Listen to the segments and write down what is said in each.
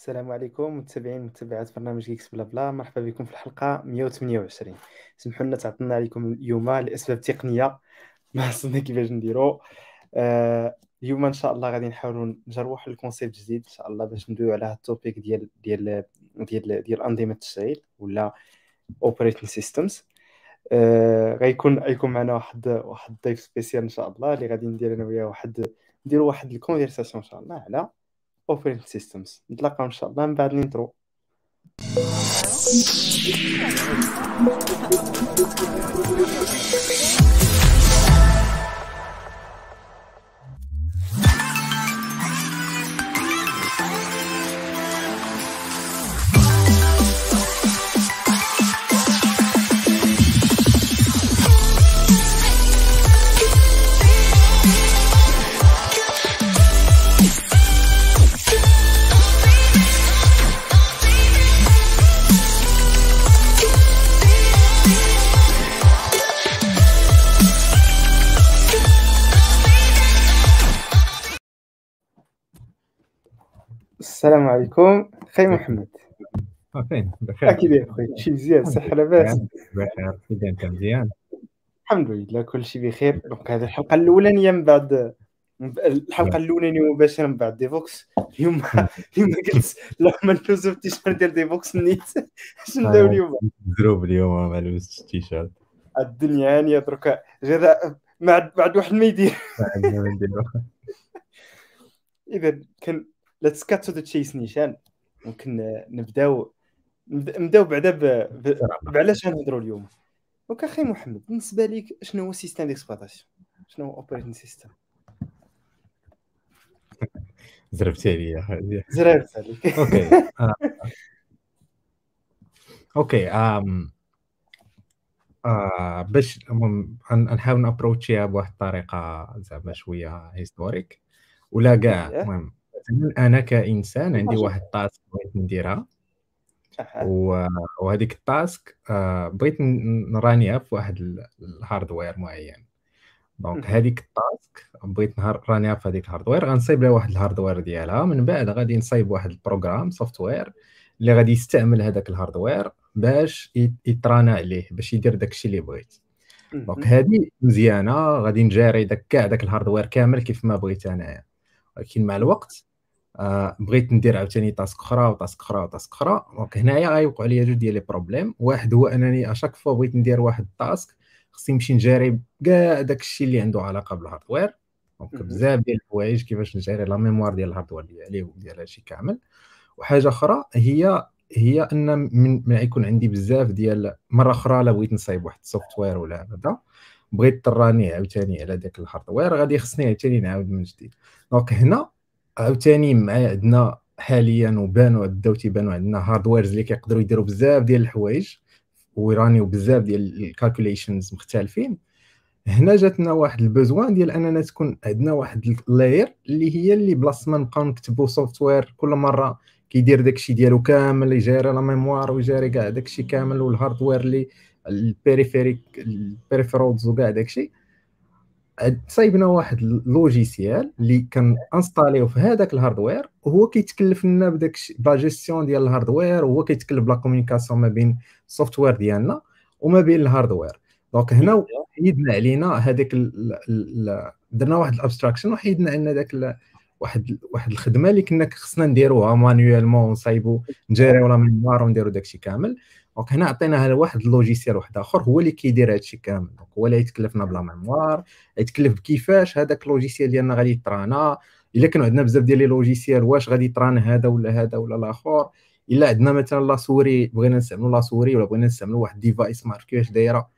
السلام عليكم متابعين متابعات برنامج Geeks BlaBla. مرحبا بكم في الحلقة 128 سمحوا لنا تعطلنا عليكم اليوم لأسباب تقنية ما عرفنا كيفاش نديرو. آه اليوم إن شاء الله غادي نحاولوا نجربوا واحد ال concept جديد إن شاء الله باش ندويو على هاد ال topic ديال ديال ديال ديال أنظمة التشغيل ولا operating systems آه غيكون غيكون معنا واحد واحد ضيف spécial إن شاء الله اللي غادي ندير أنا وياه واحد نديروا واحد ال conversation إن شاء الله على operating systems نتلاقاو ان شاء الله من بعد ال intro السلام عليكم خي محمد. فين بخير. أكيد خويا شي مزيان صحة لاباس. بخير كيف انت مزيان. الحمد لله كل شيء بخير. دونك هذه الحلقة الأولانية من بعد الحلقة الأولانية مباشرة من بعد ديفوكس. اليوم اليوم قلت لو ما نلوزفتيش ندير ديفوكس نيت؟ اش ندير اليوم؟ مضروب اليوم ما لبستش التيشيرت الدنيا هانية درك غير بعد بعد واحد ما يدير. إذا كان let's cut to the chase نيشان ممكن نبداو نبداو بعدا بعلاش غنهضروا اليوم؟ donc أخي محمد بالنسبة لك شنو هو système d'exploitation شنو هو operating system زربتي عليا. زربت عليك. OK. OK آم آه باش نحاول نابروتشيها بواحد الطريقة زعما شوية historique ولا كاع المهم. أنا كإنسان عندي واحد ال task بغيت نديرها وهذيك ال task بغيت نرانيها في واحد ال hardware معين. donc هذيك ال task بغيت نرانيها في هذيك ال hardware غنصايب لها واحد ال hardware ديالها من بعد غادي نصايب واحد ال program software اللي غادي يستعمل هذاك ال hardware باش يترانا عليه باش يدير داكشي اللي بغيت. donc هذه مزيانة غادي نجاري داك كاع داك ال hardware كامل كيف ما بغيت أنايا. ولكن مع الوقت آه بغيت ندير عاوتاني task أخرى و task أخرى و task أخرى. donc هنايا غيوقعوا لي جوج ديال les problèmes واحد هو أنني à chaque fois بغيت ندير واحد ال task خصني نمشي نجاري كاع داك الشيء اللي عنده علاقة بال hardware donc بزاف ديال الحوايج كيفاش نجاري la mémoire ديال ال hardware ديالي وديال هادشي كامل. وحاجة أخرى هي هي أن من من يكون عندي بزاف ديال مرة أخرى لا بغيت نصايب واحد ال software ولا هذا. بغيت تراني عاوتاني على داك ال hardware غادي خصني عاوتاني نعاود من جديد. donc هنا عاوتاني معايا عندنا حاليا وبانوا بداو تيبانوا عندنا hardwares اللي كيقدروا يديروا بزاف ديال الحوايج ويرانيو بزاف ديال ال calculations مختلفين. هنا جاتنا واحد ال besoin ديال أننا تكون عندنا واحد ال layer اللي هي اللي بلاصه ما نبقاو نكتبوا software كل مرة كيدير داكشي ديالو كامل يجيري la mémoire ويجيري كاع داكشي كامل وال hardware اللي ال périphériques ال peripherals وكاع داكشي. صايبنا واحد ال logiciel اللي كان installé في هذاك ال hardware وهو كيتكلف لنا بداك لا جيستيون ديال ال hardware وهو كيتكلف ب la communication ما بين ال software ديالنا وما بين ال hardware donc هنا حيدنا علينا هذاك درنا واحد ال abstraction وحيدنا عندنا داك واحد واحد الخدمة اللي كنا خصنا نديروها manuellement ونصايبو نجيريو la mémoire ونديرو داكشي كامل. donc هنا عطيناها لواحد ال logiciel واحد آخر هو اللي كيدير هادشي كامل. donc هو اللي يتكلفنا ب la mémoire يتكلف بكيفاش هذاك ال logiciel ديالنا غادي يطرانا إلا كانوا عندنا بزاف ديال les logiciels واش غادي يطرانا هذا ولا هذا ولا الآخر. إلا عندنا مثلا la souris بغينا نستعملوا la souris ولا بغينا نستعملوا واحد device ما عرف كيفاش دايرة.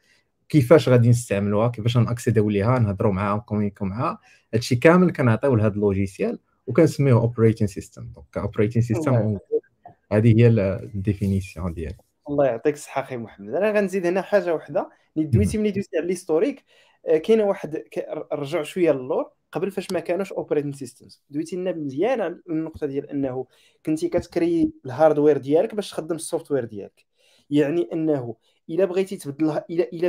كيفاش غادي نستعملوها؟ كيفاش ناكسيديو ليها؟ نهضروا معاها نكومونيكو معاها. هادشي كامل كنعطيو لهاد ال logiciel وكنسميوه operating system donc operating system هذه هي ال définition ديالها الله يعطيك الصحة أخي محمد. أنا غنزيد هنا حاجة واحدة ملي دويتي ملي دويتي على l'historique كاينة واحد رجع شوية للور. قبل فاش ما كانوش operating systems دويتي لنا مزيان على النقطة ديال أنه كنتي كتكري ال hardware ديالك باش تخدم ال software ديالك. يعني أنه إلا بغيتي تبدل الا إلا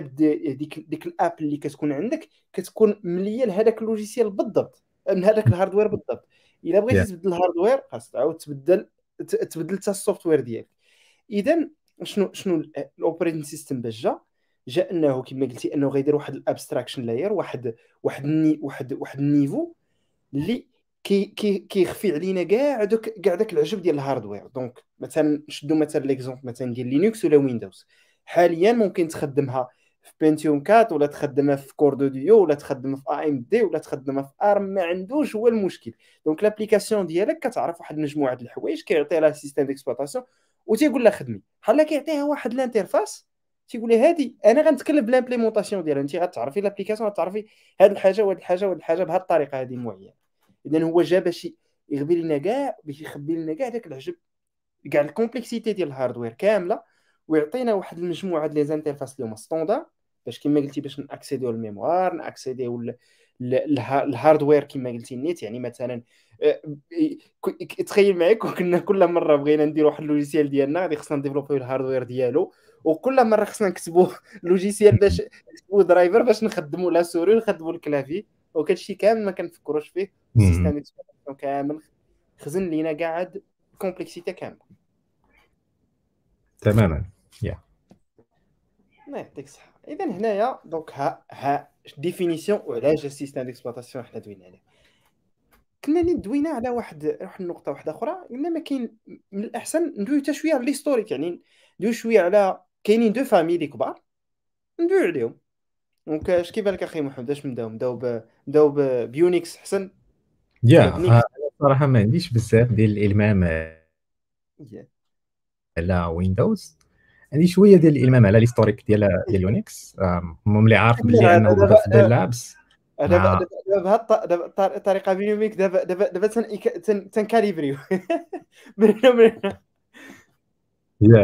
ديك ديك ال app اللي كتكون عندك كتكون مليه لهذاك ال logiciel بالضبط. من هذاك ال hardware بالضبط. إلا بغيتي yeah. تبدل ال hardware خاص تعاود تبدل تبدل حتى ال software ديالك. اذا شنو شنو ال operating system باش جا جا انه كما قلتي انه غيدير واحد ال abstraction layer واحد واحد الني واحد واحد ال niveau اللي كي كي كيخفي علينا كاع دوك كاع داك العجب ديال ال hardware donc مثلا نشدو مثلا l'exemple مثلا ديال Linux ولا Windows حاليا ممكن تخدمها في Pentium 4 ولا تخدمها في Core 2 Duo ولا تخدمها في AMD ولا تخدمها في ARM ما عندوش هو المشكل. donc l'application ديالك كتعرف واحد مجموعة الحوايج كيعطي لها système d'exploitation وتيقول لها خدمي. بحال كيعطيها واحد ال interface تيقول لي هادي أنا غنتكلم ب l'implémentation ديالها انت غتعرفي l'application غتعرفي هاد الحاجة وهاد الحاجة وهاد الحاجة بهاد الطريقة هذه معينة. اذا هو جا باش يخبي لنا كاع باش يخبي لنا كاع داك العجب كاع ال complexité ديال ال hardware كاملة ويعطينا واحد المجموعة ديال les اللي هما standards باش كما قلتي باش نأكسيديو ال mémoire نأكسيديو ال hardware كما قلتي النيت يعني مثلا تخيل معايا كنا كل مرة بغينا نديرو واحد ال logiciel ديالنا غادي خصنا نديفلوبيو ال hardware ديالو وكل مرة خصنا نكتبوا logiciel باش نكتبوا driver باش نخدموا la souris ونخدموا ال clavier. وكلشي كامل ما كنفكروش فيه ال système كامل خزن لينا كاع ديك complexité كامله تماما. yeah. الله يعطيك الصحة. اذا هنايا donc ها ها définition وعلاش ال système d'exploitation حنا دوينا عليه. كنا دوينا على واحد واحد النقطة واحدة أخرى قلنا ما كاين من الأحسن ندوي حتى شوية على l'historique يعني ندوي شوية على كاينين deux familles لي كبار ندوي عليهم. donc اش كيبان لك أخي محمد؟ أش نبداو نبداو نبداو ب Unix احسن yeah صراحة ما عنديش بزاف ديال الإلمام على Windows عندي شوية ديال الإلمام على l'historique ديال ديال Unix المهم اللي عارف بلي أنه دابا في Labs دابا دابا الطريقة بيني وبينك دابا دابا دابا تنكاليبريو. يا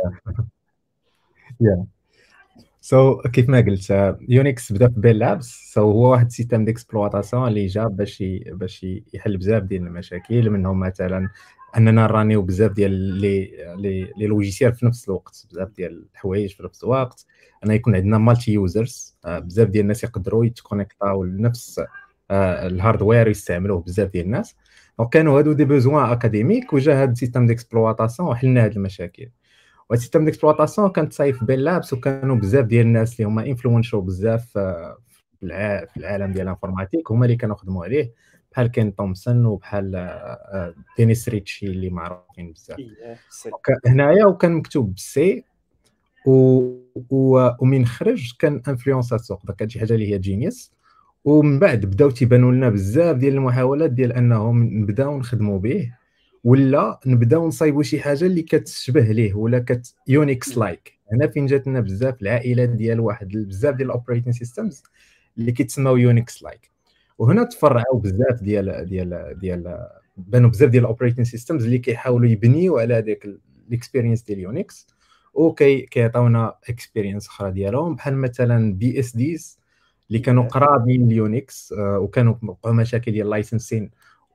يا سو كيف ما قلت Unix بدأ في Bell Labs so هو واحد ال système d'exploitation اللي جا باش باش يحل بزاف ديال المشاكل منهم مثلا اننا نرانيو بزاف ديال لي لي لي لوجيسيال في نفس الوقت بزاف ديال الحوايج في نفس الوقت. أنا يكون عندنا multi-users بزاف ديال الناس يقدروا يتكونيكتاو لنفس آه، ال hardware يستعملوه بزاف ديال الناس. donc كانوا هادو des besoins académiques وجا هاد ال système d'exploitation وحلنا هاد المشاكل. وال système d'exploitation كان تصايب ف Bell Labs وكانوا بزاف ديال الناس اللي هما انفلونشو بزاف آه، في العالم ديال ال informatique هما اللي كانوا خدموا عليه. بحال كين تومسون وبحال آه، آه، دينيس ريتشي اللي معروفين بزاف. إيه، هنايا وكان مكتوب بال C و... و... ومن خرج كان انفلونسا السوق داك شي حاجة اللي هي genius ومن بعد بداو تيبانوا لنا بزاف ديال المحاولات ديال انهم نبداو نخدموا به ولا نبداو نصايبوا شي حاجة اللي كتشبه ليه ولا كت Unix-like هنا فين جات لنا بزاف العائلات ديال واحد بزاف ديال ال operating systems اللي كيتسماو Unix-like وهنا تفرعوا بزاف ديال ديال ديال بانوا بزاف ديال ال operating systems اللي كيحاولوا يبنيو على هذيك ال experience ديال Unix وكي كيعطيونا experience أخرى ديالهم بحال مثلا BSDs اللي كانوا قرابين ل Unix آه، وكانوا وقعوا مشاكل ديال licensing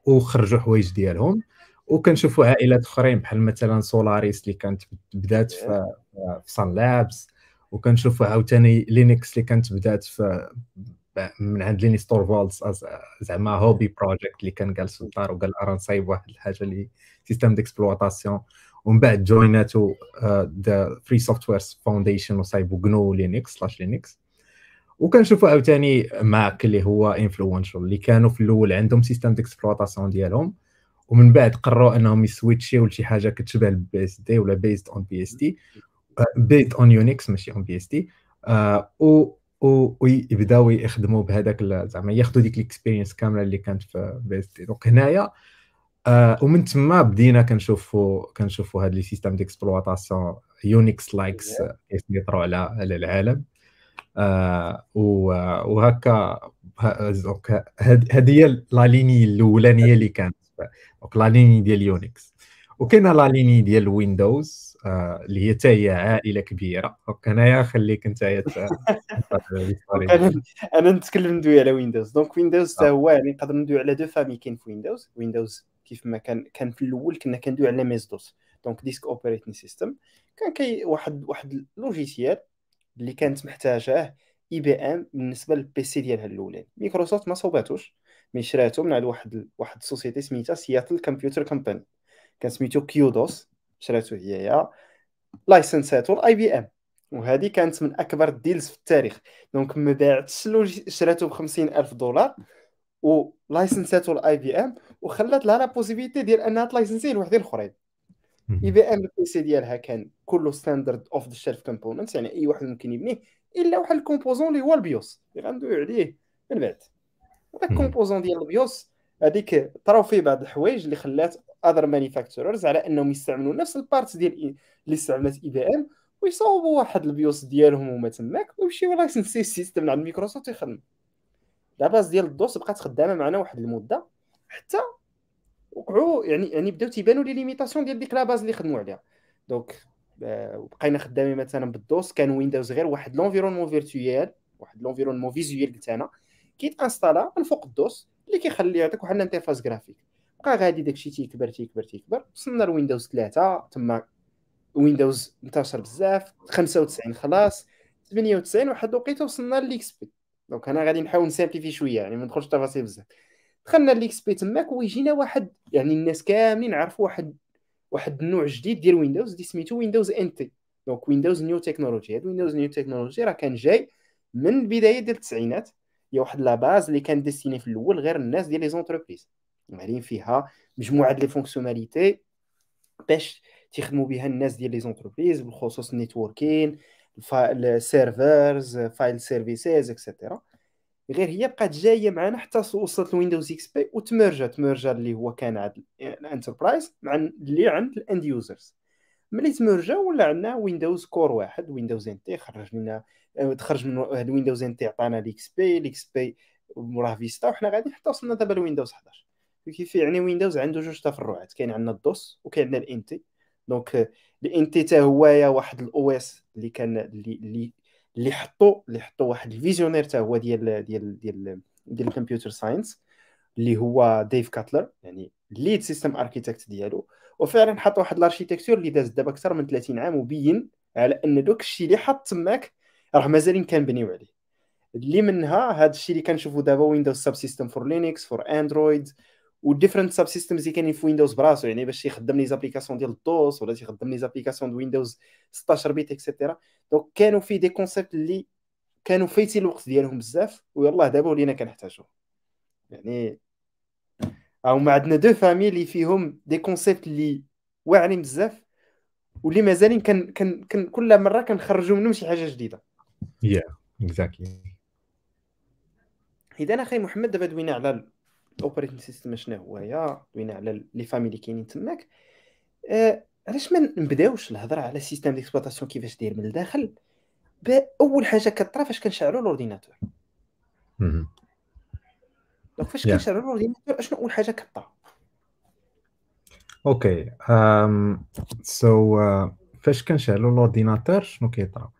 وخرجوا حوايج ديالهم. وكنشوفوا عائلات أخرين بحال مثلا Solaris اللي كانت بدات في في Sun Labs وكنشوفوا عاوتاني Linux اللي كانت بدات في من عند Linus Torvalds زعما hobby project اللي كان جالس في الدار وقال راه نصايب واحد الحاجة اللي système d'exploitation ومن بعد جويناتو the Free Software Foundation وصايبوا GNU Linux slash Linux وكنشوفوا عاوتاني Mac اللي هو influential اللي كانوا في الأول عندهم système d'exploitation ديالهم. ومن بعد قرروا أنهم يسويتشيو لشي حاجة كتشبه ال BSD ولا based on BSD based on Unix ماشي on BSD ويبداو يخدموا بهذاك زعما ياخذوا ديك ال experience كاملة اللي كانت في BSD donc هنايا آه ومن تما بدينا كنشوفوا كنشوفوا هاد les systèmes d'exploitation Unix-likes يسيطروا على على العالم. آه وهكا donc هذه هي la lignée الأولانية اللي كانت. donc la lignée ديال Unix وكاينة la lignée ديال Windows اللي هي حتى هي عائلة كبيرة. donc هنايا خليك أنت أنا نتكلم ندوي على Windows donc Windows حتى هو يعني نقدر ندوي على deux familles كاين في ويندوز ويندوز كيف ما كان كان في الأول كنا كندوي على MS-DOS. donc Disk Operating System. كان كاي واحد واحد logiciel اللي كانت محتاجاه IBM بالنسبة لل PC ديالها الاولاني مايكروسوفت ما صوباتوش. mais شراتو من عند واحد واحد ال société سميتها Seattle Computer Company كان سميتو QDOS شراتو هي لايسنساتو ال IBM وهذه كانت من أكبر ال deals في التاريخ. donc ما باعتش شراتو ب 50000 دولار. و لايسنساتو ال IBM وخلات لها la possibilité ديال أنها تلايسنسي لوحدين اخرين IBM ال PC ديالها كان كله standard off the shelf components يعني أي واحد ممكن يبنيه. إلا واحد ال composant اللي هو ال BIOS. اللي غندوي عليه من بعد. هذاك ال composant ديال ال BIOS هذيك طراو فيه بعض الحوايج اللي خلات other manufacturers على أنهم يستعملوا نفس ال part ديال اللي استعملت IBM ويصاوبوا واحد ال BIOS ديالهم هما تماك ويمشيو لايسنسي ال system عند مايكروسوفت يخدم. la base ديال ال DOS بقات خدامة معنا واحد المدة حتى وقعوا يعني يعني بداو تيبانوا les limitations ديال ديك la base اللي خدموا عليها. donc آه، بقينا خدامين مثلا ب ال DOS كان Windows غير واحد l'environnement virtuel واحد l'environnement visuel قلت أنا كيتانستالا من فوق ال DOS. اللي كيخلي يعطيك واحد ال interface graphique بقى غادي داكشي تيكبر تيكبر تيكبر. وصلنا ل Windows 3 تما Windows انتشر بزاف 95 خلاص 98 واحد الوقيته وصلنا لل XP donc أنا غادي نحاول نسامبليفي شوية يعني ما ندخلش تفاصيل بزاف. دخلنا ل XP تماك ويجينا واحد يعني الناس كاملين عرفوا واحد واحد النوع جديد ديال Windows اللي سميتو Windows NT. donc Windows New Technology. هاد Windows New Technology راه كان جاي من البدايه ديال التسعينات. هي واحد la base اللي كان destiné في الأول غير الناس ديال les entreprises غاديين فيها مجموعة ديال les fonctionnalités باش تيخدموا بها الناس ديال les entreprises بالخصوص ال networking ال servers file services et cetera غير هي بقات جاية معنا حتى وصلت ل Windows XP وتمرجت مرجه اللي هو كان عند ال enterprise مع اللي عند ال end users ملي تمرجا ولا عندنا Windows core واحد Windows NT خرج لنا تخرج من هذا Windows NT عطانا ال XP ال XP وراه Vista وحنا غادي حتى وصلنا دابا ل Windows 11 كيف يعني Windows عنده جوج تفرعات كاين عندنا ال DOS وكاين عندنا ال NT donc ال NT حتى هو واحد ال OS اللي كان اللي اللي اللي حطوا اللي حطوا واحد ال visionnaire حتى هو ديال ديال ديال ديال ال computer science اللي هو Dave Cutler يعني lead system architect ديالو وفعلا حط واحد ال architecture اللي داز دابا أكثر من 30 عام وبين على أن دوك الشيء اللي حط تماك راه مازالين كنبنيو عليه. اللي منها هذا الشيء اللي كنشوفوا دابا Windows Subsystem for Linux for Android و different subsystems اللي كاينين في Windows براسو يعني باش يخدم les applications ديال ال DOS ولا تيخدم les applications ديال Windows 16 bit et cetera donc كانوا في des concepts اللي كانوا فايتين الوقت ديالهم بزاف ويلاه دابا ولينا كنحتاجو يعني هما عندنا deux familles اللي فيهم des concepts اللي واعرين بزاف واللي مازالين كان كان كان كل مرة كنخرجوا منهم شي حاجة جديدة. yeah exactly إذا أخي محمد دابا دوينا على ال operating system شنو هو هي دوينا على les familles اللي كاينين تماك. آه علاش ما نبداوش الهضره على système d'exploitation كيفاش داير من الداخل؟ بأول حاجة كطرا فاش كنشعلوا ال ordinateur donc فاش كنشعلوا ال ordinateur أشنو أول حاجة كطرا okay um so فاش كنشعلوا ال ordinateur شنو كيطرا؟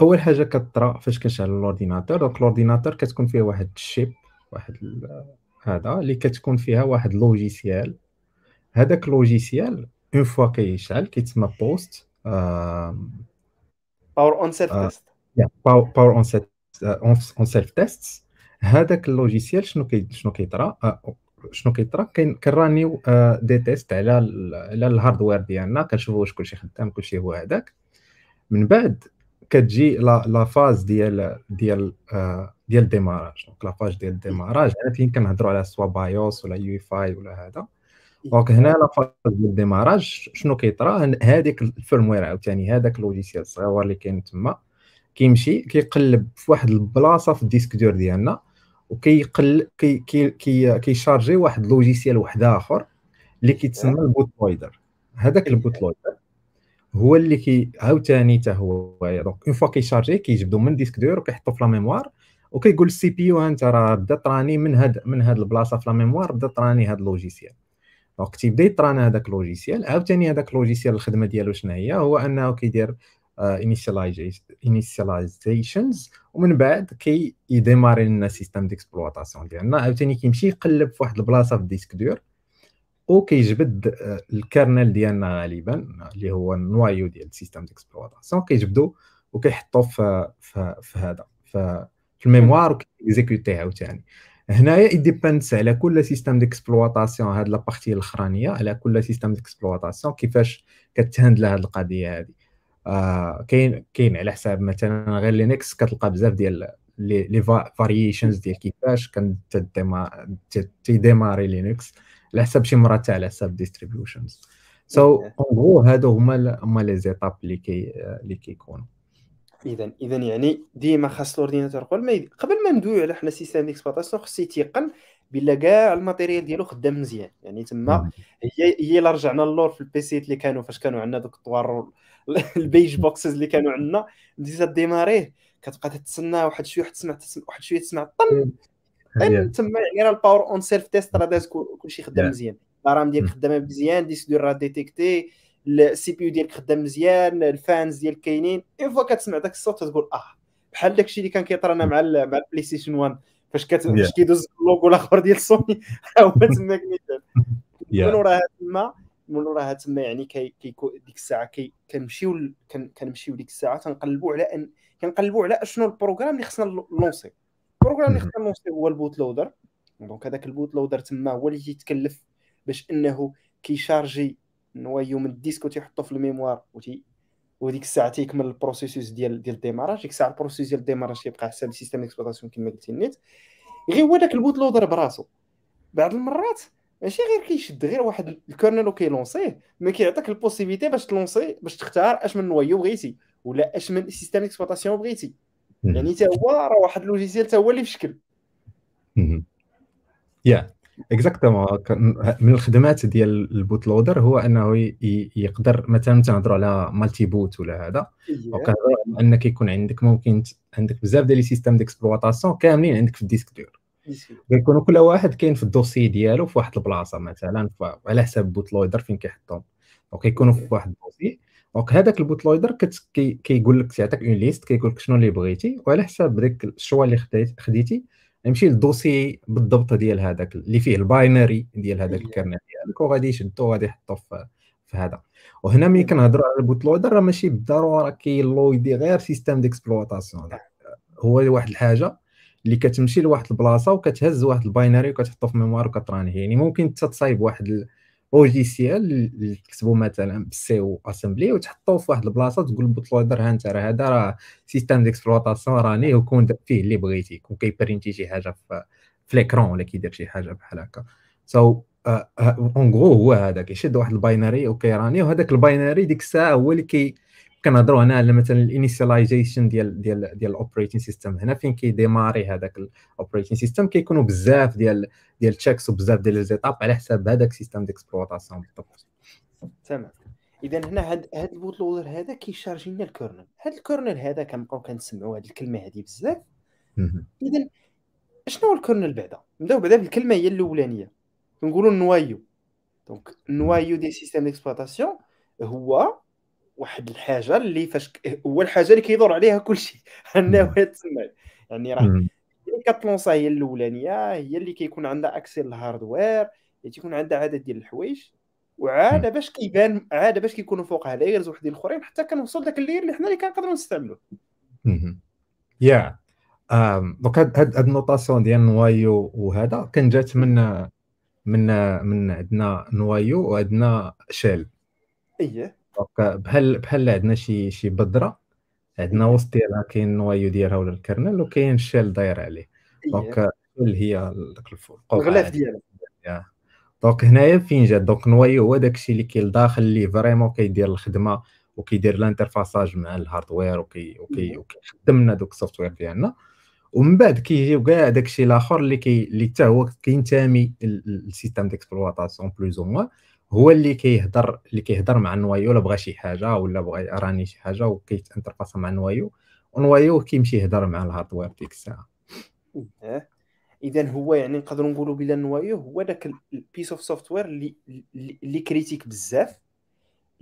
أول حاجة كطرا فاش كنشعلوا ال ordinateur donc ال ordinateur كتكون فيه واحد ال chip واحد هذا اللي كتكون فيها واحد logiciel هذاك logiciel une fois كيشعل كيتسمى POST power on self test power on self test هذاك ال logiciel شنو كي شنو كيطرا آه، شنو كيطرا كنرانيو des tests على على ال hardware ديالنا كنشوفوا واش كلشي خدام كلشي هو هذاك. من بعد كتجي la phase ديال ديال آه، ديال ال démarrage. donc la phase ديال ال démarrage هنا فين كنهضروا على soit BIOS ولا UEFI ولا هذا. donc هنا la phase ديال ال démarrage شنو كيطرا هذيك ال firmware عاوتاني هذاك ال logiciel الصغير اللي كاين تما. كيمشي كيقلب في واحد البلاصة في ال disque dur ديالنا وكيقل كي كي كي كي charger واحد logiciel واحد آخر اللي كيتسمى ال boot loader هذاك ال boot loader هو اللي كي عاوتاني حتى هو donc une fois كي charger كيجبدو من disque dur وكيحطو في la mémoire وكيقول ال CPU انت راه بدا t run ني من هاد من هاد البلاصة في la mémoire بدا t run ني هاد ال logiciel. donc تيبدا يt run هذاك ال logiciel عاوتاني هذاك ال logiciel الخدمة ديالو شنو هي هو أنه كيدير initializations ومن بعد كي ي démarrer لنا système d'exploitation ديالنا. عاوتاني كيمشي يقلب في واحد البلاصة في ال disque dur وكيجبد آه، ال kernel ديالنا غالبا اللي هو ال noyau ديال ال système d'exploitation كيجبدو وكيحطو في في, في هذا في, ال mémoire وكي exécuter عاوتاني. هنايا dépend على كل système d'exploitation هاد la partie الأخرانية على كل système d'exploitation كيفاش كت handle هاد القضية هادي. آه كاين كاين على حساب مثلا غير Linux كتلقى بزاف ديال les variations ديال كيفاش كان تي démarrer Linux على حساب شي مرات على حساب distributions so en gros هادو هما هما les étapes اللي كي اللي كيكونوا. اذا اذا يعني ديما خاص ال ordinateur قبل ما قبل ما ندويو على حنا système d'exploitation خصو يتيقن بلا كاع ال matériel ديالو خدام مزيان. يعني تما هي هي الا رجعنا للور في ال PCيات اللي كانوا فاش كانوا عندنا دوك ال tours ال big boxes اللي كانوا عندنا بديتي démarrer كتبقى تتسنى واحد شوية تسمع واحد شوية تسمع طن طن تما يعني راه ال power-on self test راه داز كلشي خدام مزيان. ال RAM ديالك خدامة مزيان disque dur راه détecté ال CPU ديالك خدام مزيان ال fans ديالك كاينين. une fois كتسمع داك الصوت تقول آه بحال داكشي اللي كان كيطرانا مع مع ال PlayStation 1 فاش فاش كيدوز اللوغو الآخر ديال سوني هو تما كنيدير من وراها تما من وراها تما يعني كي ديك الساعة كي كنمشيو كنمشيو ديك الساعة تنقلبوا على ان كنقلبوا على أشنو ال programme اللي خصنا lancer ال programme اللي خصنا lancer هو ال boot loader donc هذاك ال boot loader تما هو اللي تيتكلف باش أنه كي charger noyau من ال disque وتيحطو في ال mémoire وتي وديك الساعة تيكمل ال processus ديال ديال ال démarrage. ديك الساعة ال process ديال ال démarrage تيبقى حساب ال système exploitation كما قلتي النيت غير هو داك ال boot loader براسو بعض المرات ماشي غير كيشد غير واحد ال kernel وكي lancer ما كيعطيك ال possibilité باش ت lancer باش تختار اش من noyau بغيتي ولا اش من système exploitation بغيتي. يعني حتى هو راه واحد logiciel حتى هو اللي في شكل yeah. exactement من الخدمات ديال ال boot loader هو أنه يقدر مثلا تنهضروا على multi-boot ولا هذا. وكنهضروا ان كيكون عندك ممكن عندك بزاف ديال les systèmes d'exploitation كاملين عندك في ال disque dur. كيكونوا كل واحد كاين في ال dossier ديالو في واحد البلاصة مثلا على حساب boot loader فين كيحطهم. وكيكونوا في واحد ال dossier. donc هذاك ال boot loader كيقول لك تعطيك une liste كيقول لك شنو اللي بغيتي وعلى حساب ديك ال choix اللي خديتي يمشي لل dossier بالضبط ديال هذاك اللي فيه ال binary ديال هذاك ال kernel ديالك. وغادي يشدو وغادي يحطو في, في هذا. وهنا ملي كنهضروا على ال boot loader راه ماشي بالضرورة كي loadي غير système d'exploitation هو واحد الحاجة اللي كتمشي لواحد البلاصة وكتهز واحد binary وكتحطو في mémoire وكت runي يعني ممكن تصايب واحد logiciel اللي تكتبوا مثلا بال C أو assembly وتحطوه في واحد البلاصه تقول boot loader ها انت راه هذا راه système d'exploitation runي وكون فيه اللي بغيتي كون كي printي شي حاجة في في l'écran ولا كيدير شي حاجة بحال هكا so en gros هو هذا كيشد واحد binary وكي runي وهذاك ال binary ديك الساعة هو اللي كي كنهضروا هنا على مثلا ال initialization ديال ديال ديال ال operating system. هنا فين كي démarrer هذاك ال operating system؟ كيكونوا بزاف ديال ديال checks وبزاف ديال les étapes على حساب هذاك ال système d'exploitation بالضبط تمام. اذا هنا هاد هاد ال boot loader هذا كي charger لنا ال kernel هاد ال kernel هذا كنبقاو كنسمعوا هاد الكلمة هذه بزاف. اذا شنو هو ال kernel بعدا؟ نبداو بعدا بالكلمة هي الأولانية. كنقولوا ال noyau. donc ال noyau ديال système d'exploitation هو واحد الحاجة اللي فاش هو الحاجة اللي كيدور عليها كل شيء انه تسمع يعني راه كت lancéا هي الأولانية هي اللي كيكون عندها accès لل hardware تيكون عندها عدد ديال الحوايج وعاده باش كيبان عاده باش كيكونوا فوقها layers وحدين الأخرين حتى كنوصل داك ال layer اللي حنا اللي كنقدروا نستعملوه. yeah. donc هاد هاد ال notation ديال noyau وهذا كان جات من من من عندنا noyau وعندنا shell. اييه donc بحال بحال عندنا شي شي بذره عندنا وسط ديالها كاين ال noyau ديالها ولا ال kernel وكاين ال shell داير عليه. donc اللي هي داك الغلاف ديالها. donc هنايا فين جات donc noyau هو داكشي اللي كاين لداخل اللي vraiment كيدير الخدمة وكيدير ال interfaçage مع ال hardware وكي وكي وكيخدم لنا دوك ال software ديالنا. ومن بعد كيجيو كاع داكشي الآخر اللي كي اللي حتى هو كينتمي لل système d'exploitation plus ou moins. هو اللي كيهضر اللي كيهضر مع ال noyau ولا بغى شي حاجة ولا بغى ي runي شي حاجة وكيت interface مع ال noyau و noyau كيمشي يهضر مع ال hardware ديك الساعة. إيه. اذا هو يعني نقدروا نقولوا بلا ال noyau هو داك ال piece of software اللي اللي critique بزاف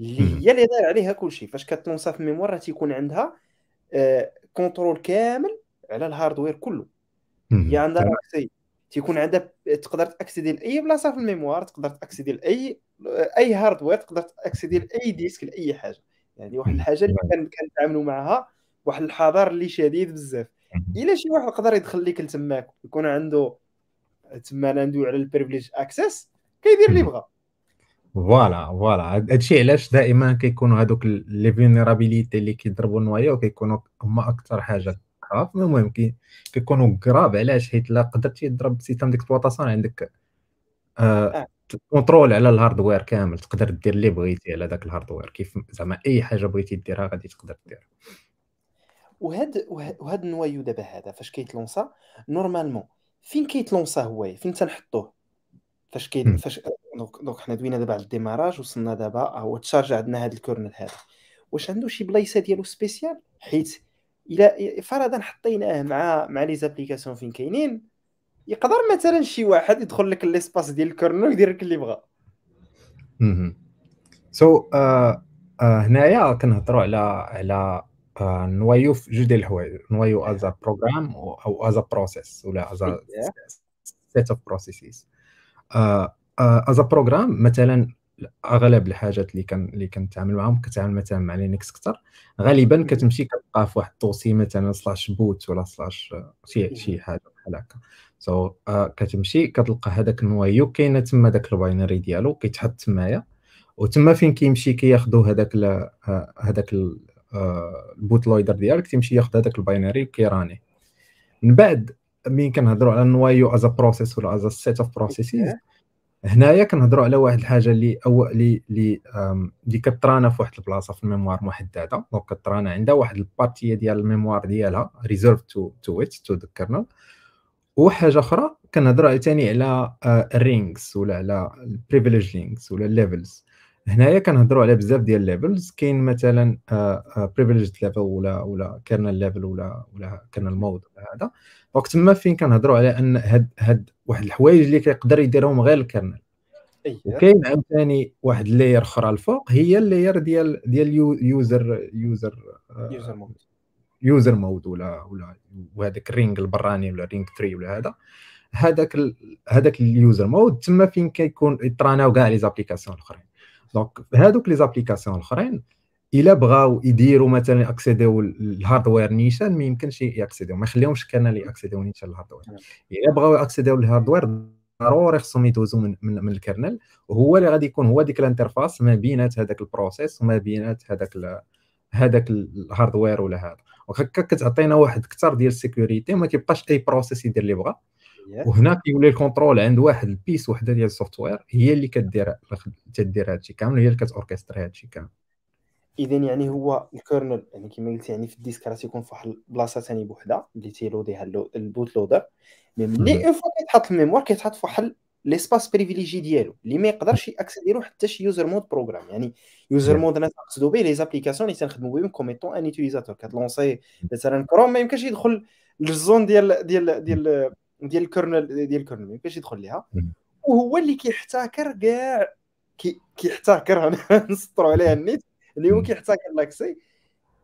اللي هي اللي داير عليها كل شيء فاش كت lancéا في ال mémoire راه تيكون عندها آه contrôle كامل على ال hardware كله. هي عندها accès تيكون عندها تقدر تاكسيدي لاي بلاصة في ال mémoire تقدر تاكسيدي لاي أي hardware تقدر تاكسيدي لاي disque لأي حاجة. يعني واحد الحاجة اللي كنتعاملوا معها واحد الحذر اللي شديد بزاف. إلا شي واحد يقدر يدخل لك لتماك يكون عنده تما ندوي على ال privilege access كيدير اللي بغا. voilà voilà هادشي علاش دائما كيكونوا هادوك les vulnérabilités اللي كيضربوا ال noyau وكيكونوا هما أكثر حاجة. grave المهم كيكونوا grave علاش؟ حيت لا قدرتي تضرب système d'exploitation عندك آه, آه. contrôle على ال hardware كامل تقدر دير اللي بغيتي على داك ال hardware كيف زعما أي حاجة بغيتي ديرها غادي تقدر ديرها. وهاد وهاد ال noyau دابا هذا فاش كيتلونسا normalement فين كيتلونسا هو؟ فين تنحطوه؟ فاش كي فاش donc دونك حنا دوينا دابا على ال démarrage وصلنا دابا هو تشارج عندنا هاد ال kernel هذا واش عنده شي بلايصة ديالو spécial؟ حيت إلى فرضا حطيناه مع مع les applications فين كاينين يقدر مثلا شي واحد يدخل لك l'espace ديال ال kernel ويدير لك اللي بغا. so so, uh, uh, هنايا كنهضروا على على uh, noyau في جوج ديال الحوايج noyau as program أو as process ولا as set of processes as program مثلا أغلب الحاجات اللي كان اللي كنتعامل معاهم كتعامل مثلا مع Linux أكثر غالبا كتمشي كتلقى في واحد ال dossier مثلا slash boot ولا slash شي شي حاجة بحال هكا. so so, uh, كتمشي كتلقى هذاك ال noyau كاينة تما داك ال binary ديالو كيتحط تمايا وتما فين كيمشي كياخذوا هذاك هذاك ال bootloader ديالك تيمشي ياخذ هذاك ال binary وكيراني من بعد مين كنهضروا على ال noyau as process ولا as set of processes هنايا كنهضروا على واحد الحاجة اللي أو اللي اللي كترانا في واحد البلاصة في ال mémoire محددة. donc كترانا عندها واحد ال partie ديال ال mémoire ديالها reserved to to it to the kernel وحاجة أخرى كنهضروا عاوتاني على ال rings ولا على ال privilege rings ولا ال levels هنايا كنهضروا على بزاف ديال ال levels. كاين مثلا privilege level ولا ولا kernel level ولا ولا kernel mode ولا هذا. donc تما فين كنهضروا على أن هاد هاد واحد الحوايج اللي كيقدر يديرهم غير ال kernel وكاين عاوتاني واحد ال layer أخرى الفوق هي ال layer ديال ديال user user user mode user mode ولا ولا وهذاك ال ring البراني ولا ring 3 ولا هذا. هذاك هذاك ال user mode تما فين كيكون يطراناو كاع les applications الأخرين. donc هذوك les applications الأخرين إلا بغاو يديروا مثلا اكسيديو ال hardware نيشان ما يمكنش يأكسيديو ما يخليهمش كان يأكسيديو نيشان ال hardware إلا بغاو يأكسيديو ال hardware ضروري خصهم يدوزوا من, من, من ال kernel وهو اللي غادي يكون هو ديك ال interface ما بينات هذاك ال process وما بينات هذاك هذاك ال hardware ولا هذا. وهكا كتعطينا واحد أكثر ديال ال security وما كيبقاش أي process يدير اللي بغا. وهنا كيولي ال contrôle عند واحد ال pièce وحدة ديال ال software هي اللي كدير تدير هادشي كامل هي اللي كتوركستري هادشي كامل. اذا يعني هو ال kernel يعني كما قلت يعني في ال disque راه تيكون في واحد البلاصة ثاني بوحدها اللي تيلوديها ال bootloader. mais ملي une fois كيتحط ال mémoire كيتحط في واحد l'espace privilégié ديالو اللي ما يقدرش ياكسيديرو حتى شي user mode program يعني user mode أنا تقصدوا به les applications اللي تنخدموا بهم comme étant un utilisateur كتلونسي مثلا كروم ما يمكنش يدخل لل zone ديال ديال ديال ديال ال kernel ديال ال kernel ما يمكنش يدخل ليها. وهو اللي كيحتكر كاع كيحتكر أنا نسطروا عليها النيت اللي هو كيحتكر l'accès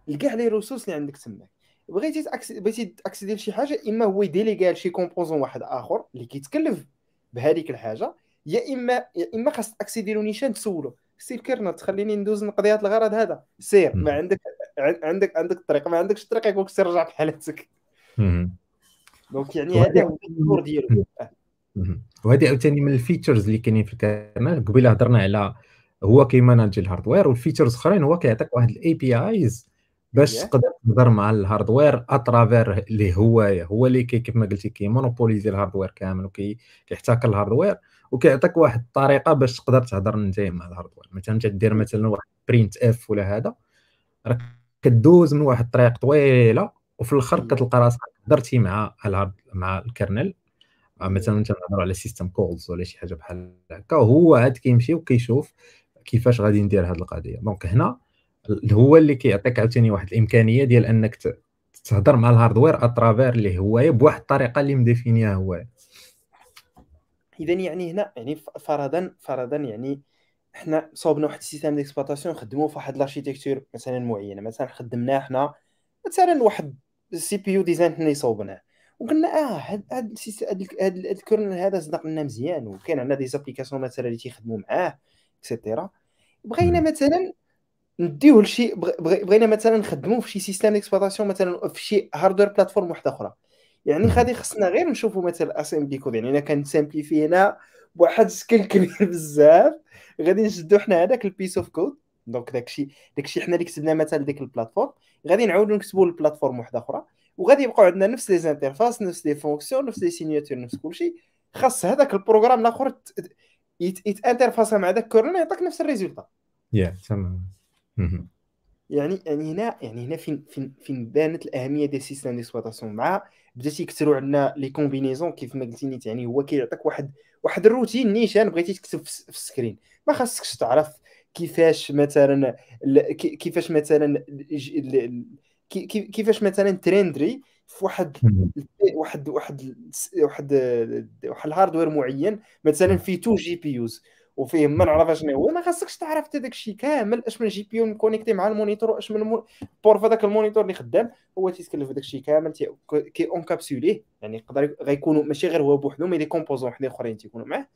لكاع les ressources اللي عندك تما. بغيتي بغيتي تأكسيدي لشي حاجة إما هو يديليغا لشي composant واحد آخر اللي كيتكلف بهذيك الحاجة يا إما يا إما خاص تأكسيدي له نيشان تسولو. سي ال kernel تخليني ندوز نقضي هذا الغرض هذا. سير ما عندك عندك عندك الطريق ما عندكش الطريق يقولك سير رجع بحالتك donc يعني هذا هو الدور ديالو وهذه عاوتاني من ال features اللي كاينين في ال kernel قبيله هضرنا على هو كيماناج ال hardware وال features اخرين هو كيعطيك واحد ال APIs باش تقدر تهضر مع ال hardware à travers اللي هو هو اللي كي كيف ما قلتي كيمونوبوليزي ال hardware كامل وكيحتكر ال hardware وكيعطيك واحد الطريقة باش تقدر تهضر انت مع ال hardware مثلا تدير مثلا واحد printf ولا هذا راك كدوز من واحد الطريق طويلة وفي الآخر كتلقى راسك هضرتي مع مع ال kernel. مثلا أنت نهضروا على system calls ولا شي حاجة بحال هكا هو عاد كيمشي وكيشوف كيفاش غادي ندير هذه القضية. donc هنا هو اللي كيعطيك عاوتاني واحد الإمكانية ديال أنك تهضر مع ال hardware à travers اللي هو بواحد الطريقة اللي مديفينيها هو اذا يعني هنا يعني فرضا فرضا يعني حنا صوبنا واحد ال système d'exploitation نخدموه في واحد ال architecture مثلا معينة. مثلا خدمناه حنا مثلا واحد ال CPU design حنا اللي صوبناه وقلنا آه هاد هاد هاد ال kernel هذا صدق لنا مزيان وكاين عندنا des applications مثلا اللي تيخدموا معاه et cetera بغينا مثلا نديوه لشي بغينا مثلا نخدموه في شي système d'exploitation مثلا في شي hardware platform واحدة أخرى. يعني. غادي خصنا غير نشوفوا مثلا assembly code. يعني simplifié هنا بواحد ال scale كبير بزاف غادي نشدو حنا هذاك ال piece of code donc داكشي داكشي حنا اللي كتبنا مثلا ديك ال plateforme غادي نعاودو نكتبو ال plateforme واحدة أخرى وغادي يبقاو عندنا نفس les interfaces نفس les fonctions نفس les signatures نفس كلشي. خاص هذاك ال programme الآخر ت- يت- يت interface ا مع داك kernel يعطيك نفس ال résultat. يا تمام. يعني يعني هنا يعني هنا فين فين فين بانت الأهمية ديال ال système d'exploitation مع بدات يكثروا عندنا les combinaisons كيف ما قلتي نيت يعني هو كيعطيك واحد واحد الروتين نيشان بغيتي تكتب في ال screen. ما خاصكش تعرف كيفاش مثلا كيفاش مثلا كيفاش مثلا ت render ي في واحد. واحد واحد واحد واحد ال hardware معين مثلا فيه two GPUs وفيه ما نعرف شنو هو ما خاصكش تعرف حتى داك الشيء كامل أش من GPU م connecté مع ال monitor واش من port في هذاك ال monitor اللي خدام هو تيتكلف داك الشيء كامل تي- كي encapsuler يعني يقدر غيكونوا ماشي غير هو بوحدو مي les composants وحدين أخرين تيكونوا معاه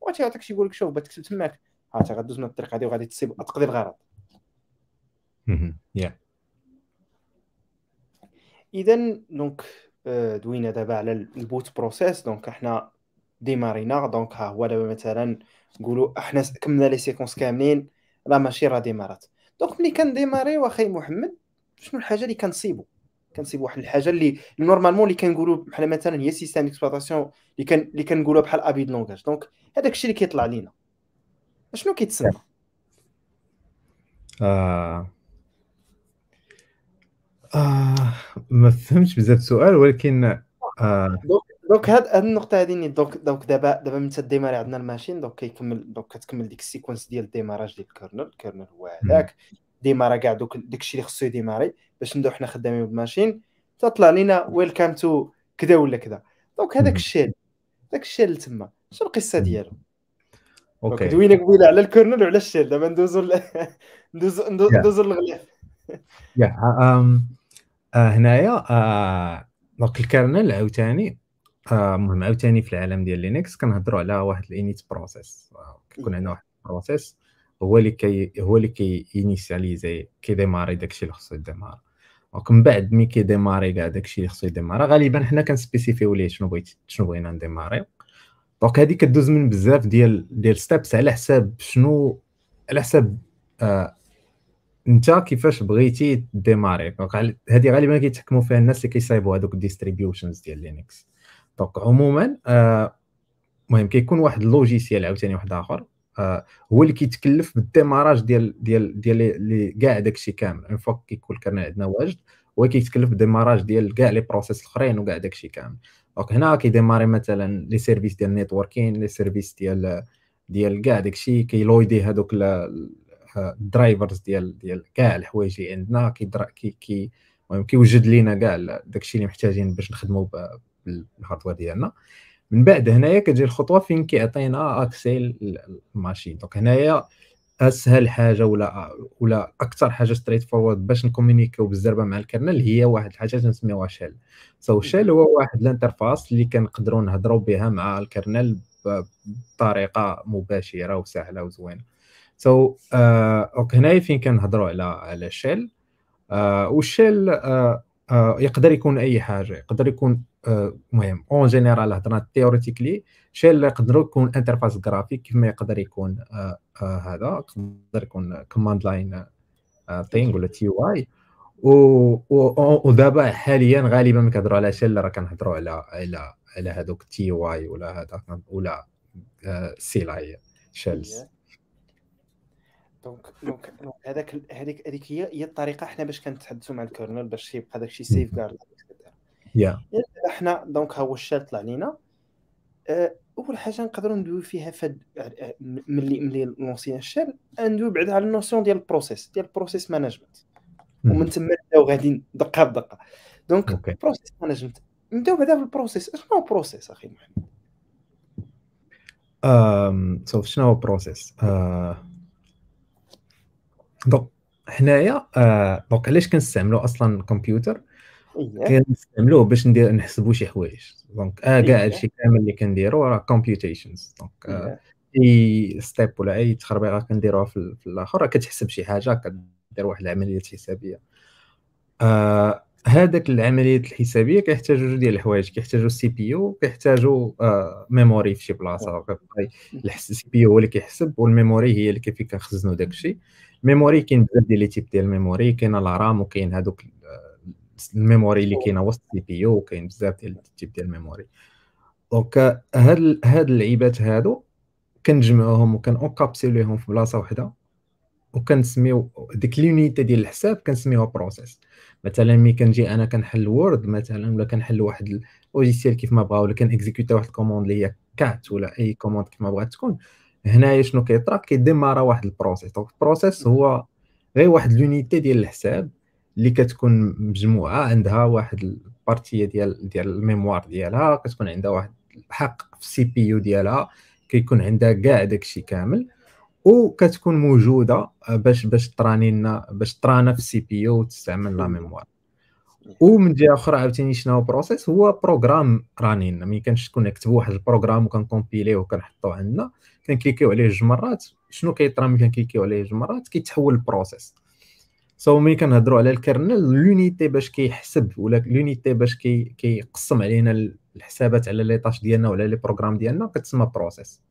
وتيعطيك شي يقول لك شوف بغيت تكتب تماك تا غدوز من الطريق هذه وغادي تصيب تقضي الغرض. يا. اذا donc دوينا دابا على ال boot process donc إحنا démarrer نا. donc ها هو دابا مثلا نقولوا إحنا كملنا les séquences كاملين. لا ماشي راه démarrer ات. donc ملي كن démarrer يو أخي محمد شنو الحاجة اللي كنصيبو؟ كنصيبو واحد الحاجة اللي normalement اللي كنقولوا بحال مثلا هي système d'exploitation اللي كان اللي كنقولوا بحال abus de langage donc هذاك الشيء اللي كيطلع لينا. شنو كيتسمى آه. آه. ما فهمتش بزاف السؤال ولكن آه. donc هاد هاد النقطة هادي نيت donc donc دابا دابا من ت démarrer عندنا ال machine donc كيكمل donc كتكمل ديك ال séquence ديال ال démarrage ديال ال kernel ال kernel هو هذاك démarrer ا كاع donc داك الشيء اللي خصو ي démarrer باش نبداو حنا خدامين بال machine تطلع لينا welcome to كذا ولا كذا donc هذاك مم. ال shell داك ال shell اللي تما شنو القصة. ديالو أوكي. دوينا قبيله على ال kernel وعلى ال shell دابا ندوزو ندوزو ندوزو للغلاف. يا آم، آه هنايا آه donc ال kernel عاوتاني آه المهم عاوتاني في العالم ديال لينكس كنهضروا على واحد ال init process كيكون عندنا واحد ال process هو اللي كي هو اللي كي initialiser كي démarrer داكشي اللي خصو ي démarrer. donc من بعد ملي كي démarrer كاع داكشي اللي خصو ي démarrer غالبا حنا كن spécifier و ليه شنو بغيت شنو بغينا ن démarrer. donc هادي كدوز من بزاف ديال ديال steps على حساب شنو على حساب آه انت كيفاش بغيتي démarrer. donc هادي غالبا كيتحكموا فيها الناس اللي كيصايبوا هذوك ال distributions ديال لينكس donc عموما آه، المهم كيكون واحد ال logiciel عاوتاني واحد آخر آه، هو اللي كيتكلف بال démarrage ديال ديال ديال كاع داكشي كامل. une fois كيكون ال kernel عندنا واجد هو كيتكلف بال démarrage ديال كاع les process الأخرين وكاع داكشي كامل. donc هنا كي démarrer مثلا les services ديال ال networking les services ديال ديال كاع داكشي كيلويدي هذوك ال drivers ديال ديال كاع الحوايج اللي عندنا كي كي المهم كيوجد لينا كاع داكشي اللي محتاجين باش نخدموا بال hardware ديالنا من بعد هنايا كتجي الخطوه فين كيعطينا accès ال machine donc هنايا أسهل حاجة ولا ولا أكثر حاجة straightforward باش ن communiquer و بالزربة مع ال kernel هي واحد الحاجة تنسميوها shell so shell هو واحد ال interface اللي كنقدروا نهضروا بها مع ال kernel بطريقة مباشرة وسهلة وزوينة. so ok هنايا فين كنهضروا على على shell وال shell آه، آه، يقدر يكون أي حاجة يقدر يكون المهم en général هضرنا theoretically shell يقدر يكون interface graphique كيف ما يقدر يكون آه، آه، هذا. يقدر يكون command line thing ولا TTY ودابا حاليا غالبا ملي كنهضروا على shell راه كنهضروا على على على هذوك TTY ولا هذا ولا CLI shells donc donc هذاك هذيك هذيك هي هي الطريقة حنا باش كنتحدثوا مع ال kernel باش يبقى داكشي safeguard يا حنا donc ها هو ال shell طلع لينا آه، أول حاجة نقدروا ندويو فيها فد آه، ملي ملي lancer نا ال shell ندويو بعدا على ال notion ديال ال process ديال ال process management. ومن تما نبداو غادي دقة بدقة. donc أوكي. process management. نبداو بعدا في ال process. شنو هو process أخي محمد؟ أم، so شنو هو process donc حنايا آه، donc علاش كنستعملوا أصلا الكمبيوتر؟ كنستعملوه باش ندير نحسبوا شي حوايج. donc آه كاع إيه. هادشي كامل اللي كنديروا راه computations donc آه، إيه. أي step ولا أي تخربيقة كنديروها في, في الآخر كتحسب شي حاجة كدير واحد العملية حسابية. آه هذاك العمليات الحسابية كيحتاجوا جوج ديال الحوايج. كيحتاجوا ال CPU كيحتاجوا آه memory في شي بلاصة. ال CPU هو اللي كيحسب وال memory هي اللي كيف كنخزنوا داك الشيء ال memory كاين بزاف ديال les types ديال ال memory كاين ال RAM وكاين هذوك ال memory اللي كاينة وسط ال CPU وكاين بزاف ديال ال types ديال ال memory. donc هاد هاد اللعيبات هادو كنجمعوهم وكن encapsuler هم في بلاصة واحدة وكنسميو ديك l'unité ديال الحساب كنسميوها process مثلا ملي كنجي أنا كنحل وورد مثلا ولا كنحل واحد ال logiciel كيف ما بغا ولا كنكزيكوتي واحد ال commande اللي هي cat ولا أي commande كيف ما بغات تكون هنايا شنو كيطرا؟ كيديمارا واحد ال process donc ال process هو غير واحد l'unité ديال الحساب. اللي كتكون مجموعة عندها واحد ال partie ديال ديال ال mémoire ديالها كتكون عندها واحد الحق في ال CPU ديالها كيكون عندها كاع داكشي كامل وكتكون موجودة باش باش تراني لنا باش ترانا في ال CPU وتستعمل la mémoire. ومن جهة أخرى عاوتاني شنو process هو programme راني لنا ملي كنكتبوا نكتبوا واحد ال programme وكنكومبيليه وكنحطوه عندنا كنكليكيو عليه جوج مرات شنو كيطرا ملي كنكليكيو عليه جوج مرات كيتحول ل process so ملي كنهضروا على ال kernel l'unité باش كيحسب ولا l'unité باش كي كيقسم علينا الحسابات على les tâches ديالنا وعلى les programmes ديالنا كتسمى process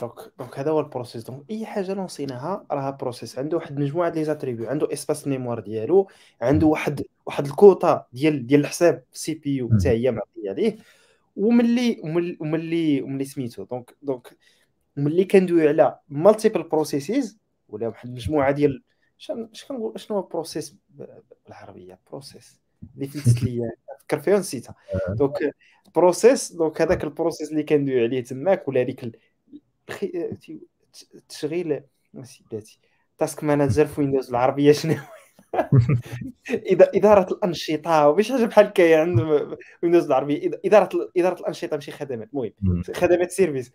donc donc هذا هو ال process donc أي حاجة لونسيناها راها process عنده واحد المجموعه ديال des attributs عنده espace mémoire ديالو. عنده واحد واحد الكوطا ديال ديال الحساب CPU حتى هي معطية عليه. وملي وملي وملي سميتو. donc donc ملي كندوي على multiple processes ولا واحد المجموعه ديال اش كنقول شنو process بالعربية؟ process اللي فلتت ليا فكر فيها نسيتها donc process donc هذاك ال process اللي كندوي عليه تماك ولا هذيك التشغيل بلاتي. task manager في ويندوز العربية شنو؟ إدارة الأنشطة وباش حاجة بحال هكا عند ويندوز العربية. إدارة إدارة الأنشطة ماشي خدمات. المهم خدمات services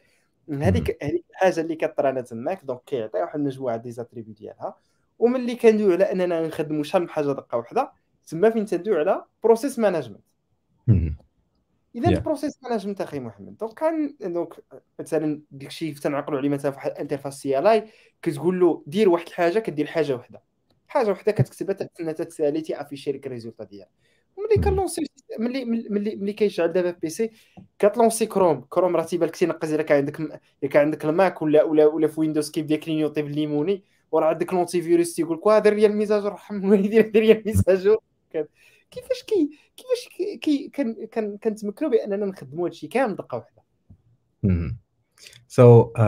هذيك هذيك الحاجة اللي كطرانا تماك donc كيعطي واحد المجموعة des attributs ديالها. وملي كندويو على أننا نخدموا شحال من حاجة دقة واحدة تما فين تندويو على process management إذا. ال process management أخي محمد donc كان donc مثلا داكشي تنعقلوا عليه مثلا فواحد ال interface CLI كتقول له دير واحد الحاجة كدير حاجة وحدة. حاجة وحدة كتكتبها تستنى تتسالي تيافيشي لك ال résultat ديالها ملي كنلونسي ملي ملي ملي كيشعل دابا في بيسي كتلونسي كروم كروم راه تيبان لك تينقز إلا كان عندك إلا كان عندك الماك ولا ولا ولا في ويندوز كيبدا كلينيوطي بالليموني وراه عندك l'antivirus تيقول لك دير les mises à jour رحم الوالدين دير les mises à jour كيفاش كي كيفاش كي كان كان كنتمكنوا بأننا نخدموا هادشي كامل دقة واحدة. so, uh,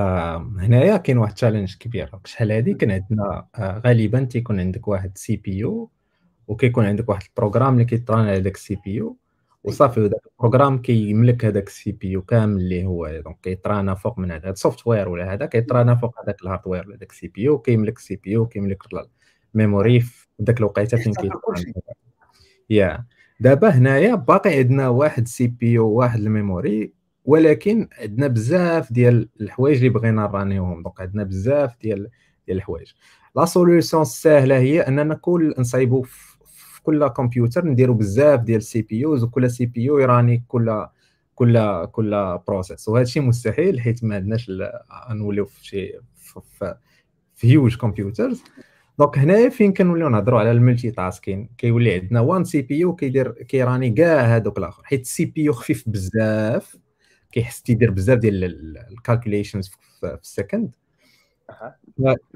هنايا كاين واحد challenge كبير. شحال هادي؟ كان عندنا uh, غالبا تيكون عندك واحد CPU وكيكون عندك واحد ال programme اللي كيطران على داك ال CPU. وصافي وداك البروغرام كيملك هذاك ال CPU كامل اللي هو donc كيطرانا فوق من هذا ال software ولا هذا كيطرانا فوق هذاك ال hardware ولا داك ال CPU كيملك ال CPU كيملك ال memory في داك الوقيتة فين كيطران. Yeah. دابا هنايا باقي عندنا واحد CPU واحد ال memory ولكن عندنا بزاف ديال الحوايج اللي بغينا نرانيوهم. donc عندنا بزاف ديال ديال الحوايج. la solution السهله هي أننا كل نصايبو في كل كمبيوتر نديرو بزاف ديال CPUs وكل CPU يراني كل كل كل process وهذا الشيء مستحيل حيت ما عندناش نوليو في شي في, في huge computers donc هنايا فين كنوليو نهضروا على ال multitasking كيولي عندنا one CPU كيدير كيراني كاع هذوك الآخر. حيت ال CPU خفيف بزاف كيحس تيدير بزاف ديال ال calculations في ال second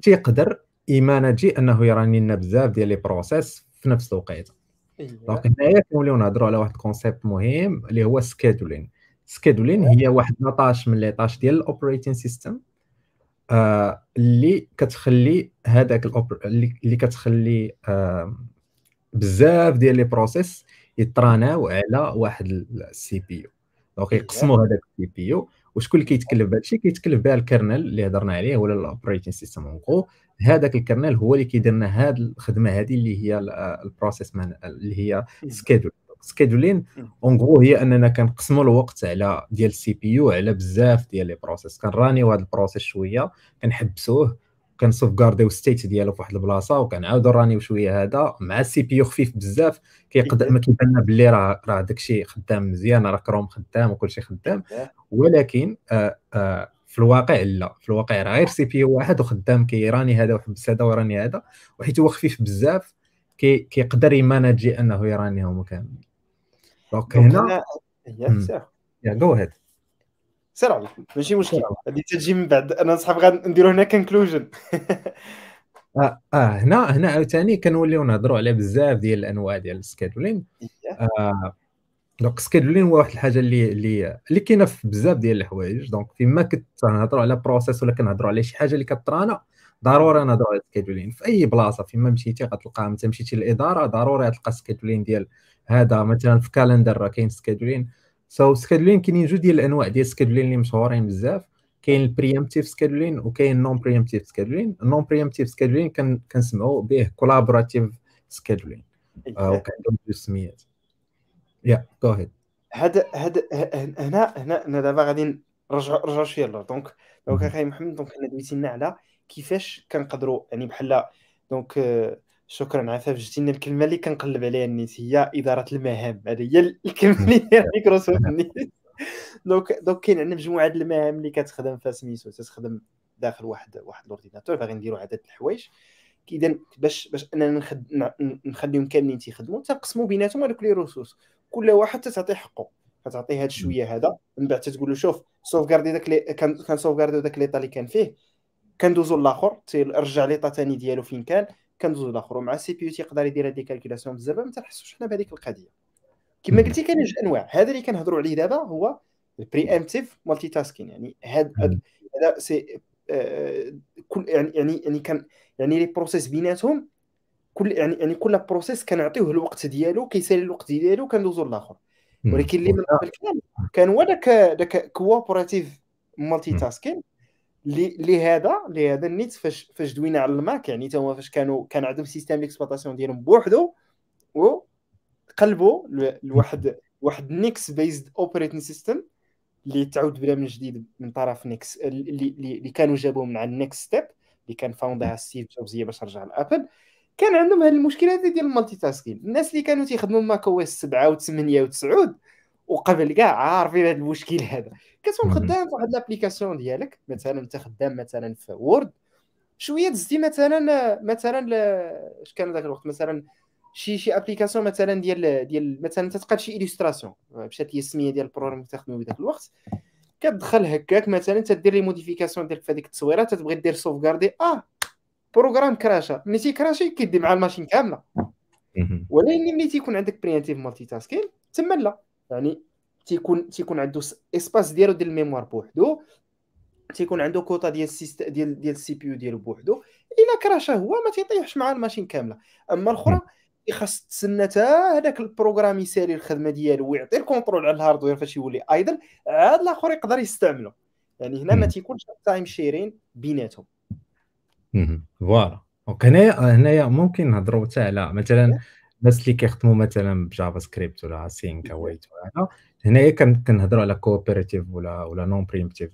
تيقدر يماناجي أنه يراني لنا بزاف ديال les process في نفس الوقيتة. donc هنايا كنوليو نهضروا على واحد ال concept مهم اللي هو scheduling scheduling هي واحد la tâche من les tâches ديال ال operating system آه اللي كتخلي هذاك اللي كتخلي آه بزاف ديال les process يطراناو على واحد ال CPU donc يقسموا هذاك ال CPU وشكون اللي كيتكلف بهذا الشيء كيتكلف بها ال kernel اللي هضرنا عليه ولا ال operating system اون هذاك ال kernel هو اللي كيدير لنا هذه الخدمة هذه اللي هي ال process اللي هي schedule scheduling en gros هي أننا كنقسموا الوقت على ديال ال CPU على بزاف ديال les process كنرانيو هذا ال process شوية كنحبسوه كنسوفكارديو ال state ديالو في واحد البلاصة وكنعاودو رانيو شوية هذا. مع ال CPU خفيف بزاف كيقدر ما كيبان لنا باللي راه راه داكشي خدام مزيان راه كروم خدام وكلشي خدام. ولكن آه آه في الواقع لا في الواقع راه غير CPU واحد وخدام كيراني هذا وحبس هذا وراني هذا وحيت هو خفيف بزاف كي كيقدر يماناجي انه يرانيهم كاملين. donc هنا yeah go ahead سير عليك ماشي مشكل. هادي تجي من بعد. أنا صحاب غنديرو هنا conclusion آه, آه هنا هنا عاوتاني كنوليو نهضروا على بزاف ديال الأنواع ديال ال scheduling آه donc scheduling هو واحد الحاجة اللي اللي اللي كاينة في بزاف ديال الحوايج. donc فيما كنت نهضروا على process ولا كنهضروا على شي حاجة اللي كطرانا ضروري نهضروا على scheduling في أي بلاصة فيما مشيتي غتلقى انت مشيتي للإدارة ضروري غتلقى scheduling ديال هذا. مثلا في calendar راه كاين scheduling so, scheduling كاينين جوج ديال الأنواع ديال scheduling اللي مشهورين بزاف. كاين ال preemptive scheduling وكاين non-preemptive scheduling ال non-preemptive scheduling كنسمعوا به collaborative scheduling وكان جوج سميات yeah go ahead هذا هذا هنا هنا هنا دابا غادي نرجعوا نرجعوا شوية للور donc donc. أخي محمد donc حنا دويتي لنا على كيفاش كنقدروا يعني بحال donc آه، شكرا عفاف جبتي لنا الكلمة اللي كنقلب عليها النيت هي إدارة المهام. هذه هي الكلمة اللي هي مايكروسوفت النيت donc donc كاين عندنا مجموعة المهام اللي كتخدم فيها سميتو تتخدم داخل واحد واحد ال ordinateur باغي نديروا عدد الحوايج. اذا باش باش أننا نخد... نخليهم كاملين تيخدموا تنقسموا بيناتهم هذوك les ressources كل واحد تتعطيه حقه كتعطيه هذا الشويه هذا. من بعد تتقول له شوف sauvegarder داك لي كان كان sauvegarder داك l'état اللي كان فيه كندوزو لآخر. تيرجع l'état ثاني ديالو فين كان كندوزو لآخر. ومع ال CPU تيقدر يدير هذه ال calculations بزاف ما تنحسوش حنا بهذيك القضية. كما قلتي كاين جوج أنواع. هذا اللي كنهضروا عليه دابا هو ال preemptive multitasking يعني هذا. هذا c'est آه، كل يعني يعني يعني كان يعني les process بيناتهم كل يعني يعني كل process كنعطيوه الوقت ديالو كيسالي الوقت ديالو كندوزو للاخر. ولكن اللي من قبل كان كان هو داك داك cooperative multi. tasking اللي اللي هذا اللي هذا النيت فاش فاش دوينا على الماك يعني تا هما فاش كانوا كان عندهم système d'exploitation ديالهم بوحدو وقلبوا لواحد واحد Unix-based operating system اللي تعود بدا من جديد من طرف نيكس اللي اللي كانوا جابوه من على ال NeXTSTEP اللي كان found ها ستيف جوبز هي باش رجع لأبل كان عندهم هذه المشكلة هذه ديال ال multitasking الناس اللي كانوا تيخدموا Mac OS 7 و8 و9 وقبل كاع عارفين هذا المشكل هذا. كتكون. خدام في واحد l'application ديالك مثلا أنت خدام مثلا في Word شوية دزتي مثلا مثلا ل- اش كان ذاك الوقت؟ مثلا شي شي application مثلا ديال ديال مثلا تتقاد شي Illustration مشات هي السمية ديال ال programme اللي تخدموا بذاك الوقت. كتدخل هكاك مثلا تدير les modifications ديالك في هذيك التصويرة تتبغي دير sauvegarder آه programme كراشا ملي تيكراشي كيدي مع la machine كامله. ولكن ملي تيكون عندك preemptive multitasking تما لا. يعني تيكون تيكون عنده espace ديالو ديال la mémoire بوحدو تيكون عنده كوطا ديال السيست ديال ديال ال CPU ديالو بوحدو. إلا كراشا هو ما تيطيحش مع la machine كامله. أما الأخرى خاص تسنى تا هذاك ال programme يسالي الخدمة ديالو ويعطي ال contrôle على ال hardware فاش يولي idle عاد الآخر يقدر يستعمله يعني هنا ما. تيكونش time sharing بيناتهم. Voilà. Donc هنايا هنايا ممكن نهضروا حتى على مثلا الناس اللي كيخدموا مثلا ب JavaScript ولا async await ولا هنايا كن- كنهضروا على coopérative ولا ولا non préemptive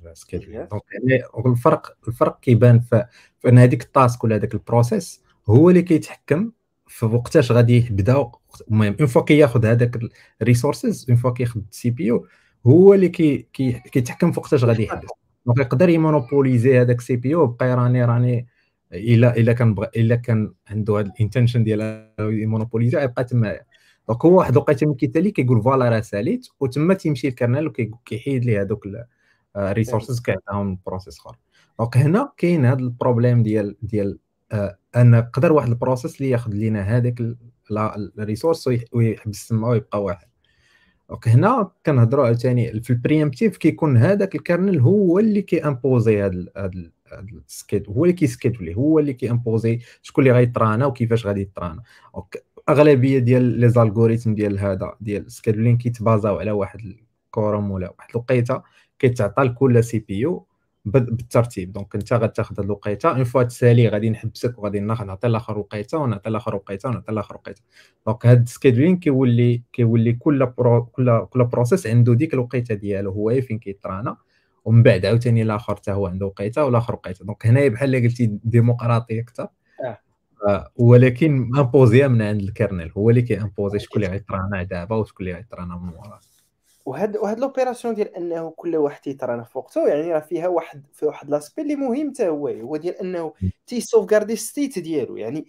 Yes. donc الفرق الفرق كيبان في في ان هذيك ال task ولا هذاك ال process هو اللي كيتحكم في وقتاش غادي يبدا المهم une fois كياخذ هذاك ال resources une fois كياخذ ال CPU هو اللي كي كي كيتحكم في وقتاش غادي يحدث. donc يقدر ي monopoliser هذاك ال CPU بقى ي runner runner الا إلا كان بغ... إلا كان عنده هذا ال intention ديال ي monopoliser يبقى تما donc هو واحد الوقيته من كيتالي كيقول voilà راه ساليت وتما تيمشي ال kernel وكيحيد ليه هذوك ال resources كيعطيهم ال process آخر. donc هنا كاين هذا ال problème ديال ديال آه أن قدر واحد ال process اللي ياخذ لينا هذاك ال ressource ويحبس تما ويبقى واحد. donc هنا كنهضروا عاوتاني في ال préemptive كيكون هذاك ال kernel هو اللي كي imposer هذا هذا ال sched هو اللي كي scheduler هو اللي كي imposer شكون اللي غي tourner وكيفاش غادي ي tourner أغلبية ديال les algorithmes ديال هذا ديال ال scheduling كيتبازاو على واحد ال quantum ولا واحد الوقيتة كيتعطى لكل CPU بالترتيب. donc انت غتاخذ هذه الوقيتة une fois تسالي غادي نحبسك وغادي نعطي الآخر وقيتة ونعطي الآخر وقيتة ونعطي الآخر وقيتة. donc هذا ال scheduling كيولي كيولي كل pro كل كل process عنده ديك الوقيتة ديالو هو فين كي tourner ومن بعد عاوتاني الآخر حتى هو عنده وقيته والآخر وقيته. donc هنايا بحال اللي قلتي ديمقراطيه أكثر. آه. ولكن imposé من عند ال kernel هو اللي كي imposer شكون اللي غي tourner دابا وشكون اللي غي tourner من وراه وهاد وهاد l'opération ديال أنه كل واحد تي tourner في وقته يعني راه فيها واحد في واحد l'aspect اللي مهم حتى هو هو ديال أنه تي sauvegarder state ديالو. يعني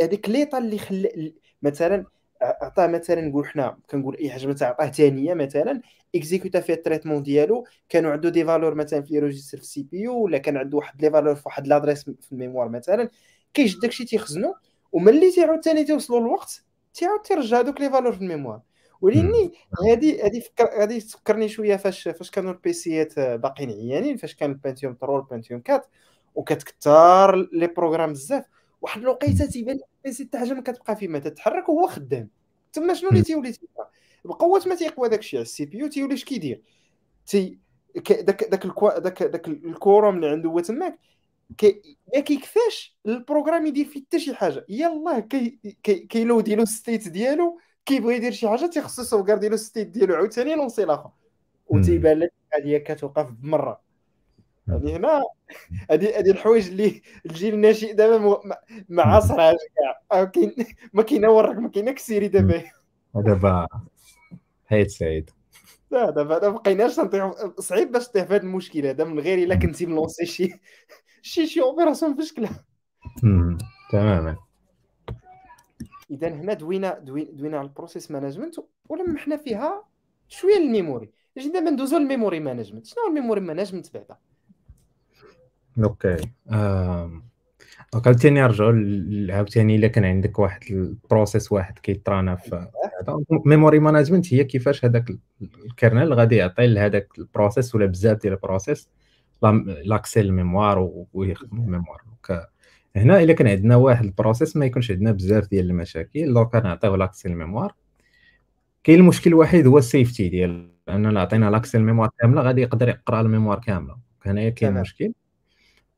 هذيك l'état اللي خلى مثلا عطاه مثلا نقول حنا كنقول اي حاجة مثلا عطاه ثانية مثلا exécuta فيها ال traitement ديالو كانوا عنده des valeurs مثلا في registre في ال CPU ولا كان عنده واحد les valeurs في واحد l'adresse في la mémoire مثلا كيجد داكشي تيخزنو وملي تيعاود ثاني توصلوا الوقت تيعاود تيرجع دوك les valeurs في la mémoire. ولأني هذه هذه فكر هذه تفكرني شوية فاش فاش كانوا ال PCيات باقيين عيانين فاش كان ال Pentium 3 وال Pentium 4 وكتكثر les programmes بزاف. واحد الوقيته تيبان ال PC حتى حاجة ما كتبقى فيه ما تتحرك وهو خدام. تما شنو اللي تيولي تيبقى؟ بقوة ما تيقوى داك الشيء على ال CPU تيولي اش كيدير تي داك داك الكوا داك داك الكوروم اللي عنده هو تماك كي ما كيكفاش ال programme يدير فيه حتى شي حاجة. يلاه كي كيلودي له ال state ديالو كيبغي يدير شي حاجة تيخصو سوغاردي له الستيت ديالو عاوتاني لونسي لاخر. وتيبان لك هذه كتوقف بمرة. يعني هنا هذه هذه الحوايج اللي الجيل الناشئ دابا ما عاصرهاش كاع. كاين ما كينورك ما كاينك سيري دابا. دابا حيت سعيد لا دابا ما بقيناش صعيب باش تطيح في هذا المشكل هذا من غير إلا كنتي ملونسي شي شي شي اوبيراسيون فشكلها تماما. اذا هنا دوينا دوينا على ال process management ولمحنا فيها شوية ال memory. أجي دابا ندوزو لل memory management شنو هو ال memory management بعدا؟ OK. Donc عاوتاني نرجعو عاوتاني إلا كان عندك واحد ال process واحد كيطرانا في memory management هي كيفاش هذاك ال kernel غادي يعطي لهذاك ال process ولا بزاف ديال ال process l'accès ال mémoire ويخدم ال mémoire هنا إلا كان عندنا واحد ال process ما يكونش عندنا بزاف ديال المشاكل لو كان نعطيو l'accès ال mémoire كاين المشكل الوحيد هو ال safety ديال اننا عطينا l'accès ال mémoire كاملة غادي يقدر يقرأ ال mémoire كاملة. هنايا كاين مشكل.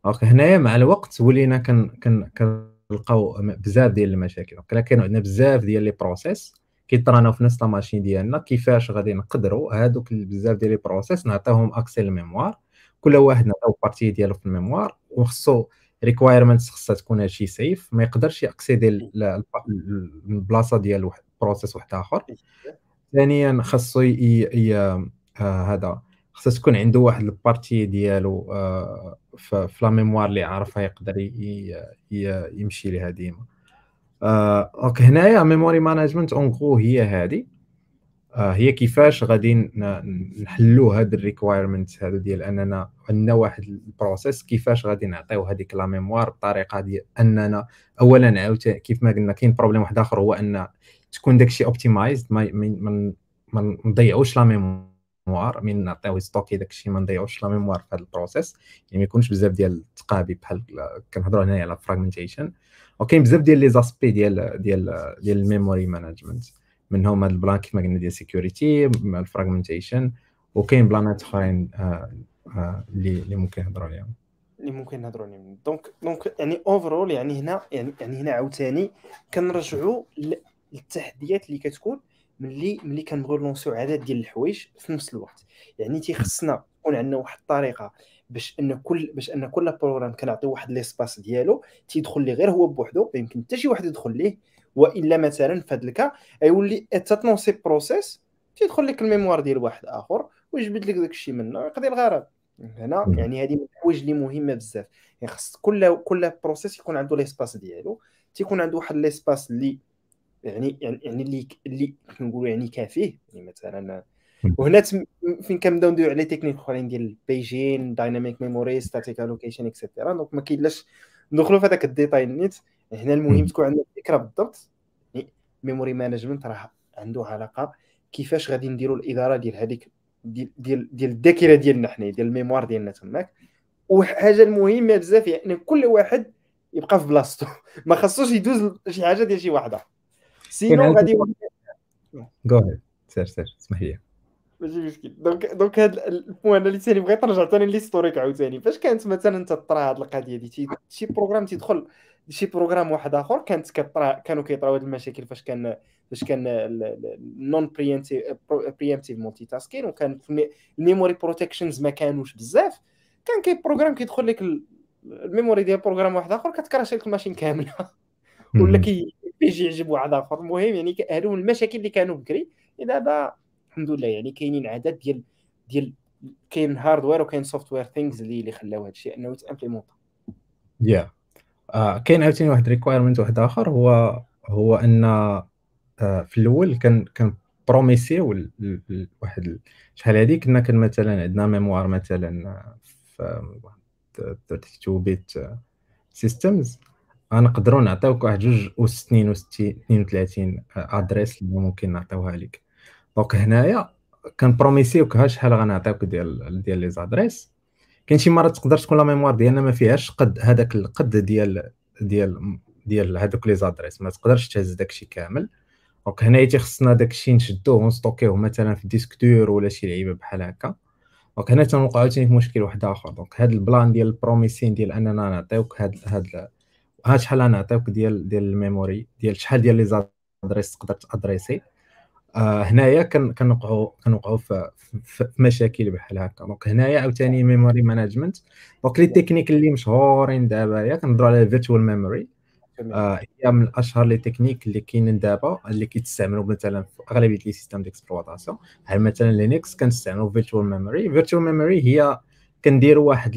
Donc هنايا مع الوقت ولينا كنلقاو بزاف ديال المشاكل. Donc كانوا عندنا بزاف ديال les process كيطراناو في نفس la machine ديالنا كيفاش غادي نقدروا هادوك بزاف ديال les process نعطيوهم accès لل mémoire كل واحد نعطيو partie ديالو في ال mémoire. وخصو requirements خصها تكون هادشي safe ما يقدرش ي accéder البلاصة ديال واحد process واحد آخر. ثانيا خاصو آه، هذا خصها تكون عنده واحد ال partie ديالو آه، في la mémoire اللي عارفها يقدر يمشي ليها ديما. Donc هنايا memory management en gros هي هذه آه، هي كيفاش غادي نحلوا هاد ال requirements هادو ديال أننا عندنا واحد ال process كيفاش غادي نعطيو هذيك la mémoire بطريقة ديال أننا اولا عاوتاني كيف ما قلنا كاين problème واحد آخر هو أن تكون داكشي optimized ما ما نضيعوش la mémoire. من نعطيو stocker داكشي ما نضيعوش la mémoire في هذا ال process. يعني ما يكونش بزاف ديال التقابي بحال كنهضروا هنايا على fragmentation وكاين بزاف ديال les aspects ديال ديال ديال ال memory management منهم هذا ال plan كيف ما قلنا ديال sécurité ال fragmentation وكاين plan ات أخرين آه، آه، اللي اللي ممكن نهضروا عليهم. اللي ممكن نهضروا عليهم. Donc donc يعني overall يعني هنا يعني يعني هنا عاوتاني كنرجعوا للتحديات اللي كتكون ملي ملي كنبغيو ن lancer يو عدد ديال الحوايج في نفس الوقت. يعني تيخصنا يكون عندنا واحد الطريقة باش إن كل باش إن كل programme كنعطيو واحد l'espace ديالو تيدخل ليه غير هو بوحدو ما يمكن حتى شي واحد يدخل ليه. وإلا مثلا في هذا ال cas يولي تت lancer process تيدخل لك ال mémoire ديال واحد آخر ويجبد لك داك الشيء منه ويقضي الغرض. هنا يعني هذه من الحوايج اللي مهمة بزاف. يعني خص كل كل process يكون عنده l'espace ديالو تيكون عنده واحد l'espace اللي يعني يعني يعني اللي اللي كنقولوا يعني كافيه يعني مثلا وهنا فين كنبداو ندويو على techniques أخرين ديال ال paging dynamic memory static allocation et cetera donc ما كاينلاش ندخلوا في هذاك ال détails net. هنا المهم تكون عندنا فكرة بالضبط. Memory management راه عنده علاقة كيفاش غادي نديروا الإدارة ديال هذيك ديال ديال ديال الذاكرة ديالنا حنا ديال ال mémoire ديالنا تماك. وحاجة المهمة بزاف يعني كل واحد يبقى في بلاصتو. ما خصوش يدوز شي حاجة ديال شي واحد sinon غادي je suis sûr sûr اسمح لي ماشي مشكل donc donc هاد ال point اللي ثاني بغيت نرجع ثاني l'historique عاوتاني فاش كانت مثلا تطرا هاد القضية دي شي programme تيدخل شي programme واحد اخر كانت كطرا كانوا كيطراو هاد المشاكل فاش كان فاش كان non-preemptive multitasking وكان ال memory protections ما كانوش بزاف كان كاين programme كيدخل لك ال memory ديال programme واحد اخر كت crasher لك ال machine كامله ولا كي يجي يعجب واحد آخر. المهم يعني هادو المشاكل اللي كانوا بكري. دابا الحمد لله يعني كاينين عدد ديال ديال كاين hardware وكاين software things اللي اللي خلاو هذا الشيء انه يت implémente يا آه كاين عاوتاني واحد requirement واحد آخر. هو هو أن آه في الأول كان كان promise يو واحد شحال هادي كنا كان مثلا عندنا mémoire مثلا في 32 bit systems غنقدروا نعطيوك واحد جوج و 62 32 adresses اللي ممكن نعطيوها لك donc هنايا كان promise يوك ها شحال غنعطيوك ديال ديال les adresses كاين شي مرات تقدر تكون la mémoire ديالنا ما فيهاش قد هذاك القد ديال ديال ديال هذوك les adresses ما تقدرش تهز داكشي كامل. Donc هنايا تيخصنا داكشي نشدوه ون stocker يوه مثلا في disque dur ولا شي لعيبة بحال هكا. Donc هنا تنوقعو عاوتاني في مشكل واحد آخر. Donc هاد ال plan ديال ال promising ديال أننا نعطيوك هاد هاد ها شحال غنعطيوك ديال ديال ال memory ديال شحال ديال les adresses تقدر ت adresser؟ آه هنايا كنوقعوا كنوقعوا في, في مشاكل بحال هكا. Donc هنايا عاوتاني memory management donc les techniques اللي مشهورين دابا يا كنهضروا على ال virtual memory آه هي من أشهر les techniques اللي كاينين دابا اللي كيتستعملوا مثلا في أغلبية les systèmes d'exploitation بحال مثلا Linux كنستعملوا virtual memory virtual memory هي كنديروا واحد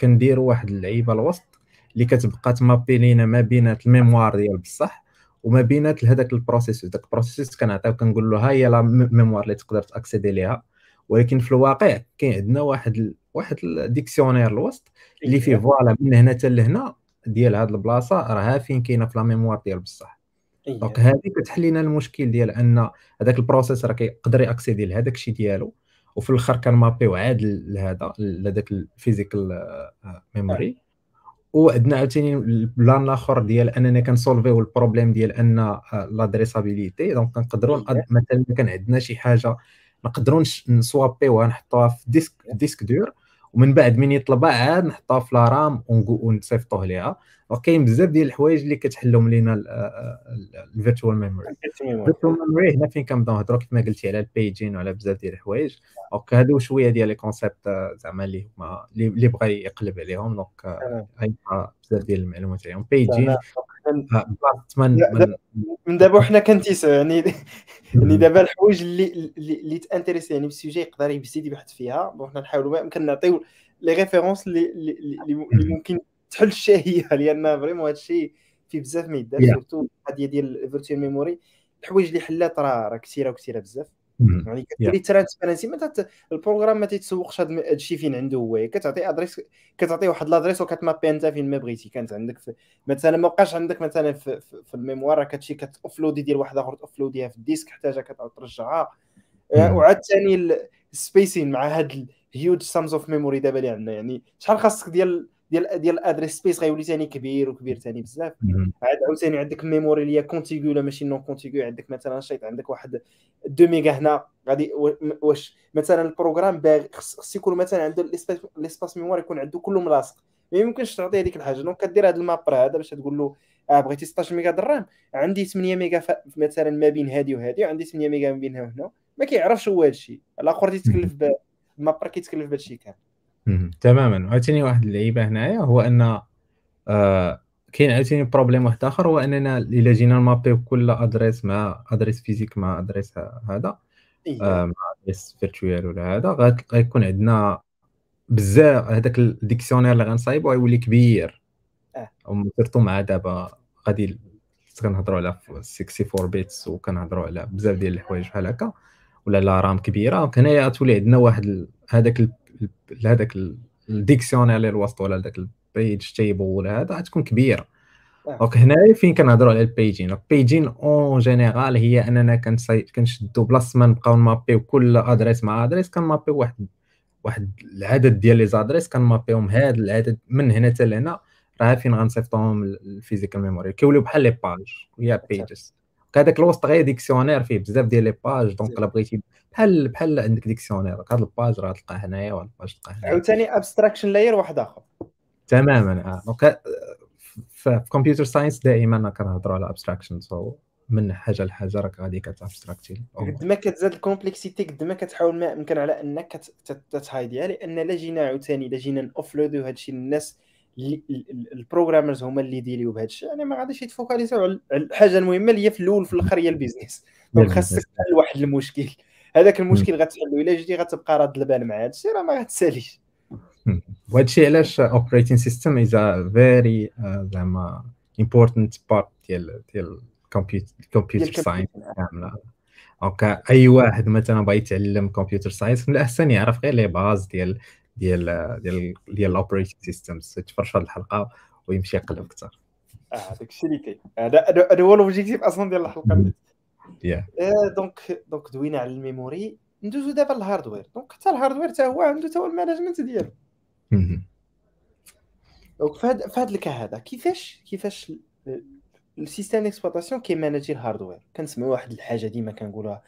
كنديروا واحد اللعيبة الوسط اللي كتبقى ت mapper لينا ما بينات ال mémoire ديال بصح وما بينات هذاك ال processeur داك ال processeur كنعطيو كنقول له ها هي la mémoire اللي تقدر ت accéder ليها. ولكن في الواقع كاين عندنا واحد ال... واحد ال dictionnaire الوسط اللي فيه voilà من هنا حتى لهنا ديال هاد البلاصة راها فين كاينة في la mémoire ديال بصح. Donc هذه كتحل لنا المشكل ديال أن هذاك ال processeur كيقدر ي accéder لهذاك الشيء ديالو وفي الآخر كن mapper يو عاد لهذا لهذاك ال physical memory وعندنا عاوتاني ال plan الآخر ديال أننا كن solve يو ال problème ديال أن l'adressabilité donc كنقدروا مثلا كان عندنا شي حاجة نقدروا نسوابيوها نحطوها في disque disque dur ومن بعد من يطلبها عاد نحطوها في la RAM ونصيفطوه ليها. وكاين بزاف ديال الحوايج اللي كتحلهم لينا ال virtual memory ال virtual memory هنا فين كنبداو نهضروا؟ كما قلتي على ال paging وعلى بزاف ديال الحوايج. donc هادو شوية ديال les concepts زعما اللي هما اللي بغى يقلب عليهم. donc غيبقى بزاف ديال المعلومات عليهم. paging من دابا وحنا كنتيسعوا يعني يعني دابا الحوايج اللي اللي تانتيريسي يعني بال sujet يقدر يبتدي يبحث فيها بغينا نحاولوا ما يمكن نعطيو les références اللي اللي ممكن تحل الشهية لأن vraiment هذا الشيء فيه بزاف ما يدار surtout القضية ديال ال virtual memory. الحوايج اللي حلات راه راه كثيره وكثيره بزاف. يعني كديري transparency ما ال programme ما تيتسوقش هذا الشيء فين عنده هو كتعطي adresse كتعطي واحد l'adresse وكتمابي انت فين ما بغيتي كانت عندك في مثلا ما بقاش عندك مثلا في, في, في ال mémoire راه كتمشي كتوفلودي ديال واحد اخر توفلوديها في ال disque حتى جا كترجعها وعاد ثاني ال spacing مع هاد ال huge sums of memory دابا اللي عندنا يعني شحال خاصك ديال ديال ديال ال address space غيولي ثاني كبير وكبير ثاني بزاف. عاد عاوتاني عندك ال memory اللي هي contigu لا ماشي non contigu عندك مثلا شيط عندك واحد 2 ميغا هنا غادي واش؟ مثلا ال programme باغي خص يكون مثلا عنده l'espace mémoire يكون عنده كله ملاصق. ما يمكنش تعطيه هذيك الحاجة. donc كدير هذا ال mapper هذا باش تقول له آه بغيتي 16 méga de RAM عندي 8 ميغا مثلا ما بين هذه وهذه وعندي 8 ميغا ما بين وهنا ما كيعرفش هو هذا الشيء الآخر تيتكلف ال mapper كيتكلف بهذا الشيء كامل. تماما. عاوتاني واحد اللعيبه هنايا هو أن آه كاين عاوتاني problème واحد آخر هو أننا إلا جينا نمابيو كل adresse مع adresse physique مع adresse هذا. آه مع adresse virtuelle ولا هذا غيكون عندنا بزاف هذاك ال dictionnaire اللي غنصايبو غيولي كبير. آه. surtout مع دابا غادي كنهضروا على 64 bits وكنهضروا على بزاف ديال الحوايج بحال هكا ولا la RAM كبيرة. هنايا تولي عندنا واحد هذاك لهذاك ال dictionnaire اللي الوسط ولا ذاك ال page table ولا هذا غتكون كبيرة. آه. donc هنايا فين كنهضروا على ال paging ال paging en général هي أننا كنشدو place ما نبقاو نمابيو كل adresse مع adresse كنمابيو واحد واحد العدد ديال les adresses كنمابيوهم هذا العدد من هنا حتى لهنا. راه فين غنصيفطوهم ال physical memory كيوليو بحال les pages هي pages هذاك الوسط غير dictionnaire فيه بزاف ديال les pages donc الا بغيتي بحال بحال عندك dictionnaire هذا ال page راه تلقاه هنايا وهذا ال page تلقاه هنايا. عاوتاني abstraction layer واحد آخر. تماما آه. donc في computer science دائما كنهضروا على abstraction so من حاجة لحاجة راك غادي كتابستراكتي قد ما كتزاد ال complexity قد ما كتحاول ما يمكن على أنك تتهايديها لأن لا جينا عاوتاني لا جينا نوفلودو هذا الشيء للناس ال programmers هما اللي يديريو بهذا الشيء يعني ما غاديش يتفوكاليزيو على الحاجة المهمة اللي هي في الأول وفي الآخر هي ال business. donc خاصك تحل واحد المشكل. هذاك المشكل غتحلو إلا جيتي غتبقى راد البال مع هذا الشيء راه ما غتساليش. وهذا الشيء علاش operating system is very زعما important part ديال ديال ال computer science كاملة. donc أي واحد مثلا بغى يتعلم computer science من الأحسن يعرف غير les bases ديال ديال ديال ديال ال operating systems يتفرج في هذه الحلقة ويمشي يقلب أكثر آه داك الشيء اللي كاين. هذا هذا هو l'objectif أصلا ديال الحلقة يا donc donc دوينا على ال memory. ندوزو دابا لل hardware donc حتى ال hardware حتى هو عنده حتى هو ال management ديالو. donc في هذا ال cas هذا كيفاش كيفاش ال système d'exploitation كيماناجي ال hardware كنسمعوا واحد الحاجة ديما كنقولوها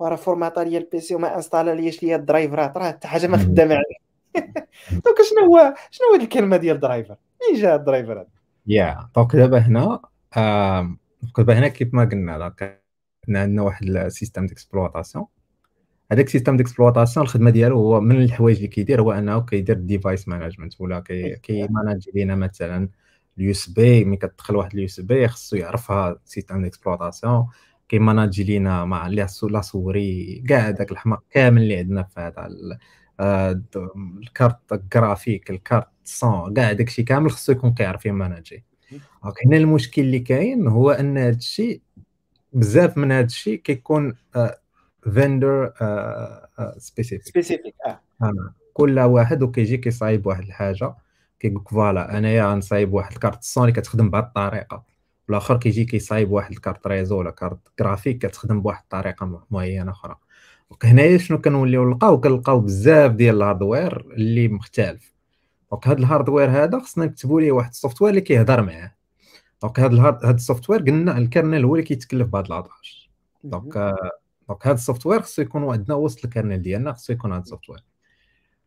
راه فورماطا ليا ال PC وما انستالا ليش ليا الدرايفرات راه حتى حاجة ما خدامة donc شنو هو شنو هو الكلمة ديال ال driver منين جا ال driver هذا يا donc دابا هنا دابا هنا كيف ما قلنا عندنا واحد ال système d'exploitation هذاك ال système d'exploitation الخدمة ديالو هو من الحوايج اللي كيدير هو أنه كيدير device management ولا كي كيماناجي لينا مثلا ال USB ملي كتدخل واحد ال USB خصو يعرفها système d'exploitation كيماناجي لينا مع la souris كاع داك الحماق كامل اللي عندنا في هذا آه، ال carte ال graphique ال carte son كاع داكشي كامل خصو يكون كيعرف يماناجي. donc هنا المشكل اللي كاين هو أن هذا الشيء بزاف من هذا الشيء كيكون vendor specific specific آه كل واحد وكيجي كيصايب واحد الحاجة. كيقول لك voilà أنايا غنصايب واحد ال carte. son اللي كتخدم بهذه الطريقة. والآخر كيجي كيصايب واحد ال carte réseau ولا carte graphique كتخدم بواحد الطريقة معينة أخرى. هنايا شنو كنوليو نلقاو؟ كنلقاو بزاف ديال ال hardware اللي مختلف. donc هذا ال hardware هذا خصنا نكتبوا ليه واحد ال software اللي كيهضر معاه. donc هذا هذا ال software قلنا ال kernel هو اللي كيتكلف بهذا la tâche donc donc هذا ال software خصو يكون عندنا وسط ال kernel ديالنا خصو يكون هذا ال software.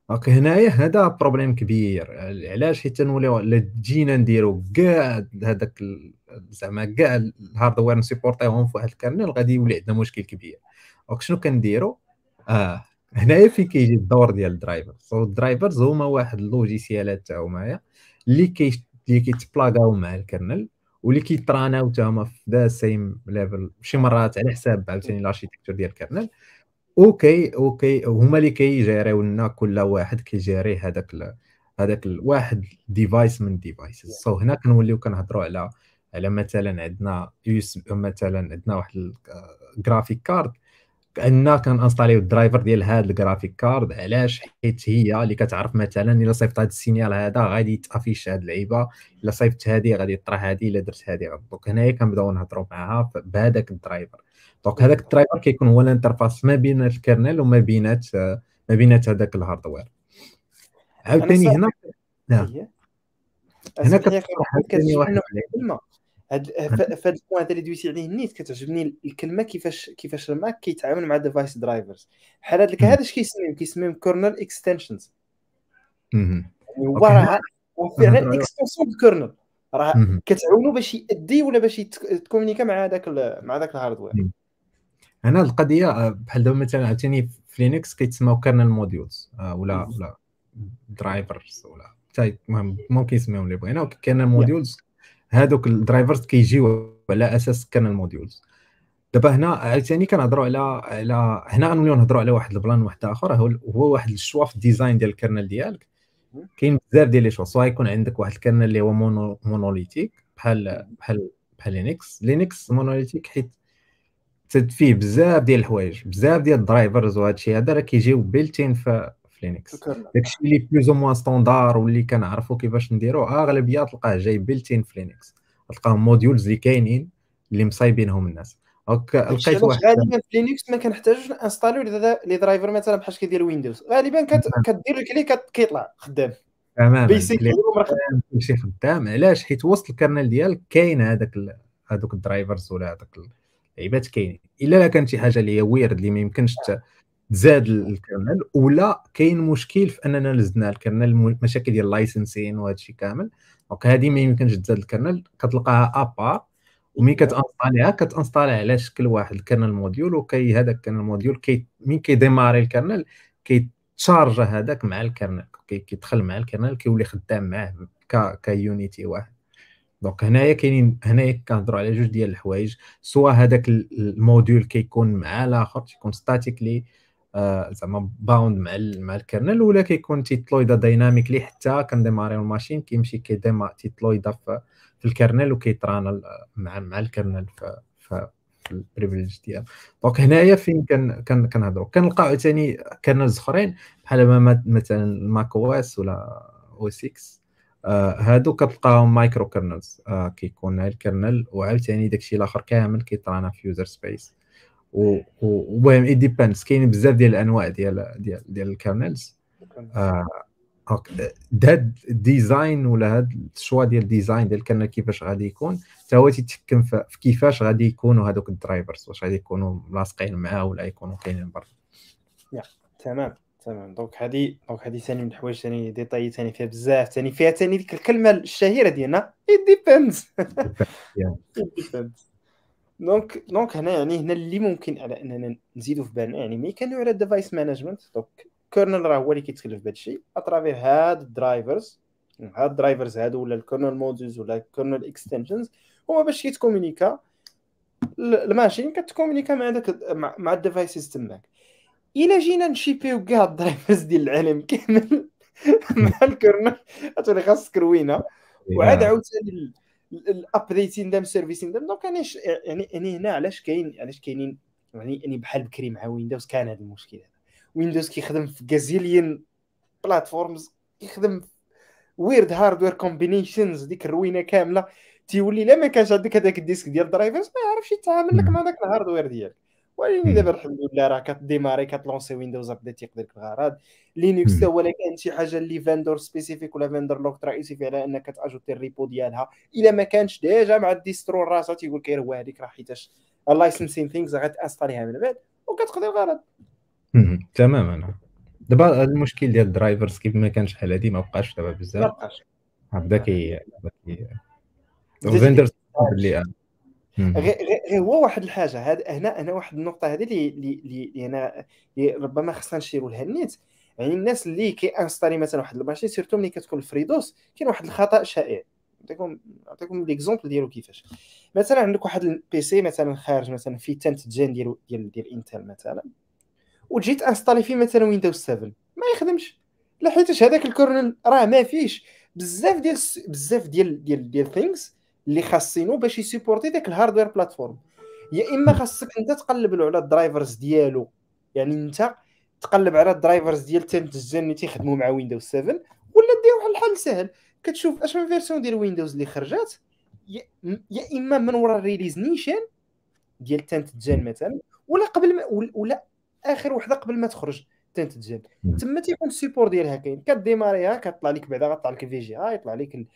donc هنايا هذا problème كبير. علاش؟ حيت نوليو جينا نديرو كاع هذاك زعما كاع ال hardware نسيبورتيهم في واحد kernel غادي يولي عندنا مشكل كبير. donc شنو كنديرو؟ آه هنايا فين كيجي الدور ديال ال driver so ال drivers هما واحد اللوجيسيالات تا هما اللي كي اللي كيتبلاغاو مع ال kernel واللي كيتراناو تا هما في the same level شي مرات على حساب عاوتاني ال architecture ديال ال kernel. okay okay. هما اللي كي gérer يو لنا كل واحد كي gérer هذاك هذاك واحد device من devices سو هنا كنوليو كنهضروا على على مثلا عندنا يوس مثلا عندنا واحد ال graphic card عندنا كن installer يو ال driver ديال هذا ال graphic card علاش؟ حيت هي اللي كتعرف مثلا إلا صيفط هذا ال signal هذا غادي يت affiche هذه اللعيبة. إلا صيفط هذه غادي يطرح هذه إلا درت هذه donc هنايا كنبداو نهضروا معاها بهذاك ال driver. donc هذاك ال driver كيكون هو ال interface ما بين ال kernel وما بينات ما بينات هذاك ال hardware. عاوتاني هنا هنا كتشرح فهاد ال point هذا اللي دويتي عليه نيت كتعجبني الكلمة كيفاش كيفاش الماك كيتعامل مع device drivers بحال هاد هذا اش كيسميهم؟ كيسميهم kernel extensions يعني هو راه فعلا extension ال kernel راه كتعاونو باش يأدي ولا باش ت communiquer مع هذاك مع ذاك ال hardware هنا القضية آه، بحال دابا مثلا عاوتاني في لينكس كيتسماو kernel modules آه، ولا ولا drivers ولا المهم ممكن يسميهم اللي بغينا kernel modules هادوك ال drivers كيجيو على أساس kernel modules دابا هنا عاوتاني كنهضروا على على هنا غنوليو نهضروا على واحد ال plan واحد آخر هو واحد ال choix في ال design ديال ال kernel ديالك. كاين بزاف ديال les choix سواء يكون عندك واحد ال kernel اللي هو mono monolithique بحال بحال بحال لينكس لينكس monolithique حيت تد فيه بزاف ديال الحوايج بزاف ديال ال drivers وهذا الشيء هذا راه كيجيو built-in في في لينكس داكشي اللي plus ou moins standard واللي كنعرفوا كيفاش نديروا أغلبية تلقاه جاي built-in في لينكس تلقاهم modules اللي كاينين اللي مصايبينهم الناس. donc لقيت واحد غالبا في لينكس ما كنحتاجوش installer يو les drivers مثلا بحال كيدير ويندوز غالبا كدير ال clic كيطلع خدام. تماما. كلشي خدام. علاش؟ حيت وسط ال kernel ديالك كاين هذاك هذوك ال drivers ولا هذاك اللعيبات كاينين. إلا لا كانت شي حاجة اللي هي weird اللي ما يمكنش تزاد ال kernel ولا كاين مشكل في أننا نزدنا ال kernel مشاكل ديال ال licensing وهذا الشيء كامل. donc هذه ما يمكنش تزاد ال kernel كتلقاها à part ومين كت installer يها كت installer على شكل واحد ال kernel module وكي هذاك ال kernel module كي مين كي démarrer ال kernel كيت charge هذاك مع ال kernel كيدخل مع ال kernel كيولي خدام معاه ك unité واحد. donc هنايا كاينين هنايا كنهضروا على جوج ديال الحوايج سواء هذاك ال module كيكون مع الآخر تيكون statically آه، زعما bound مع مع ال kernel ولا كيكون تيت load ا dynamically حتى كن démarrer يو ال machine كيمشي كيديما تيت load ا في, في ال kernel وكيت run ا مع مع ال kernel في, في ال privilege ديال donc هنايا فين كان كنهضروا كنلقاو عاوتاني kernels أخرين بحال مثلا ماك أو اس ولا أو 6 آه هادو كتلقاهم micro kernels. آه كيكون ال kernel وعاوتاني داكشي الآخر كامل كيت run ا في user space. المهم it depends كاين بزاف ديال الأنواع ديال ديال ديال ال kernels. آه هاد ال design ولا هاد ال choix ديال ال design ديال ال kernel كيفاش غادي يكون حتى هو تيتحكم في كيفاش غادي يكونوا هادوك ال drivers واش غادي يكونوا ملاصقين معاه ولا يكونوا كاينين برا. تمام. تمام. donc هذه donc هذه ثاني من الحوايج ثاني détail ثاني فيها بزاف ثاني فيها ثاني ديك الكلمة الشهيرة ديالنا it depends. It depends. donc donc هنا يعني هنا اللي ممكن على أننا نزيدوا في بالنا يعني ملي كانوا على ال device management donc kernel راه هو اللي كيتكلف بهذا الشيء à travers هاد ال drivers هاد الدرايفرز هادو ولا الكيرنل موديلز ولا الكيرنل اكستنشنز هما باش كيتكومونيكا الماشين كتكومونيكا مع داك مع الديفايسز تماك. الا جينا نشيبيو كاع الدرايفرز ديال العالم كامل. مع الكرنل غتولي خاصك روينه وعاد عاوتاني الابديتين دام سيرفيسين دام دونك يعني يعني يعني هنا علاش كاين علاش كاينين يعني يعني بحال بكري مع ويندوز كان هذا المشكل هذا. ويندوز كيخدم في غازيليان بلاتفورمز كيخدم ويرد هاردوير كومبينيشنز ديك الروينة كاملة. تيولي لا ما كانش عندك هذاك الديسك ديال الدرايفرز ما يعرفش يتعامل لك مع داك الهاردوير ديالك. ولكن دابا الحمد لله راه كديماري كتلونسي ويندوز أبديت يقدر لك الغرض لينكس حتى هو كان شي حاجة اللي فاندور سبيسيفيك ولا فاندور لوك رئيسي في على إنك تاجوتي الريبو ديالها. إلا ما كانش ديجا مع الديسترو راسها تيقول لك هو هذيك راه حيتاش ال licensing things غت installer يها من بعد وكتقضي الغرض تماما. دابا المشكل ديال ال drivers كيف ما كان شحال هادي ما بقاش دابا بزاف. ما بقاش بدا كي vendors اللي غير هو واحد الحاجة. هذا هنا هنا واحد النقطة هذه اللي اللي أنا ربما خصنا نشيروا لها النيت يعني الناس اللي كي installer مثلا واحد ال machine surtout ملي كتكون FreeDOS كاين واحد الخطأ شائع. نعطيكم نعطيكم l'exemple ديالو كيفاش. مثلا عندك واحد ال PC مثلا خارج مثلا في 10 gen ديال ديال ديال Intel مثلا وجيت installer فيه مثلا ويندوز 7 ما يخدمش. لا حيتاش هذاك ال kernel راه ما فيش بزاف ديال بزاف ديال ديال ديال things اللي خاصينو باش ي supporter داك ال hardware platform يا إما خاصك أنت تقلب له على ال drivers ديالو. يعني أنت تقلب على ال drivers ديال تنتجن اللي تيخدموا مع ويندوز 7 ولا دير واحد الحل سهل. كتشوف أش من version ديال ويندوز اللي خرجات. يا إما من ورا la release نيشان ديال تنتجن مثلا ولا قبل ما ولا آخر وحدة قبل ما تخرج تنتجن تما تيكون السيبور ديالها كاين. ك démarrer ها كطلع لك بعدا غطلع لك ال VGA يطلع لك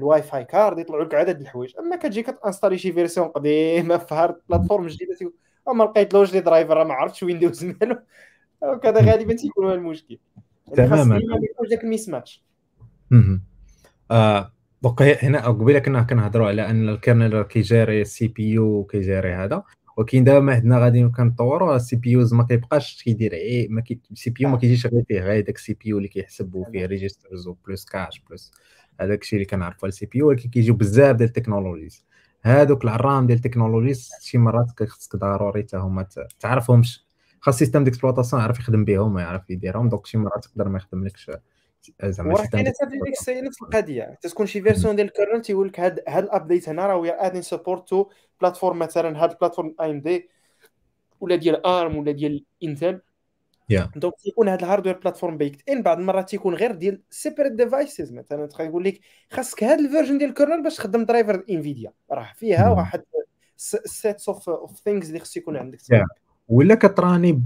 ال WiFi card يطلعوا لك عدد الحوايج. أما كتجي كت installer شي version قديمة في hard platform جديدة أما لقيت لوش les drivers ما عرفتش ويندوز مالو. وكذا غالبا تيكون هو المشكل. يعني تماما. ما يكونش داك ال mismatch آه هنا قبيلة كنا كنهضروا على أن ال kernel كيجاري ال CPU وكيجاري هذا. ولكن دابا ما عندنا غادي كنطوروا les CPUs ما كيبقاش كيدير اي ما كي ال CPU ما كيجيش غير فيه غير داك ال CPU اللي كيحسب وفيه registers و plus cache plus هذاك الشيء اللي كنعرفوا على ال CPU ولكن كيجيو بزاف ديال ال technologies. هادوك العرام ديال ال technologies شي مرات خصك ضروري حتى هما تعرفهمش. خاص système d'exploitation يعرف يخدم بهم ويعرف يديرهم donc شي مرات تقدر ما يخدملكش زعما حتى ديك السيد نفس القضية. تكون شي version ديال ال kernel تيقول لك هاد هاد ال update هنا راه we adding support to platform مثلا هاد ال platform AMD ولا ديال ARM ولا ديال Intel yeah. donc تيكون هذا ال hardware platform بيكت ان بعض المرات تيكون غير ديال separate devices مثلا تقدر يقول لك خاصك هذا ال version ديال ال kernel باش تخدم driver Nvidia راه فيها واحد sets of of things اللي خص يكون عندك. Yeah. ولا كت runni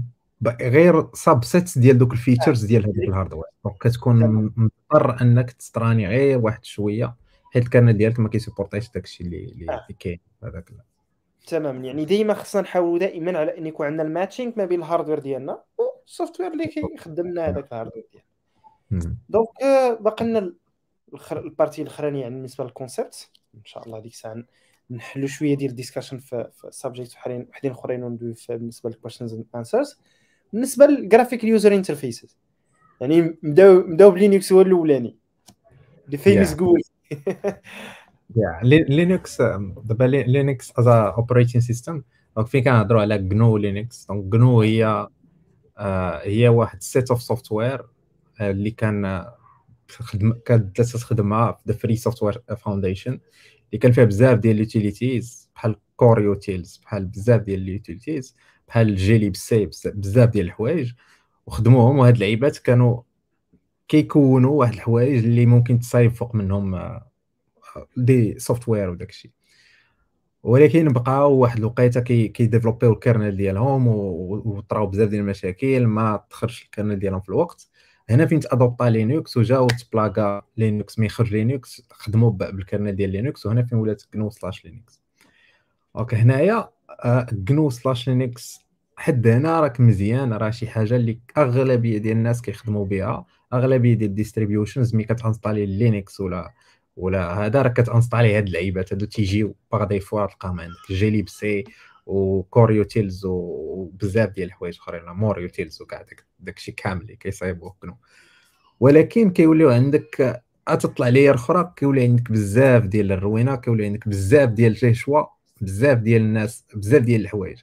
غير subsets ديال دوك ال features ديال هذاك ال hardware donc كتكون مضطر أنك تست runni غير واحد شوية حيت ال kernel ديالك ما كي supporter ش داك الشيء اللي اللي آه. كاين. هذاك تماما يعني ديما خصنا نحاولوا دائما على أن يكون عندنا ال matching ما بين ال hardware ديالنا وال software اللي كيخدم لنا هذاك ال hardware ديالنا. donc آه، باقي لنا la partie الأخرانية يعني بالنسبة لل concept إن شاء الله ديك الساعة نحلوا شوية ديال ال discussion في, subject وحدين وحدين أخرين وندوي بالنسبة لل questions and answers بالنسبة لل graphic user interfaces يعني نبداو نبداو ب Linux هو الأولاني. اللي فيمس جوجل لينكس دابا Linux is operating system donc فين كنهضروا على GNU Linux donc GNU هي آه هي واحد set of software اللي كان خدم كانت تخدمها في the Free Software Foundation اللي كان فيها بزاف ديال ال utilities بحال coreutils بحال بزاف ديال ال utilities بحال glibc بزاف ديال الحوايج. وخدموهم وهاد اللعيبات كانوا كيكونوا واحد الحوايج اللي ممكن تصايب فوق منهم آه، des software وداك الشيء. ولكن بقاو واحد الوقيته كي développer يو ال kernel ديالهم وطراو بزاف ديال المشاكل ما تخرجش ال kernel ديالهم في الوقت. هنا فين ت adopta Linux وجاو ت plaqua Linux ما يخرج Linux خدموا بال kernel ديال Linux وهنا فين ولات GNU slash Linux donc هنايا GNU slash Linux حد هنا راك مزيان راه شي حاجة اللي أغلبية ديال الناس كيخدموا بها أغلبية ديال ال distributions مي كت installer Linux ولا ولا هذا راه كت installer هاد اللعيبات هادو تيجيو par défaut تلقاهم عندك glibc و coreutils وبزاف ديال الحوايج اخرين moreutils وكاع داك داكشي كامل اللي كيصايبوه GNU ولكن كيوليو عندك تطلع layer أخرى كيولي عندك بزاف ديال الروينة كيولي عندك بزاف ديال الجيشوا بزاف ديال الناس بزاف ديال الحوايج.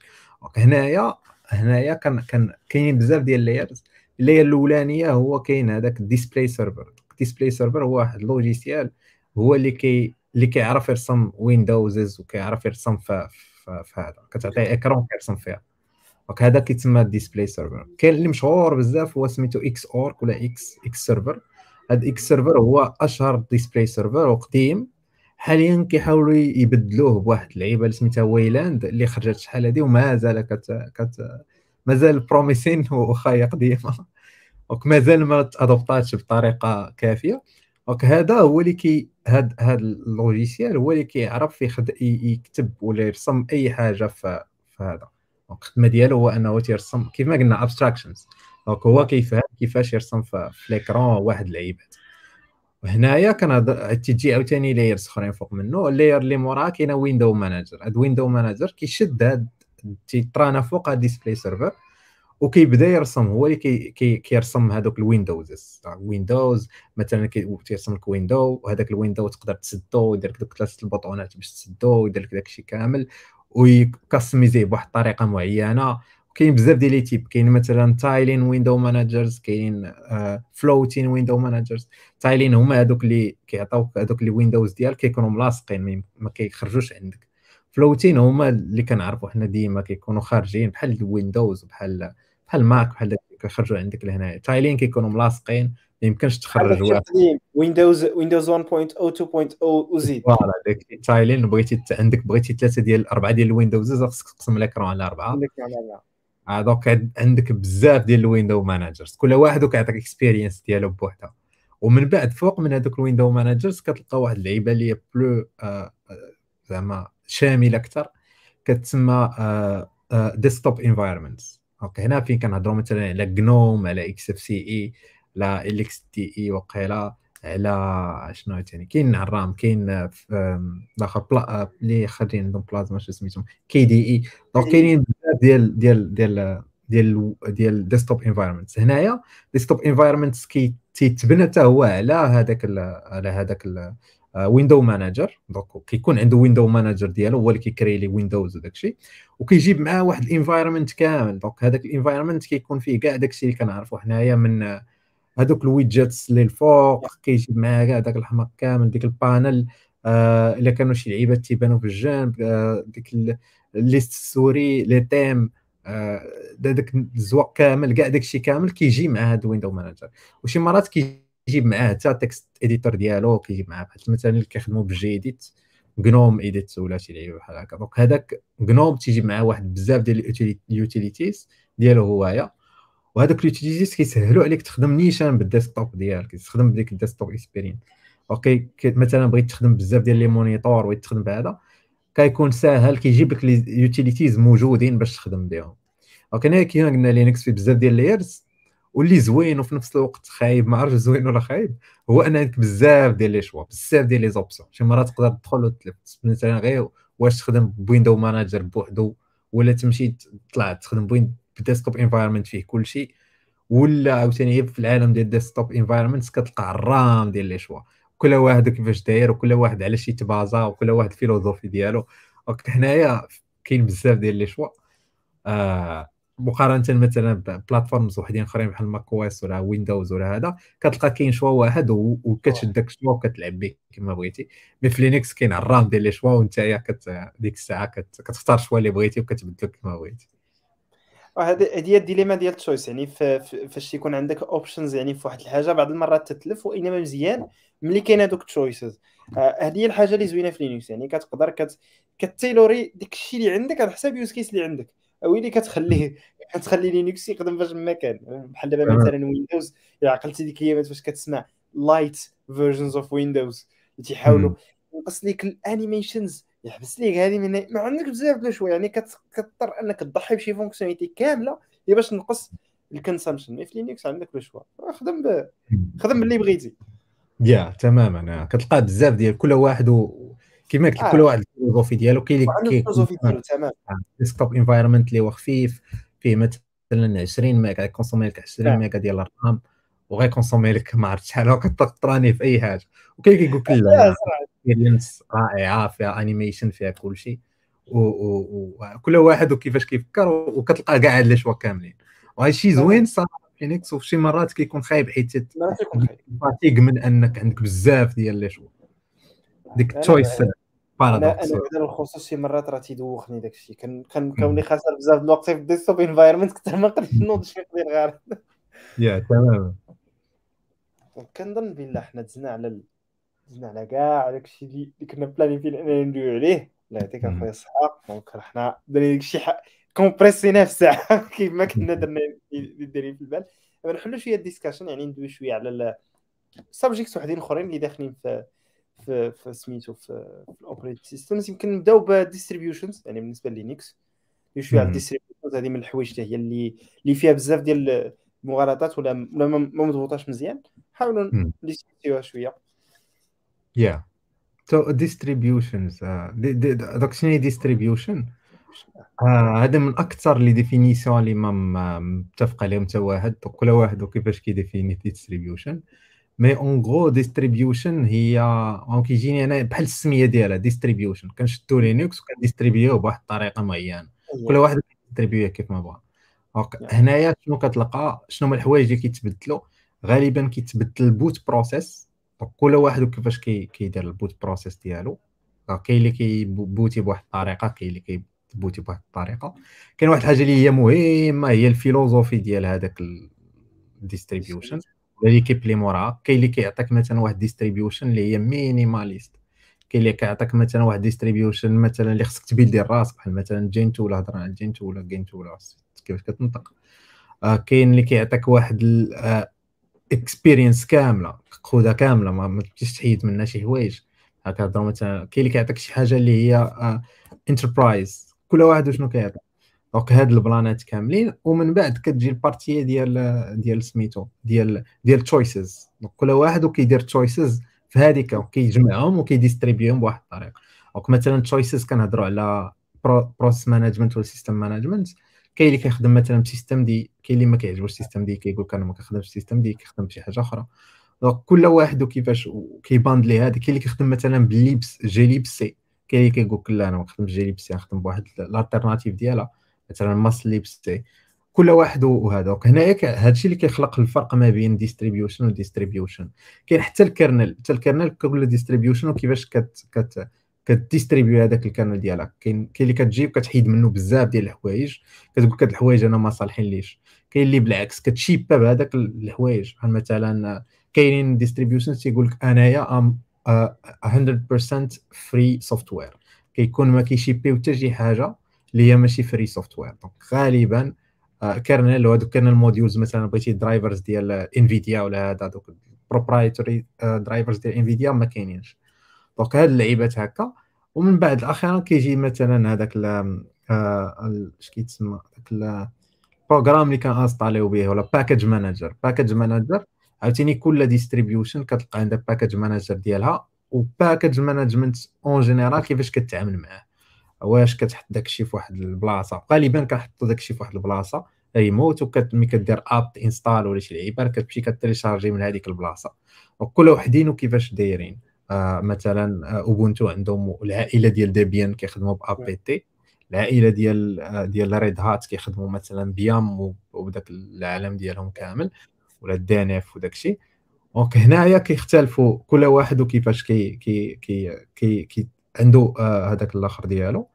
هنايا هنايا كان كان كاينين بزاف ديال ال layers. ال layer الأولانية هو كاين هذاك ال display server ال display server هو واحد logiciel هو اللي كي اللي كيعرف يرسم windows وكيعرف يرسم في في هذا كتعطيه écran كيرسم فيها. donc هذا كيتسمى display server كاين اللي مشهور بزاف هو سميتو X.Org ولا X X server هذا X server هو أشهر display server وقديم. حاليا كيحاولوا يبدلوه بواحد اللعيبة اللي سميتها Wayland اللي خرجت شحال هذه ومازال كت كت مازال promising وخا قديمه donc مازال ما ت adopta تش بطريقة كافية. donc هذا هو اللي كي هاد هاد ال logiciel هو اللي كيعرف يخد... يكتب ولا يرسم أي حاجة في في هذا donc الخدمة ديالو هو أنه تيرسم كيف ما قلنا abstractions donc هو كيفهم كيفاش يرسم في, في l'écran واحد اللعيبات وهنايا كان تيجي عاوتاني layers أخرين فوق منه. ال layer اللي موراه كاينة window manager هاد window manager كيشد هاد تيت runna فوق هاد display server وكيبدا يرسم هو اللي كي كي كيرسم هذوك ال windows windows مثلا كيرسم لك window وهذاك ال window تقدر تسدو يدير لك دوك ثلاثة ال boutons ات باش تسدو ويدير لك داكشي كامل وي customiser يه بواحد الطريقة معينة. كاين بزاف ديال les types كاين مثلا tiling window managers كاين floating window managers tiling هما هذوك اللي كيعطيوك هذوك les windows ديالك كيكونوا ملاصقين ما كيخرجوش عندك. floating هما اللي كنعرفوا حنا ديما كيكونوا خارجين بحال الويندوز بحال بحال Mac بحال كيخرجوا عندك لهنا tiling كيكونوا ملاصقين ما يمكنش تخرج واحد. Windows Windows 1.0 2.0 وزيد. voilà داك tiling بغيتي عندك بغيتي ثلاثة ديال اربعه ديال ال windows خصك تقسم l'écran على أربعة. آه، donc عندك بزاف ديال ال window managers كل واحد كيعطيك experience ديالو بوحدها ومن بعد فوق من هذوك ال window managers كتلقى واحد اللعيبة اللي هي plus آه، آه، زعما شامله أكثر كتسمى desktop environments donc هنا فين كنهضروا مثلا على GNOME على XFCE على LXDE وقيلا على شنو ثاني كاين العرام كاين الآخر اللي خارجين عندهم بلازما شو سميتهم KDE. donc كاينين بزاف ديال ديال ديال ديال ديال desktop environments هنايا desktop environments كي تيتبنى حتى هو على هذاك على هذاك window manager donc كيكون عنده window manager ديالو هو اللي كيكري les windows وداك الشيء. وكيجيب معاه واحد ال environment كامل. donc هذاك ال environment كيكون فيه كاع داك الشيء اللي كنعرفوا حنايا من هذوك ال widgets اللي الفوق كيجيب معاه كاع داك الحماق كامل ديك ال panel آه إلا كانوا شي لعيبات تيبانوا في الجنب آه ديك ال liste sorry les thèmes آه داك الزواق كامل كاع داك الشيء كامل كيجي مع هذا window manager وشي مرات كيجيب معاه حتى text editor ديالو كيجيب معاه بحال مثلا اللي كيخدموا ب gedit GNOME edit ولا شي لعيبه بحال هكا. donc هذاك GNOME تيجيب معاه واحد بزاف ديال ال utilities ديالو هوايا وهذوك ال utilities كيسهلوا عليك تخدم نيشان بال desktop ديالك تخدم بديك ال desktop experience okay مثلا بغيت تخدم بزاف ديال les moniteurs بغيت تخدم بهذا كيكون ساهل كيجيب لك ال utilities موجودين باش تخدم بهم. donc هنا كيما قلنا Linux في بزاف ديال layers واللي زوين وفي نفس الوقت خايب ما عرفتش زوين ولا خايب. هو ان عندك بزاف ديال les choix بزاف ديال les options شي مرات تقدر تدخل وتلف مثلا غير واش تخدم ب window manager بوحدو ولا تمشي تطلع تخدم ب win ب desktop environment فيه كل شيء ولا عاوتاني في العالم ديال desktop environment كتلقى العرام ديال les choix. كل واحد كيفاش داير وكل واحد على شنو تبازا وكل واحد ال philosophie ديالو. donc هنايا كاين بزاف ديال les choix. آه مقارنة مثلا ب platforms وحدين أخرين بحال Mac OS ولا Windows ولا هذا كتلقى كاين choix واحد وكتشد داك ال choix وكتلعب به كما بغيتي. mais في Linux كاين العرام ديال les choix وانت كت ديك الساعة كت... كتختار ال choix اللي بغيتي وكتبدلو كما بغيتي. هذه هي ال dilemma ديال ال choice يعني فاش يكون عندك options يعني في واحد الحاجة بعض المرات تتلف وإنما مزيان ملي كاين هذوك ال choices آه، هذه هي الحاجة اللي زوينة في Linux يعني كتقدر كت... كتيلوري داك الشيء اللي عندك على حساب use case اللي عندك. أو اللي كتخليه كتخلي Linux يخدم فاش ما كان. بحال دابا مثلا Windows إلا عقلتي ديك الايامات فاش كتسمع light versions of Windows تيحاولوا ينقص لك ال animations يحبس ليك هذه من ما عندك بزاف د شوية يعني كتضطر أنك تضحي بشي fonctionnalité كاملة هي باش تنقص ال consumption mais في Linux عندك le choix خدم ب... خدم باللي بغيتي. yeah تماما. كتلقى بزاف ديال كل واحد و... كيما قلت آه. كل واحد ال philosophie ديالو كاين اللي ال philosophie ديالو تمام. desktop environment اللي هو خفيف فيه مثلا 20 ميجا كونسومي لك 20 ميجا ديال ال RAM وغيكونسومي لك ما عرفت شحال كتراني في أي حاجة. وكاين كيقول لك لا experience رائعة فيها animation فيها كل شيء. وكل واحد وكيفاش كيفكر وكتلقى كاع هاد les choix كاملين. وهذا الشيء زوين صراحة فينيكس وفي شي مرات كيكون خايب حيت fatigue من أنك عندك بزاف ديال les choix ديك ال choice paradox أنا أنا بالخصوص شي مرات راه تيدوخني داك الشيء كان كوني خاسر بزاف د الوقت في ال desktop environment كنت ما نقدرش نوض شي قدير غير. yeah تماما كنظن بلا حنا دزنا على دزنا على كاع داك الشيء اللي كنا بلانيفين اننا ندويو عليه. الله يعطيك اخويا الصحه donc حنا درنا داك الشيء كومبريسينا في ساعة. كيف ما كنا درنا دايرين في البال. نحلو شوية ال discussion يعني ندوي شوية على ال subjects وحدين أخرين اللي داخلين في في في سميتو في, في ال operating systems يمكن نبداو بال distributions يعني بالنسبة ل Linux شوية على ال distributions هذه من الحوايج هي اللي اللي فيها بزاف ديال المغالطات ولا ولا ما مضبوطاش مزيان. حاولوا نديسكوتيوها شوية. yeah so distributions donc شنو هي distribution هذا من أكثر les définitions اللي ما متفق عليهم حتى واحد. كل واحد وكيفاش كيديفيني distribution mais en gros distribution هي كيجيني أنا بحال السمية ديالها distribution كنشدو Linux وكنديستريبيوه بواحد الطريقة معينة. كل واحد كيديستريبيوه كيف ما بغا هنايا شنو كتلقى؟ شنو هما الحوايج اللي كيتبدلوا؟ غالبا كيتبدل ال boot process كل واحد وكيفاش كيدير ال boot process ديالو. كاين اللي كيبوتي بواحد الطريقة كاين اللي كيبوتي بواحد الطريقة. كاين واحد الحاجة اللي هي مهمة هي ال philosophie ديال هذاك ال distribution l'équipe اللي موراها كاين اللي كيعطيك مثلا واحد distribution اللي هي minimaliste كاين اللي كيعطيك مثلا واحد distribution مثلا اللي خصك تبيلدي لراسك بحال مثلا Gentoo ولا هضر على Gentoo ولا Gentoo ولا كيفاش كتنطق. آه كاين اللي كيعطيك واحد experience كاملة خذها كاملة ما تمشيش تحيد منها شي حوايج. هكا مثلا كاين اللي كيعطيك شي حاجة اللي هي enterprise آه كل واحد وشنو كيعطي donc هاد البلانات كاملين ومن بعد كتجي ال partie ديال ديال سميتو ديال ديال choices donc كل واحد وكيدير choices في هذيك وكيجمعهم وكيديستريبيهم بواحد الطريقة. donc مثلا choices كنهضروا على process management ولا system management كاين اللي كيخدم مثلا ب systemd كاين اللي ما كيعجبوش ال systemd كيقول أنا ما كنخدمش ال systemd كيخدم بشي حاجة أخرى. donc كل واحد وكيفاش كيباند ليه هذا. كاين اللي كيخدم مثلا بال glibc. كاين اللي كيقول لا أنا ما كنخدمش GCC نخدم بواحد ال alternative ديالها. مثلا ماس libc كل واحد وهذا. هنايا هادشي اللي كيخلق الفرق ما بين distribution و distribution كاين حتى ال kernel حتى ال kernel كل distribution وكيفاش كت كت ك distribue هذاك ال kernel ديالك. كاين كاين اللي كتجيب كتحيد منه بزاف ديال الحوايج. كتقول هاد الحوايج أنا ما صالحين ليش. كاين اللي بالعكس كت shippe بهذاك الحوايج. بحال مثلا كاينين distribution تيقول لك أنايا ام 100% free software كيكون ما كي shippيو حتى شي حاجة. اللي هي ماشي free software donc غالبا kernel وهذوك kernel modules مثلا بغيتي drivers ديال Nvidia ولا هذا دوك proprietary drivers ديال Nvidia ما كاينينش. donc هاد اللعيبات هكا. ومن بعد أخيرا كيجي مثلا هذاك اش كيتسمى؟ داك ال programme اللي كان installيو به ولا package manager package manager عاوتاني كل distribution كتلقى عندها package manager ديالها. و package management en général كيفاش كتعامل معاه. واش كتحط داكشي في واحد البلاصة؟ غالبا كنحطوا داكشي في واحد البلاصة ريموت وملي كدير apt install ولا شي لعيبة كتمشي كت recharger من هذيك البلاصة. وكل وحدين وكيفاش دايرين؟ آه مثلا Ubuntu عندهم العائلة ديال Debian كيخدموا ب APT العائلة ديال ديال Red Hat كيخدموا مثلا ب yum وبداك العالم ديالهم كامل ولا ال DNF وداك الشيء donc هنايا كيختلفوا كل واحد وكيفاش كي كي كي كي, كي عنده آه، هذاك الآخر ديالو.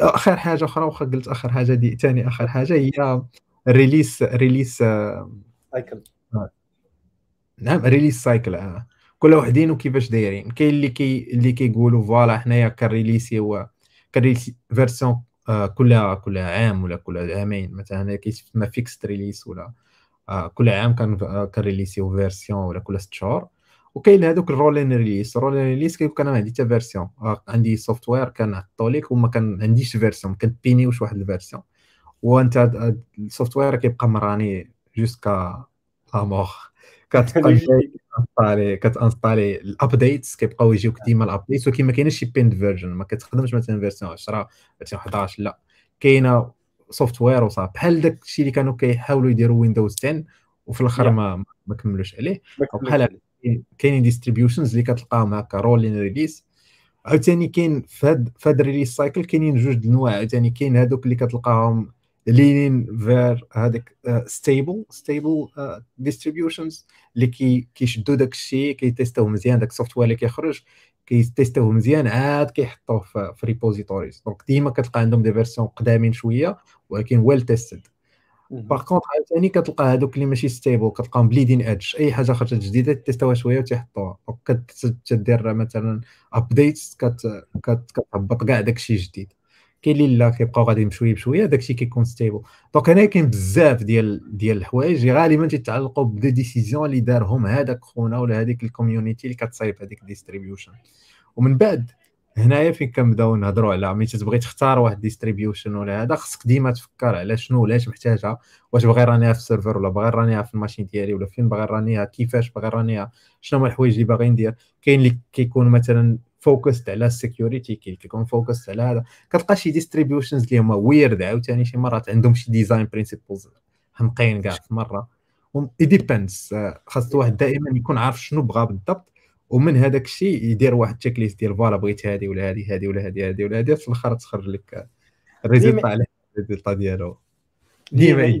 آخر حاجة أخرى واخا قلت آخر حاجة دي ثاني آخر حاجة هي release release cycle نعم release cycle آه. كل وحدين وكيفاش دايرين. كاين اللي كي اللي كيقولوا voilà حنايا كنريليسيو كنريليسي كل كل عام ولا كل عامين. مثلا كيسمى fixed release ولا كل عام كان كن releaseيو version ولا كل ست شهور. وكاين هذوك ال rolling release ال rolling release كيكون أنا عندي حتى version عندي software كنعطو لك وما كان عنديش version كنبينيوش واحد ال version وانت ال software كيبقى مراني jusqu'à la mort كت installer كت installer ال updates كيبقاو يجيوك ديما ال updates ولكن ما كاينش شي pinned version ما كتخدمش مثلا version 10 version 11 لا كاينة software وصافي بحال داك الشيء اللي كانوا كيحاولوا يديروا Windows 10 وفي الآخر ما ما كملوش عليه بحال كاينين distributions اللي كتلقاهم هكا rolling release عاوتاني كاين فهاد فهاد ال release cycle كاينين جوج الانواع عاوتاني كاين هادوك اللي كتلقاهم لينين فير هذاك stable stable distributions اللي كي كيشدوا داك الشيء كي testيوه مزيان داك ال software اللي كيخرج كي testيوه مزيان عاد كيحطوه في repositories donc ديما كتلقى عندهم des versions قدامين شوية ولكن well tested par contre عاوتاني كتلقى هذوك اللي ماشي stable كتلقاهم bleeding edge أي حاجة خرجت جديدة testيوها شوية وتيحطوها. كتدير مثلا updates كتهبط كاع داك الشيء جديد. كاين اللي لا كيبقاو غاديين بشويه بشوية داكشي كيكون stable donc هنا كاين بزاف ديال ديال الحوايج غالبا تيتعلقوا ب des décisions اللي دارهم هذاك خونا ولا هذيك ال community اللي كتصايب هذيك ال distribution ومن بعد هنايا فين كنبداو نهضروا على ملي تبغي تختار واحد distribution ولا هذا؟ خصك ديما تفكر على شنو علاش محتاجها واش باغي runيها في ال serveur ولا باغي runيها في ال machine ديالي ولا فين باغي runيها كيفاش باغي runيها شنو هما الحوايج اللي باغي ندير؟ كاين اللي كيكون مثلا focused على ال security كيكون focused على هذا. كتلقى شي distributions اللي هما weird عاوتاني شي مرات عندهم شي design principles حمقين كاع في مرة. depends خاص واحد دائما يكون عارف شنو بغا بالضبط. ومن هذاك الشيء يدير واحد checklist ديال voilà بغيت هذه ولا هذه هذه ولا هذه هذه ولا هذه في الآخر تخرج لك ال result على ال result ديالو. ديما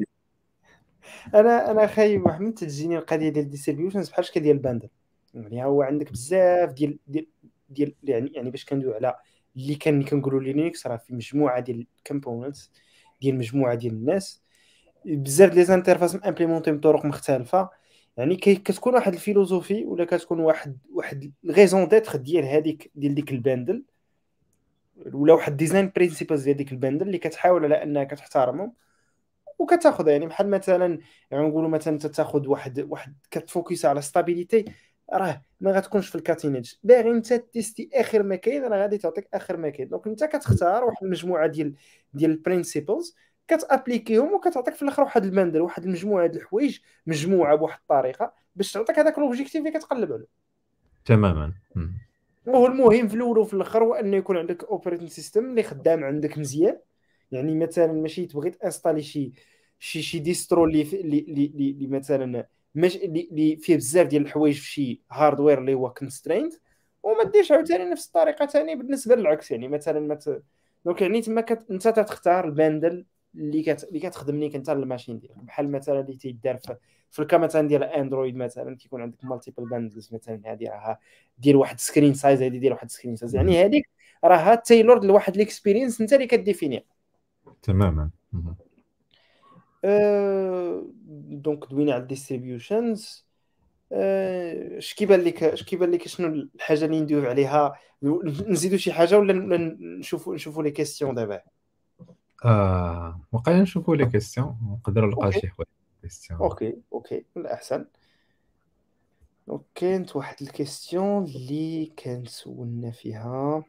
أنا أنا خايب محمد تجيني القضية ديال ال distributions بحال شكل ديال ال bundle يعني هو عندك بزاف ديال ديال ديال يعني يعني باش كندوي على اللي كان كنقولوا Linux راه في مجموعة ديال ال components ديال مجموعة ديال الناس. بزاف les interfaces implémentées بطرق مختلفة. يعني كتكون واحد ال philosophie ولا كتكون واحد واحد raison d'être ديال هذيك ديال ديك ال bundle ولا واحد design principles ديال ديك ال bundle اللي كتحاول على أنها كتحترمهم وكتاخذ يعني بحال مثلا يعني نقولوا مثلا أنت تاخذ واحد واحد كت focus على stability راه ما غتكونش في ال cutting edge باغي أنت tester آخر ما كاين راه غادي تعطيك آخر ما كاين. donc أنت كتختار واحد المجموعة ديال ديال ال principles كت appliquيهم وكتعطيك في الآخر واحد ال bundle واحد المجموعة ديال الحوايج مجموعة بواحد الطريقة باش تعطيك هذاك l'objectif اللي كتقلب عليه. تماما. وهو المهم في الأول وفي الآخر هو انه يكون عندك operating system اللي خدام عندك مزيان. يعني مثلا ماشي تبغي ت installer شي شي شي distro اللي اللي اللي مثلا مش اللي فيه بزاف ديال الحوايج في شي hardware اللي هو constrained وما ديرش عاوتاني نفس الطريقة ثاني بالنسبة للعكس. يعني مثلا مت... donc يعني تما كت... انت تختار ال bundle اللي كت... اللي كتخدم ليك انت ال machine ديالك. بحال مثلا اللي تيدار في في الكا مثلا ديال Android مثلا كيكون عندك multiple bundles مثلا هذه راها دير واحد screen size هذه دير واحد screen size يعني هذيك راها tailored لواحد ال experience أنت اللي ك définيها. تماما. donc دوينا على ال distributions اش كيبان لك اش كيبان لك شنو الحاجة اللي ندوي عليها؟ نزيدوا شي حاجة ولا نشوفوا نشوفوا les questions دابا؟ آه وقيلا نشوفوا les questions نقدروا نلقاو شي حوايج question أوكي أوكي. الاحسن donc كانت واحد ال question اللي كنسولنا فيها.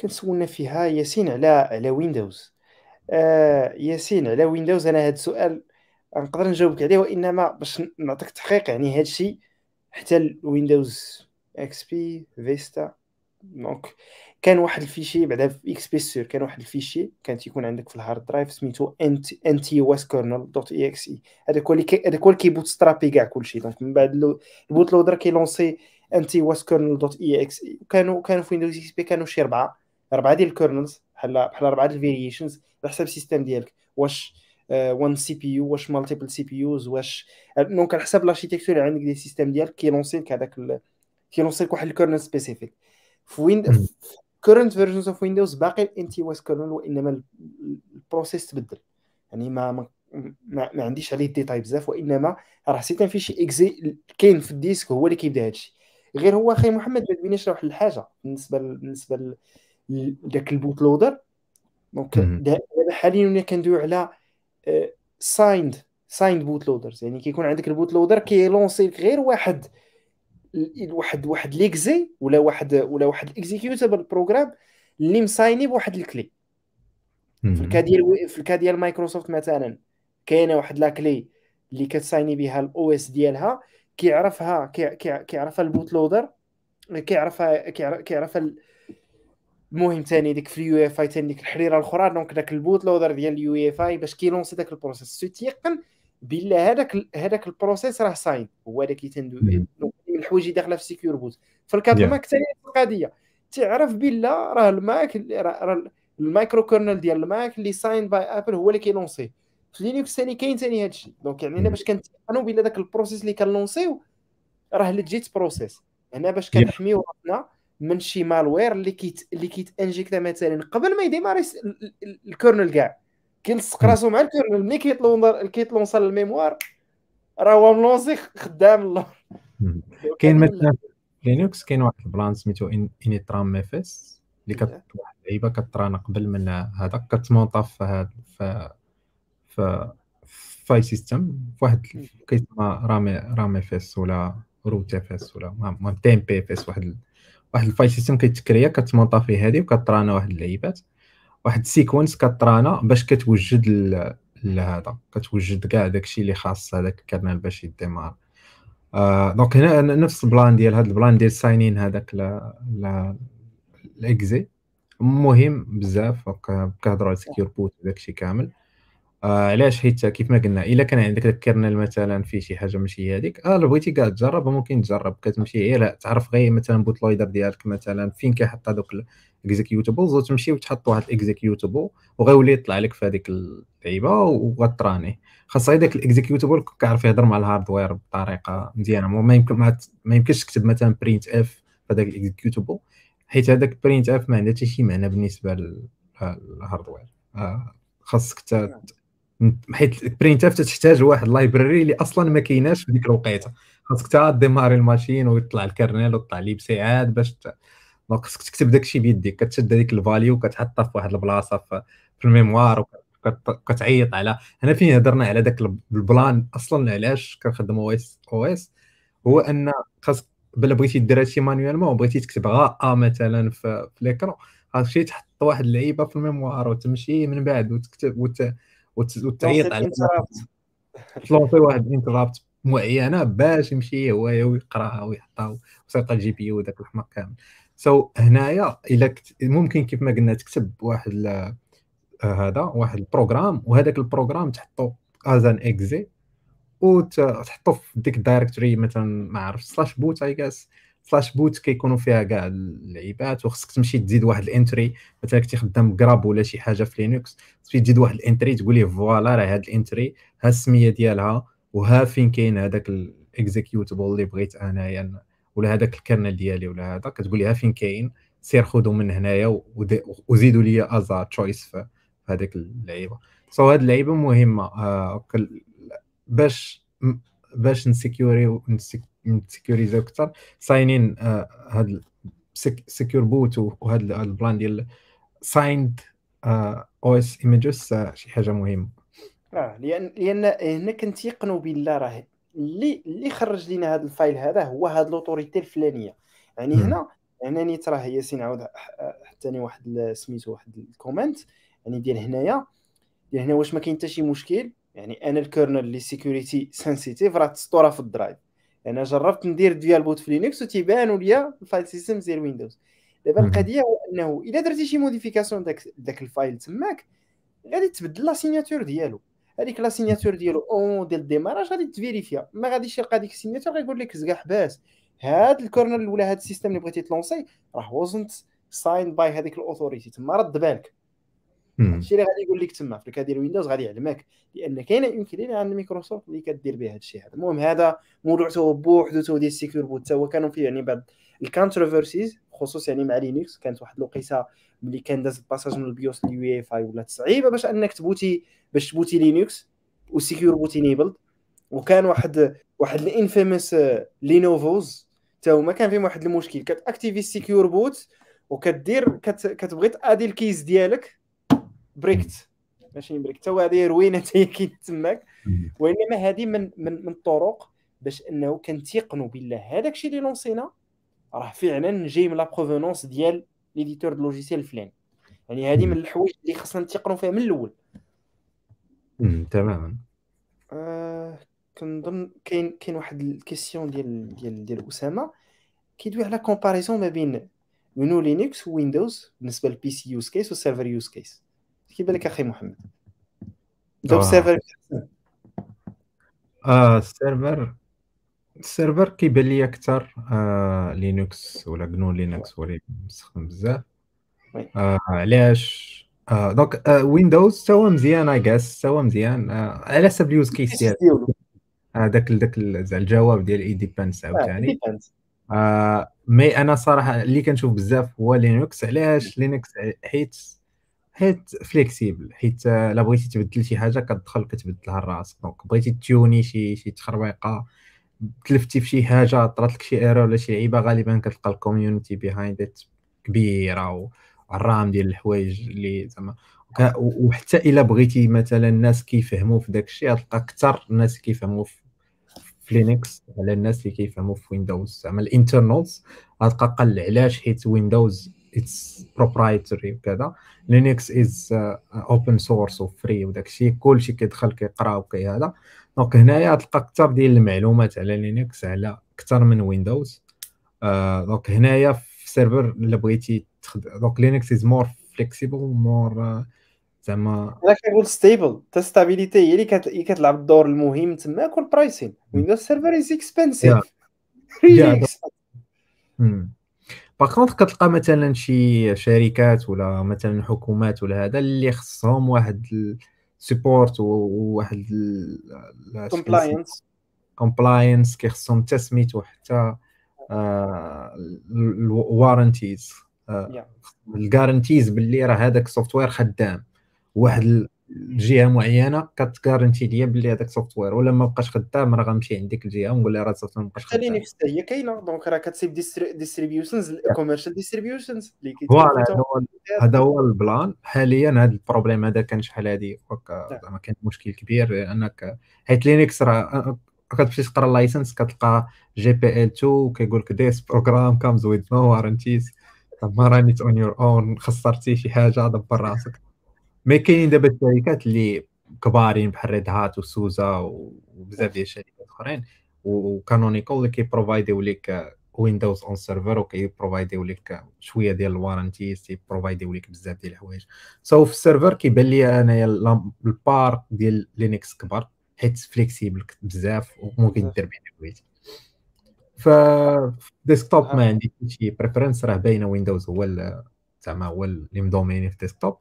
كنسولنا فيها ياسين على على Windows آه ياسين على Windows أنا هذا السؤال نقدر نجاوبك عليه وإنما باش نعطيك تحقيق يعني هذا الشيء حتى ال Windows XP Vista donc كان واحد ال fichier بعدا في XP sûr كان واحد ال fichier كان تيكون عندك في ال hard drive سميتو ان تي واس كورنل دوت إي إكس إي. هذاك هو اللي هذاك هو اللي كي bootstrapي كاع كلشي. donc من بعد ال boot loader كي lanceي ان تي واس كورنل دوت إي إكس إي. وكانوا كانوا في Windows XP كانوا شي اربعه اربعه ديال ال kernels بحال بحال اربعه ال versions على حساب ال system ديالك. واش one CPU واش multiple CPUs واش donc على حساب ال architecture اللي عندك ديال ال système ديالك كيلونسي لك هذاك كيلونسي لك واحد ال kernel spécifique في وين current versions of Windows باقي ال ntoskrnl وإنما ال process تبدل. يعني ما ما, ما, ما عنديش عليه ديتاي بزاف وإنما راه c'est un في شي exe كاين في ال disque هو اللي كيبدأ هادشي. غير هو أخي محمد ما تبينيش واحد الحاجة بالنسبة بالنسبة لذاك ال boot loader donc دابا حاليا كندويو على signed signed boot loaders يعني كيكون عندك ال boot loader كي lanceي غير واحد. واحد واحد l'exe ولا واحد ولا واحد ال executable program اللي م signي بواحد ال clé. في ال cas ديال في ال cas ديال مايكروسوفت مثلا كاينة واحد la clé اللي كت signي بها ال OS ديالها كيعرفها كيعرفها ال boot loader كيعرفها كيعرفها المهم ثاني ديك في ال UEFI ثاني ديك الحريرة الأخرى donc داك ال boot loader ديال ال UEFI باش كي lanceي داك ال process. تيقن بلا هذاك هذاك ال process راه signed هو اللي كيتندو من الحوايج اللي داخله في secure boot. في ال cas de Mac ثاني القضية. تعرف بلا راه ال Mac راه ال micro kernel ديال ال Mac اللي signed by Apple هو اللي كي lanceي. في Linux ثاني كاين ثاني هذا الشيء. donc يعني أنا باش كنتيقنوا بلا داك ال process اللي كن lanceيو راه legit process هنا باش كنحميو راسنا من شي malware اللي كيت اللي كيت injectا مثلا قبل ما ي démarréي ال kernel كاع. كيلصق راسو مع ال kernel ملي كيطلون كيت lanceا ال mémoire راه هو م lanceي خدام الله كاين مثلا Linux كاين واحد ال plan سميتو initramfs اللي كت واحد اللعيبة كت runا قبل من هذا كت montéا في هذا في في file system في واحد كيسمى رامي ramfs ولا rootfs ولا المهم tmpfs واحد واحد الفايل سيستم كيتكريا كتمونطا فيه هذه وكت runا واحد اللعيبات. واحد ال séquence كت runا باش كتوجد لهذا كتوجد كاع داكشي اللي خاص هذاك ال kernel باش ي démarre آه donc هنا نفس ال plan ديال هذا ال plan ديال signing هذاك ال exe مهم بزاف كنهضروا على secure boot داكشي كامل. آه علاش؟ حيت كيف ما قلنا إلا كان عندك داك kernel مثلا فيه شي حاجة ماشي هذيك آه لو بغيتي كاع تجرب ممكن تجرب. كتمشي غير تعرف غير مثلا boot loader ديالك مثلا فين كيحط هذوك ال executables وتمشي وتحط واحد ال executable وغيولي يطلع لك في هذيك اللعيبة وغت runي. خاص غير داك ال executable كيعرف يهضر مع ال hardware بطريقة مزيانة. ما يمكن ما يمكنش تكتب مثلا printf في هذاك ال executable حيت هذاك printf ما عندها حتى شي معنى بالنسبة لل hardware آه خاصك حيت printf تحتاج واحد library اللي أصلا ما كايناش في ديك الوقيتة. خاصك تا démarrer ال machine ويطلع ال kernel ويطلع لي بساعات باش donc خاصك تكتب داكشي بيديك. كتشد هذيك ال value وكتحطها في واحد البلاصة في ال mémoire وكتعيط على. هنا فين هضرنا على داك ال plan أصلا علاش كنخدم OS OS هو أن خاصك بلا بغيتي دير هادشي manuellement وبغيتي تكتب غا أ مثلا في, في l'écran خاصك تحط واحد اللعيبة في ال mémoire وتمشي من بعد وتكتب وت... وتعيط على ت lanceي واحد ال interrupt معينة باش يمشي هو ويقراها ويحطها ويسيطر ال GPU ذاك الحماق كامل. so so, هنايا إلا كت... ممكن كيف ما قلنا تكتب واحد ل... آه هذا واحد ال program وهذاك ال program تحطو as an exe وتحطو في ديك ال directory مثلا ما عرفت slash boot اي جاس slash boot كيكونوا فيها كاع اللعيبات وخصك تمشي تزيد واحد ال entry. مثلا كنتي خدام GRUB ولا شي حاجة في Linux تمشي تزيد واحد ال entry تقول ليه voilà راه هاد ال entry ها السمية ديالها وها فين كاين هذاك ال executable اللي بغيت أنايا ولا هذاك ال kernel ديالي ولا هذا كتقول لي ها فين كاين سير خذوا من هنايا وزيدوا لي ازا تشويس في هذيك اللعيبة. so هاد اللعيبة مهمة آه باش باش نسيكيوري نسيكيوريزيو أكثر signing هاد secure boot وهاد ال plan ديال signed OS images شي حاجة مهمة. آه لأن لأن هنا كنتيقنوا بالله راه. اللي اللي خرج لنا هذا ال file هذا هو هاد l'autorité الفلانية. يعني. هنا يعني نيت راه ياسين عاود حتى واحد سميتو واحد ال comment. يعني ديال هنايا ديال هنا واش ما كاين حتى شي مشكل. يعني أنا ال kernel اللي security sensitive راه تسطورها في ال drive. أنا جربت ندير ديال boot في لينكس وكيبانوا ليا ال file system ديال ويندوز دابا القضية هو أنه إلا درتي شي modification داك داك ال file تماك غادي تبدل la signature ديالو. هذيك la signature ديالو en ديال ال démarrage غادي ت vérifia ما غاديش يلقى ديك ال signature غيقول لك زكا حباس. هاد الكورنر ولا هاد ال système اللي بغيتي ت lancer راه وزنت ساين باي هذيك الاوثوريتي تما رد بالك. هادشي اللي غادي يقول لك تما في ديال ويندوز غادي يعلمك لأن كاينة يمكن عند مايكروسوفت اللي كدير بها هادشي هذا. المهم هذا موضوع تو بوحدو تو ديال السيكور بوت. تا هو كانوا فيه يعني بعض الكونتروفيرسيز خصوص يعني مع لينكس. كانت واحد الوقيتة ملي كان داز الباساج من البيوس لليو اي فاي ولات صعيبه باش أنك تبوتي باش تبوتي لينكس وسيكيور بوت انيبلد وكان واحد واحد الإنفيمس لينوفوز. تا هما كان فيهم واحد المشكل. كتاكتيفي السيكيور بوت. وكدير كت... كتبغي تادي الكيس ديالك. بريكت. ماشي بريكت. تا هذه روينة حتى هي كاين تماك وانما هذه من من من الطرق باش إنه كنتيقنوا بالله. هذاك الشيء اللي لونسينا راه فعلا جاي من لا بروفونونس ديال ليديتور دو لوجيسيال الفلاني يعني هذه من الحوايج اللي خصنا نتيقنوا فيها من الأول. تماما. آه كنظن كاين كاين واحد ال question ديال ديال ديال أسامة. كيدوي على comparaison ما بين منو لينكس ويندوز بالنسبة لل PC use case وال server use case كيبان لك أخي محمد. نبداو بال server آه ال server. ال server كيبان لي أكثر آه لينكس ولا GNU لينكس اللي مستخدم بزاف. آه علاش؟ آه donc آه ويندوز تا هو مزيان I guess تا هو مزيان. آه على حسب ال use case ديالو؟ هذاك داك الجواب ديال it depends عاوتاني. آه mais أنا صراحة اللي كنشوف بزاف هو لينكس علاش لينكس حيت حيت flexible حيت لا بغيتي تبدل شي حاجة كتدخل كتبدلها راسك donc بغيتي تيوني شي شي تخربيقة تلفتي في شي حاجة طرات لك شي error ولا شي لعيبه غالبا كتلقى ال community behind كبيرة والرام ديال الحوايج اللي زعما. وحتى إلا بغيتي مثلا الناس كيفهموا في داك الشيء غتلقى أكثر الناس كيفهموا في لينكس على الناس اللي كيفهموا في ويندوز زعما ال internals غتلقى قل علاش حيت ويندوز it's proprietary وكذا. لينكس is open source و free وداك الشيء. كلشي كيدخل كيقرأ وكي هذا. donc هنايا تلقى أكثر ديال المعلومات على لينكس على أكثر من ويندوز donc هنايا في server إلا بغيتي donc لينكس is more flexible more زعما أنا كنقول stable تا stability هي اللي كتلعب الدور المهم تماك وال pricing ويندوز server is expensive par contre كتلقى مثلا شي شركات ولا مثلا حكومات ولا هذا اللي خصهم واحد support وواحد compliance compliance كيخصهم تسميت وحتى ال warranties ال guarantees باللي راه هذاك ال software خدام. واحد الجهه معينة كت garanti ليا بلي هذاك ال software ولا ما بقاش خدام راه غنمشي عندك الجهة ونقول لها راه ال software ما بقاش خدام. لينكس هي كاينة. donc راه كتسيب distributions commercial distributions اللي voilà هذا هو البلان. حاليا هذا ال problème هذا كان شحال هادي؟ زعما كان مشكل كبير. أنك حيت لينكس راه كتمشي تقرا ال license كتلقى GPL 2 كيقول لك this program comes with no warranties ما راني on your own خسرتي شي حاجة دبر راسك. mais كاينين دابا الشركات اللي كبارين بحال Red Hat و SUSE وبزاف ديال الشركات اخرين و Canonical اللي كي provide يو لك ويندوز on server وكي provide يو لك شوية ديال ال warranties تي provide يو لك بزاف ديال الحوايج. so في ال server كيبان لي أنايا ال part ديال لينكس كبر حيت flexible بزاف وممكن دير به بغيتي. ف desktop ما عندي شي preference راه باينة ويندوز هو زعما هو اللي م dominer في desktop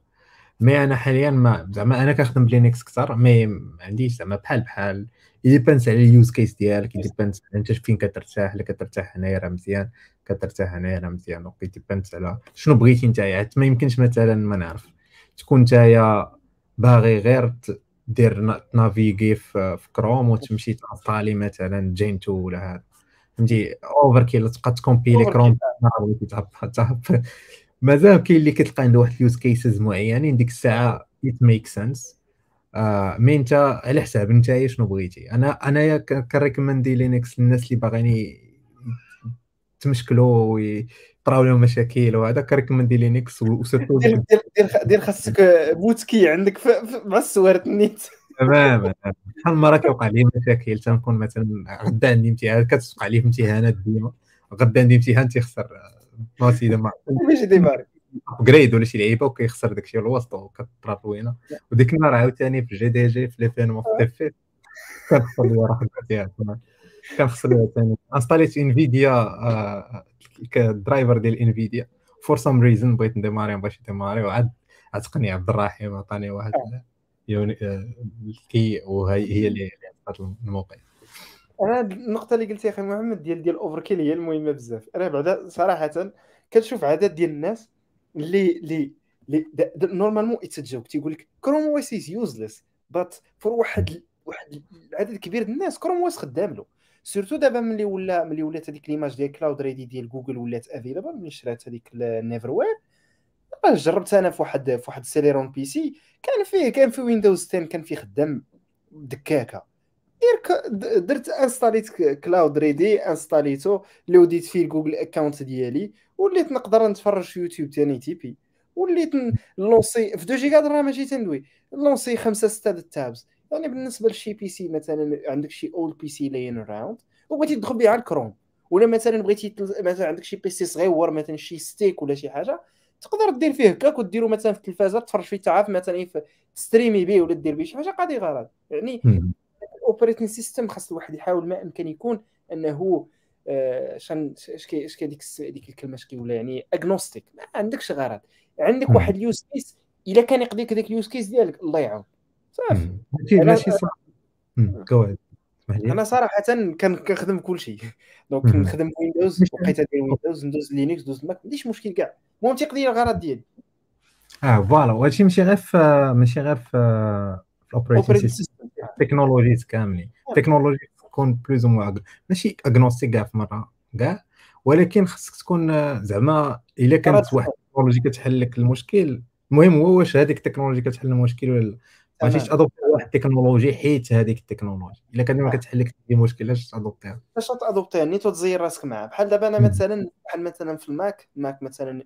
mais أنا حاليا ما زعما أنا كنخدم بلينكس كثر mais ما عنديش زعما بحال بحال. ي dépend س على ال use case ديالك ي dépend س أنت فين كترتاح إلا كترتاح هنايا راه مزيان كترتاح هنايا راه مزيان دونك يديبانس على شنو بغيتي نتايا. ما يمكنش مثلا ما نعرف. تكون نتايا باغي غير دير نافيغي في, كروم وتمشي تانستالي مثلا جين 2 ولا هذا فهمتي؟ اوفر كيل تبقى تكومبيلي كروم مازال كاين اللي كتلقى عنده واحد اليوز كيسز معينين ديك الساعة ات ميك سنس مي انت على حساب انت شنو بغيتي. أنا انايا كنريكومندي لينكس للناس اللي باغيين تمشكلوا ويطراو لهم مشاكل وهذا كريكومندي لينكس وسيرتو دير دير خاصك بوتكي عندك مع السوارة النيت. تماما شحال من مره كيوقع لي مشاكل تنكون مثلا غدا عندي امتحان كتوقع لي امتحانات ديما غدا عندي امتحان تيخسر. نوتي دابا ماشي ديماري ابجريد ولا شي لعيبة وكيخسر داكشي الوسط وكتطرا طوينه وديك النهار عاوتاني في جي دي جي في لي فين في كنخسر لي راه فيها كنخسر ليها ثاني انستاليت انفيديا الدرايفر ديال انفيديا فور سام ريزن بغيت نديماري ما بغيتش نديماري وعاد عتقني عبد الرحيم عطاني واحد يوني آه، كي وهي هي اللي عطات الموقع. أنا النقطة اللي قلتي أخي محمد ديال ديال الاوفر كيل هي المهمه بزاف. أنا بعدا صراحة كنشوف عدد ديال الناس اللي اللي normalement يتجاوب تيقول لك Chrome OS is useless but for واحد واحد العدد كبير ديال الناس Chrome OS خدام له. surtout دابا ملي ولا ملي ولات هذيك l'image ديال CloudReady ديال جوجل ولات available ملي شرات هذيك ال Neverware جربت أنا في واحد في واحد ال Celeron PC كان فيه كان في Windows 10 كان فيه خدام دكاكة. درت installيت CloudReady installيتو loadيت فيه Google account ديالي وليت نقدر نتفرج في يوتيوب ثاني تي بي وليت lancer في 2 جيجا راه ماشي تندوي lancer خمسة ستة ال tabs. يعني بالنسبة لشي PC مثلا عندك شي old PC lying around وبغيتي تدخل بها على الكروم. ولا مثلا بغيتي مثلا عندك شي PC صغيور مثلا شي stick ولا شي حاجة تقدر دير فيه هكاك وديرو مثلا في التلفازه تفرج فيه تعرف مثلا ت streamي به ولا دير به شي حاجة قاضي غرض يعني ال operating system خاص الواحد يحاول ما امكن يكون أنه آه، شان اش كي ديك ديك الكلمة اش كيقولها يعني agnostic ما عندكش غرض. عندك واحد ال use case إلا كان يقضيك هذاك ال use case ديالك الله يعاون. صافي. ماشي صح. أنا صراحة كنخدم كل شيء. donc نخدم Windows بقيت ندير Windows ندوز Linux دوز Mac ما عنديش مشكل كاع. المهم تيقضي لي الغرض ديالي. آه voilà. وهادشي ماشي غير في ماشي غير في ال operating system ال technologies كاملين. ال technology تكون plus ou moins ماشي agnostic كاع في مرة كاع. ولكن خصك تكون زعما إلا كانت واحد technology كتحل لك المشكل المهم هو واش هذيك ال technology كتحل المشكل ولا ماشي ت adoptي واحد technology حيت هذيك التكنولوجي إلا كان ما كتحل لك مشكل علاش ت adoptيها علاش ت adoptيها نيت وتزير راسك معاه. بحال دابا أنا مثلا بحال مثلا في ال Mac ال Mac مثلا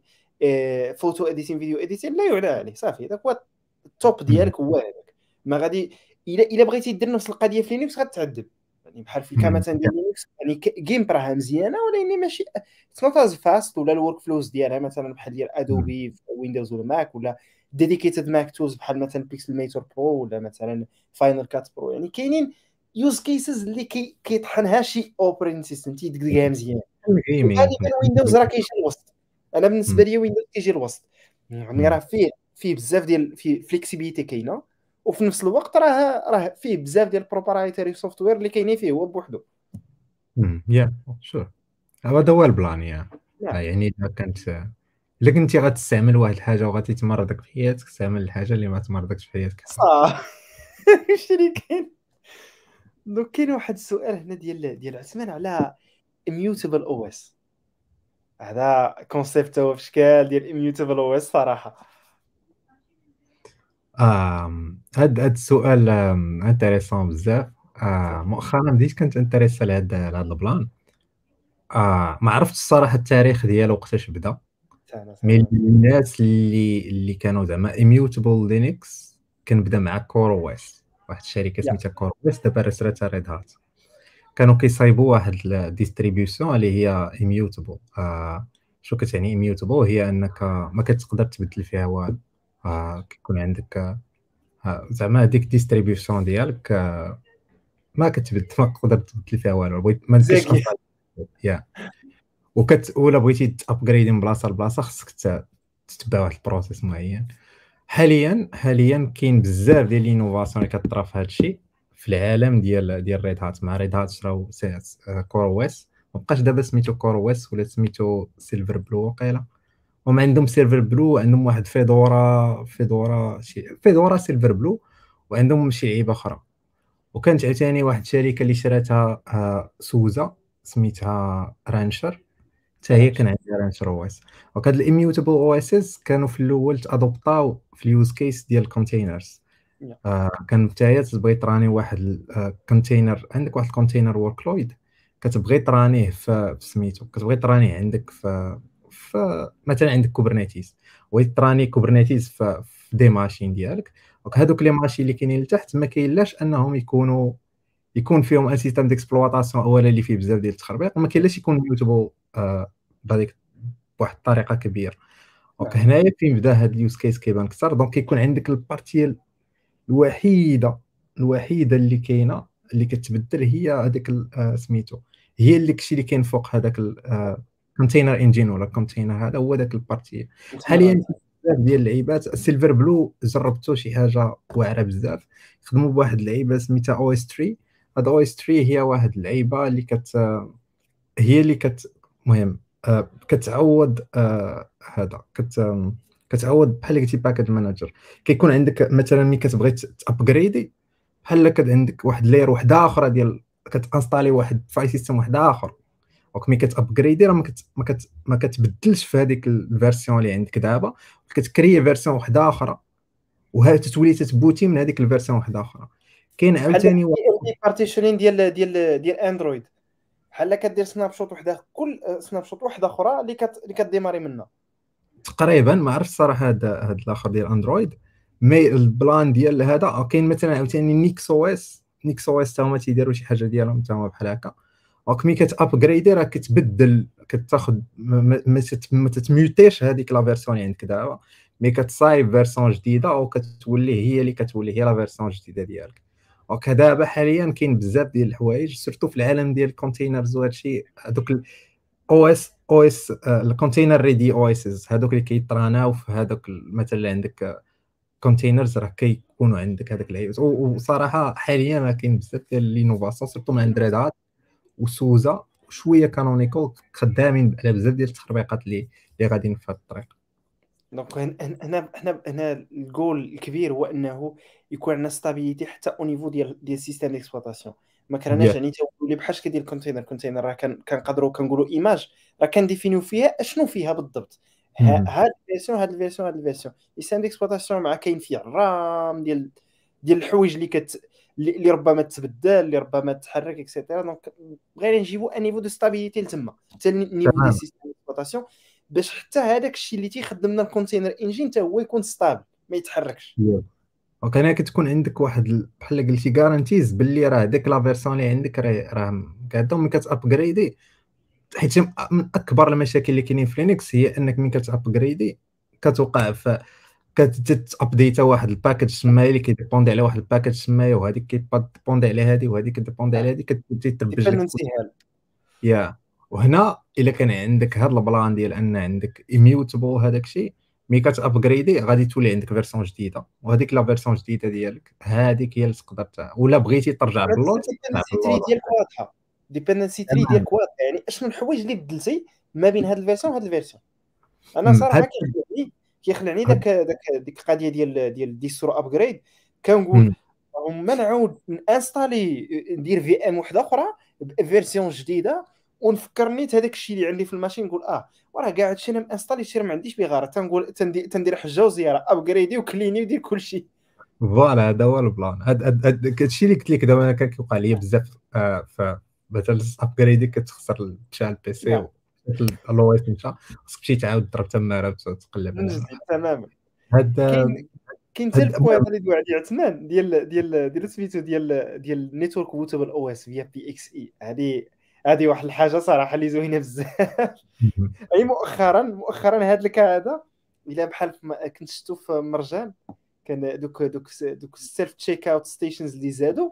photo editing video editing لا يعلى عليه صافي. داك هو ال top ديالك هو هذاك. ما غادي الا إلا بغيتي دير نفس القضية في Linux غتعذب. يعني بحال في مثلا ديال Linux يعني GIMP راها مزيانة ولكن ماشي it's not as fast ولا ال workflows ديالها مثلا بحال ديال Adobe في Windows ولا Mac ولا dedicated Mac tools بحال مثلا Pixelmator Pro ولا مثلا Final Cut Pro يعني كاينين use cases اللي كي كيطحنها شي operating system تيدقدقها مزيان. هذه Windows راه كيجي الوسط أنا بالنسبة لي Windows كيجي الوسط يعني راه فيه فيه بزاف ديال فيه flexibilité كاينة. وفي نفس الوقت راه راه فيه بزاف ديال ال proprietary software اللي كاينين فيه هو بوحدو. yeah sure هذا هو ال plan yeah. يعني إذا كانت الا كنتي غتستعمل واحد الحاجة وغادي تمرضك في حياتك استعمل الحاجة اللي ما تمرضكش في حياتك. صح. واش اللي كاين؟ دونك كاين واحد السؤال هنا ديال ديال عثمان على immutable OS هذا concept هو في شكال ديال immutable OS صراحة. هاد هاد السؤال intéressant بزاف. آه مؤخرا بديت كنت intéressé لهاد لهاد ال plan. آه ما عرفتش الصراحة التاريخ ديالو وقتاش بدا. mais الناس اللي اللي كانوا زعما immutable Linux كان بدا مع اس واحد الشركة سميتها CoreOS دابا رسلتها Red Hat كانوا كيصايبوا واحد ال distribution اللي هي immutable آه شو كتعني immutable هي أنك ما كتقدر تبدل فيها والو. آه كيكون عندك آه زعما هذيك distribution ديالك آه ما كتبدل ما تقدر تبدل فيها والو ما نديرش yeah. وكت ولا بغيتي ت upgradeي من بلاصة لبلاصة خصك تتبع واحد process معين. حاليا حاليا كاين بزاف ديال l'innovation اللي كطرا في هذا الشيء في العالم ديال ديال Red Hat مع Red Hat شراو CoreOS مابقاش دابا سميتو CoreOS ولا سميتو Silverblue وقيله هما عندهم Silverblue عندهم واحد Fedora Fedora شي Fedora Silverblue وعندهم شي لعيبه أخرى. وكانت عاوتاني واحد الشركة اللي شراتها آه، SUSE سميتها Rancher. حتى هي كان عندها RancherOS. وكاد ال immutable OSes كانوا في الأول ت adoptاو في ال use case ديال ال containers. آه كان حتى هي تبغي ت runي واحد ال container آه، عندك واحد ال container workload كتبغي ت runيه في سميتو كتبغي ت runيه عندك في مثلا عندك Kubernetes بغيت ت runي Kubernetes في, des machines ديالك donc هادوك les machines اللي كاينين لتحت ما كاينلاش أنهم يكونوا يكون فيهم un système d'exploitation اولا اللي فيه بزاف ديال التخربيق وما كاينلاش يكون mutable آه بهذيك بواحد الطريقة كبيرة donc نعم. هنايا فين بدا هاد ال use case كيبان كثر donc كيكون عندك ال partie الوحيدة الوحيدة اللي كاينة اللي كتبدل هي هذاك آه، سميتو هي اللي كشي اللي كاين فوق هذاك آه، container engine ولا container هذا هو ذاك ال partie. حاليا بزاف ديال اللعيبات ال Silverblue جربتو شي حاجة واعرة بزاف. خدموا بواحد اللعيبه سميتها أو اس 3 هاد أو اس 3 هي واحد اللعيبة اللي كت هي اللي كت مهم آه، كتعوض آه، هذا كت كتعوض بحال قلتي package manager كيكون عندك مثلا ملي كتبغي ت upgradi بحال كد عندك واحد layer وحده أخرى ديال كت installi واحد file system واحد آخر. donc ملي كت upgradi راه ما كت ما, كت ما كتبدلش في هذيك ال version اللي عندك دابا. كت créer version واحدة أخرى. وها تتولي تت booti من هذيك ال version واحدة أخرى. كاين عاوتاني partition ين ديال ديال ديال Android بحال كدير snapshot وحدة كل snapshot وحدة أخرى اللي كت اللي ك démarrer منها. تقريبا ما عرفتش الصراحه هذا هذا الآخر ديال Android mais ال plan ديال هذا كاين مثلا عاوتاني نيكس أو اس نيكس أو اس هما تيديروا شي حاجة ديالهم حتى هما بحال هكا. donc ملي كت upgradi راه كتبدل كتاخذ ما تتميوتيش هذيك la version اللي عندك دابا mais كتصايب version جديدة أو كتولي هي اللي كتولي هي la version الجديده ديالك. Donc دابا حاليا كاين بزاف ديال الحوايج surtout في العالم ديال ال containers وهادشي هذوك OS OS ال container ready OS هذوك اللي كي turn او في هذوك مثلا عندك containers راه كيكونوا عندك هذاك العيب وصراحة حاليا راه كاين بزاف ديال l'innovation surtout من عند Red Hat و SUSE وشوية Canonical خدامين على بزاف ديال التخربيقات اللي اللي غاديين في هذا الطريق. Donc هنا هنا هنا الجول الكبير هو إنه يكون عندنا stabilité حتى au niveau ديال ديال ال système d'exploitation ما كرهناش يعني تقولي بحال كيدير ال container container راه كنقدروا كنقولوا image راه كن défini و فيها أشنو فيها بالضبط. هاد ال version هاد ال version هاد ال version. ال système d'exploitation مع كاين فيه ال RAM ديال ديال الحوايج اللي كت اللي ربما تبدل اللي ربما تحرك et cetera donc بغينا نجيبوا un niveau de stabilité لتما. حتى ال niveau ديال ال système d'exploitation باش حتى هذاك الشيء اللي تيخدم لنا ال container engine حتى هو يكون stable ما يتحركش. Donc هنا كتكون عندك واحد بحال قلتي guarantees باللي راه ديك la version اللي عندك راه راه قاعدة ملي كت upgradi حيت من أكبر المشاكل اللي كاينين في Linux هي أنك ملي كت upgradi كتوقع في كت updata واحد ال package سمايه اللي كي dépendre على واحد ال package سمايه وهذيك كي dépendre على هذه وهذيك كي dépendre على هذه كتبدي تربج يا وهنا إلا كان عندك هذا البلان ديال أن عندك ايميوتابل هذاك الشيء مي كتابغريدي غادي تولي عندك فيرسون جديدة. وهذيك لا فيرسون جديدة ديالك هذيك هي اللي تقدر ولا بغيتي ترجع باللود ديالك واضحة. ديبندنسي تري ديالك واضحة. يعني أشنو الحوايج اللي بدلتي ما بين هذا الفيرسيون وهذا الفيرسيون أنا صراحة كيخلعني كيخلعني داك داك ديك القضية ديال ديال ديسترو ابجريد كنقول هما نعاود نانستالي ندير في ام وحدة أخرى بفيرسيون جديدة ونفكر نيت هذاك الشيء اللي عندي في الماشين نقول آه وراه كاع هادشي أنا مانستالي شي ما عنديش بغارة. تنقول تندير حجة وزيارة ابجريدي وكليني ودير كل شيء فوالا هذا هو البلان. هذا الشيء اللي قلت لك دابا كان كيوقع لي بزاف آه مثلا ابجريدي كتخسر مشى البيسي نعم. لو اس مشى خصك تمشي تعاود تضرب تماره وتقلب تماما. هذا كاين حتى البوان اللي دو عندي عثمان ديال ديال ديال سميتو ديال ديال نيتورك بوتابل أو إس فيا بي إكس إي. هذه هذه واحد الحاجة صراحة اللي زوينة بزاف. أي مؤخرا مؤخرا هذا الكا هذا إلا بحال كنت شفتو في مرجان كان دوك دوك دوك السيلف تشيك اوت ستيشنز اللي زادوا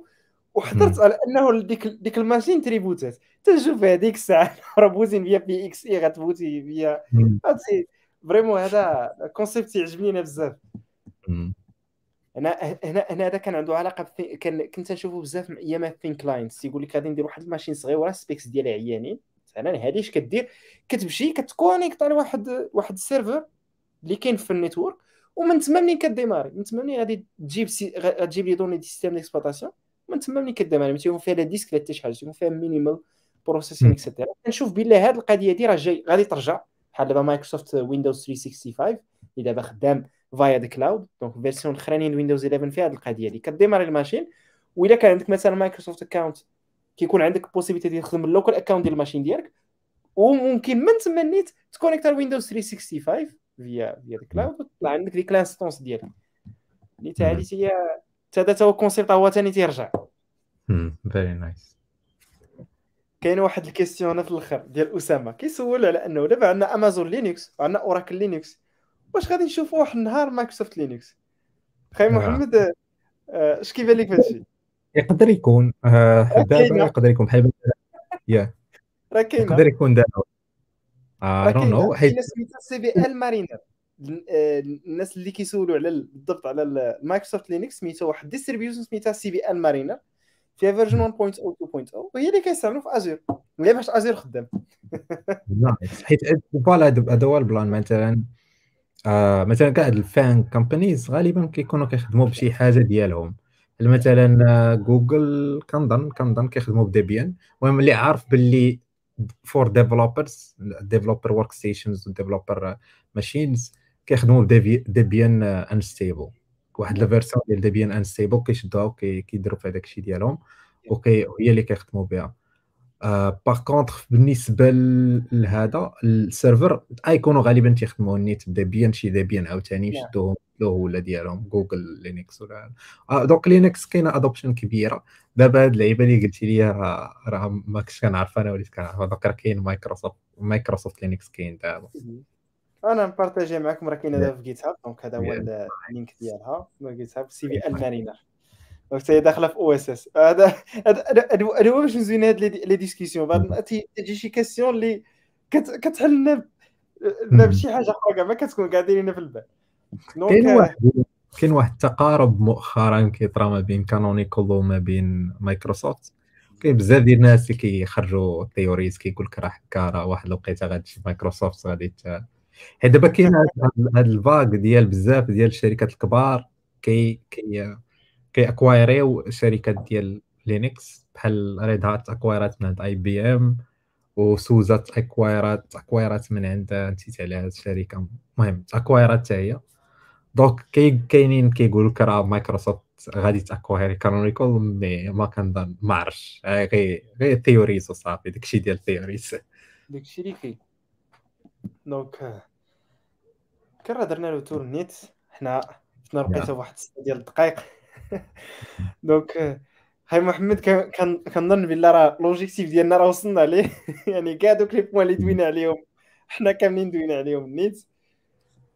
وحضرت على أنه ديك ديك الماشين تريبوتات. تنشوف هذيك الساعة راه بوزين فيا بي إكس اي غتبوتي فيا هادشي vraiment هذا concept يعجبني بزاف. هنا هنا هنا هذا كان عنده علاقة بثي... كان كنت نشوفه بزاف أيام thin clients تيقول لك غادي ندير واحد ال machine صغيره specs ديالها عيانين. مثلا هذه اش كدير؟ كتمشي كت connect على واحد واحد ال serveur اللي كاين في ال network ومن تما منين ك démarrer؟ من تما منين غادي تجيب سي... غتجيب les données du système d'exploitation؟ من تما منين ك démarrer ما تيكون فيها لا disque لا حتى شي حاجة تيكون فيها minimal processing et cetera كنشوف بلي هذه القضية هذه راه جاي غادي ترجع بحال دابا Microsoft Windows 365 اللي دابا خدام via the cloud donc version الأخرانيين Windows 11 فيها هذه القضية هذه ك démarrer ال machine واذا كان عندك مثلا Microsoft account كيكون عندك possibilité ديال تخدم ال local account ديال ال machine ديالك وممكن من تما نيت ت connect على Windows 365 via via cloud وتطلع عندك ديك l'instance ديالك. اللي تا هذه هي هذا هو ال concept هو ثاني تيرجع Very nice كاين واحد ال question في الآخر ديال أسامة. كيسول على أنه دابا عندنا Amazon Linux وعندنا Oracle Linux واش غادي نشوفوا واحد النهار Microsoft Linux خاي. محمد آه، اش كيبان لك هادشي؟ يقدر يكون آه، دابا يقدر يكون بحال يا راه كاين يقدر يكون دابا. آه don't know حيت سميتها CBL-Mariner الناس اللي كيسولوا على بالضبط على ال Microsoft Linux سميتو واحد distribution سميتها CBL-Mariner فيها version 1.0 2.0 وهي اللي كيستعملوا في Azure وهي باش Azure خدام. Nice حيت voilà هذا هو ال plan مثلا آه مثلا كاع ال FAANG companies غالبا كيكونوا كيخدموا بشي حاجة ديالهم. مثلا آه، جوجل كنظن كنظن كيخدموا ب Debian المهم اللي عارف باللي for developers developer workstations و developer machines كيخدموا ب Debian unstable واحد la version ديال Debian instable كيشدوها وكيديروا في هذاك الشيء ديالهم وهي اللي كيخدموا بها. par contre بالنسبة لهذا ال server ايكونوا غالبا تيخدموا النيت Debian شي Debian عاوتاني يشدوهم له ولا ديالهم Google Linux ولا آه donc Linux كاينة adoption كبيرة. دابا هاد اللعيبة اللي قلتي لي راه راه ما كنتش كنعرف أنا وليت كنعرف. donc راه كاين Microsoft Microsoft Linux كاين دابا. أنا مبارطاجي معكم راه كاينة في GitHub donc هذا هو ال link ديالها في جيت هاب سي في ان مارينر دونك هي داخله في OSS هذا هذا هو باش نزوين هاد les discussions. بعد تجي شي question اللي كتحل لنا بشي حاجة أخرى كاع ما كتكون قاعدين في البال. كاين واحد كاين واحد التقارب مؤخرا كيطرا ما بين Canonical وما بين مايكروسوفت كاين بزاف ديال الناس اللي كيخرجوا theories كيقول لك راه هكا راه واحد الوقيته غادي مايكروسوفت غادي حيت دابا كاين هاد la vague ديال بزاف ديال الشركات الكبار كي كي كي اكوايريو شركات ديال Linux بحال Red Hat اكوايرات من عند IBM و SUSE اكوايرات اكوايرات من عند نسيت على هاد الشركة. المهم اكوايرات حتى هي. donc كاين كاينين كيقولوا لك راه مايكروسوفت غادي تاكوايري Canonical mais ما كنظن ما عرفتش. غير غير theories وصافي داكشي ديال theories داكشي اللي كاين. donc كان درنا le tour نيت. حنا شفنا لقيته واحد ديال الدقائق donc هاي محمد كنظن بلا راه l'objectif ديالنا راه وصلنا ليه يعني كاع دوك les points اللي دوينا عليهم. حنا كاملين دوينا عليهم النيت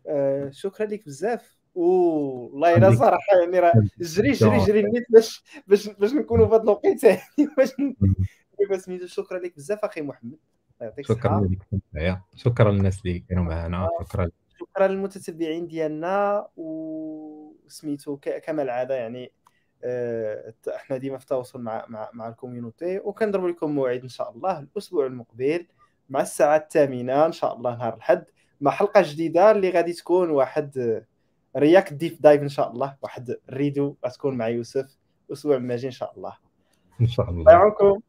آه شكرا لك بزاف. والله إلا صراحة يعني راه جري جري جري النيت باش باش باش نكونوا في هذا الوقيتة. يعني باش باش شكرا لك بزاف أخي محمد. يعطيك شكرا لك شكرا للناس اللي كانوا معنا آه، شكرا. شكرا للمتتبعين ديالنا. وسميتو كما العادة يعني آه، إحنا ديما في تواصل مع مع, مع ال community. وكنضرب لكم موعد إن شاء الله الأسبوع المقبل مع الساعة الثامنة إن شاء الله نهار الأحد مع حلقة جديدة اللي غادي تكون واحد React deep dive إن شاء الله. واحد ريدو غتكون مع يوسف. أسبوع ماجي إن شاء الله. إن شاء الله. الله يعاونكم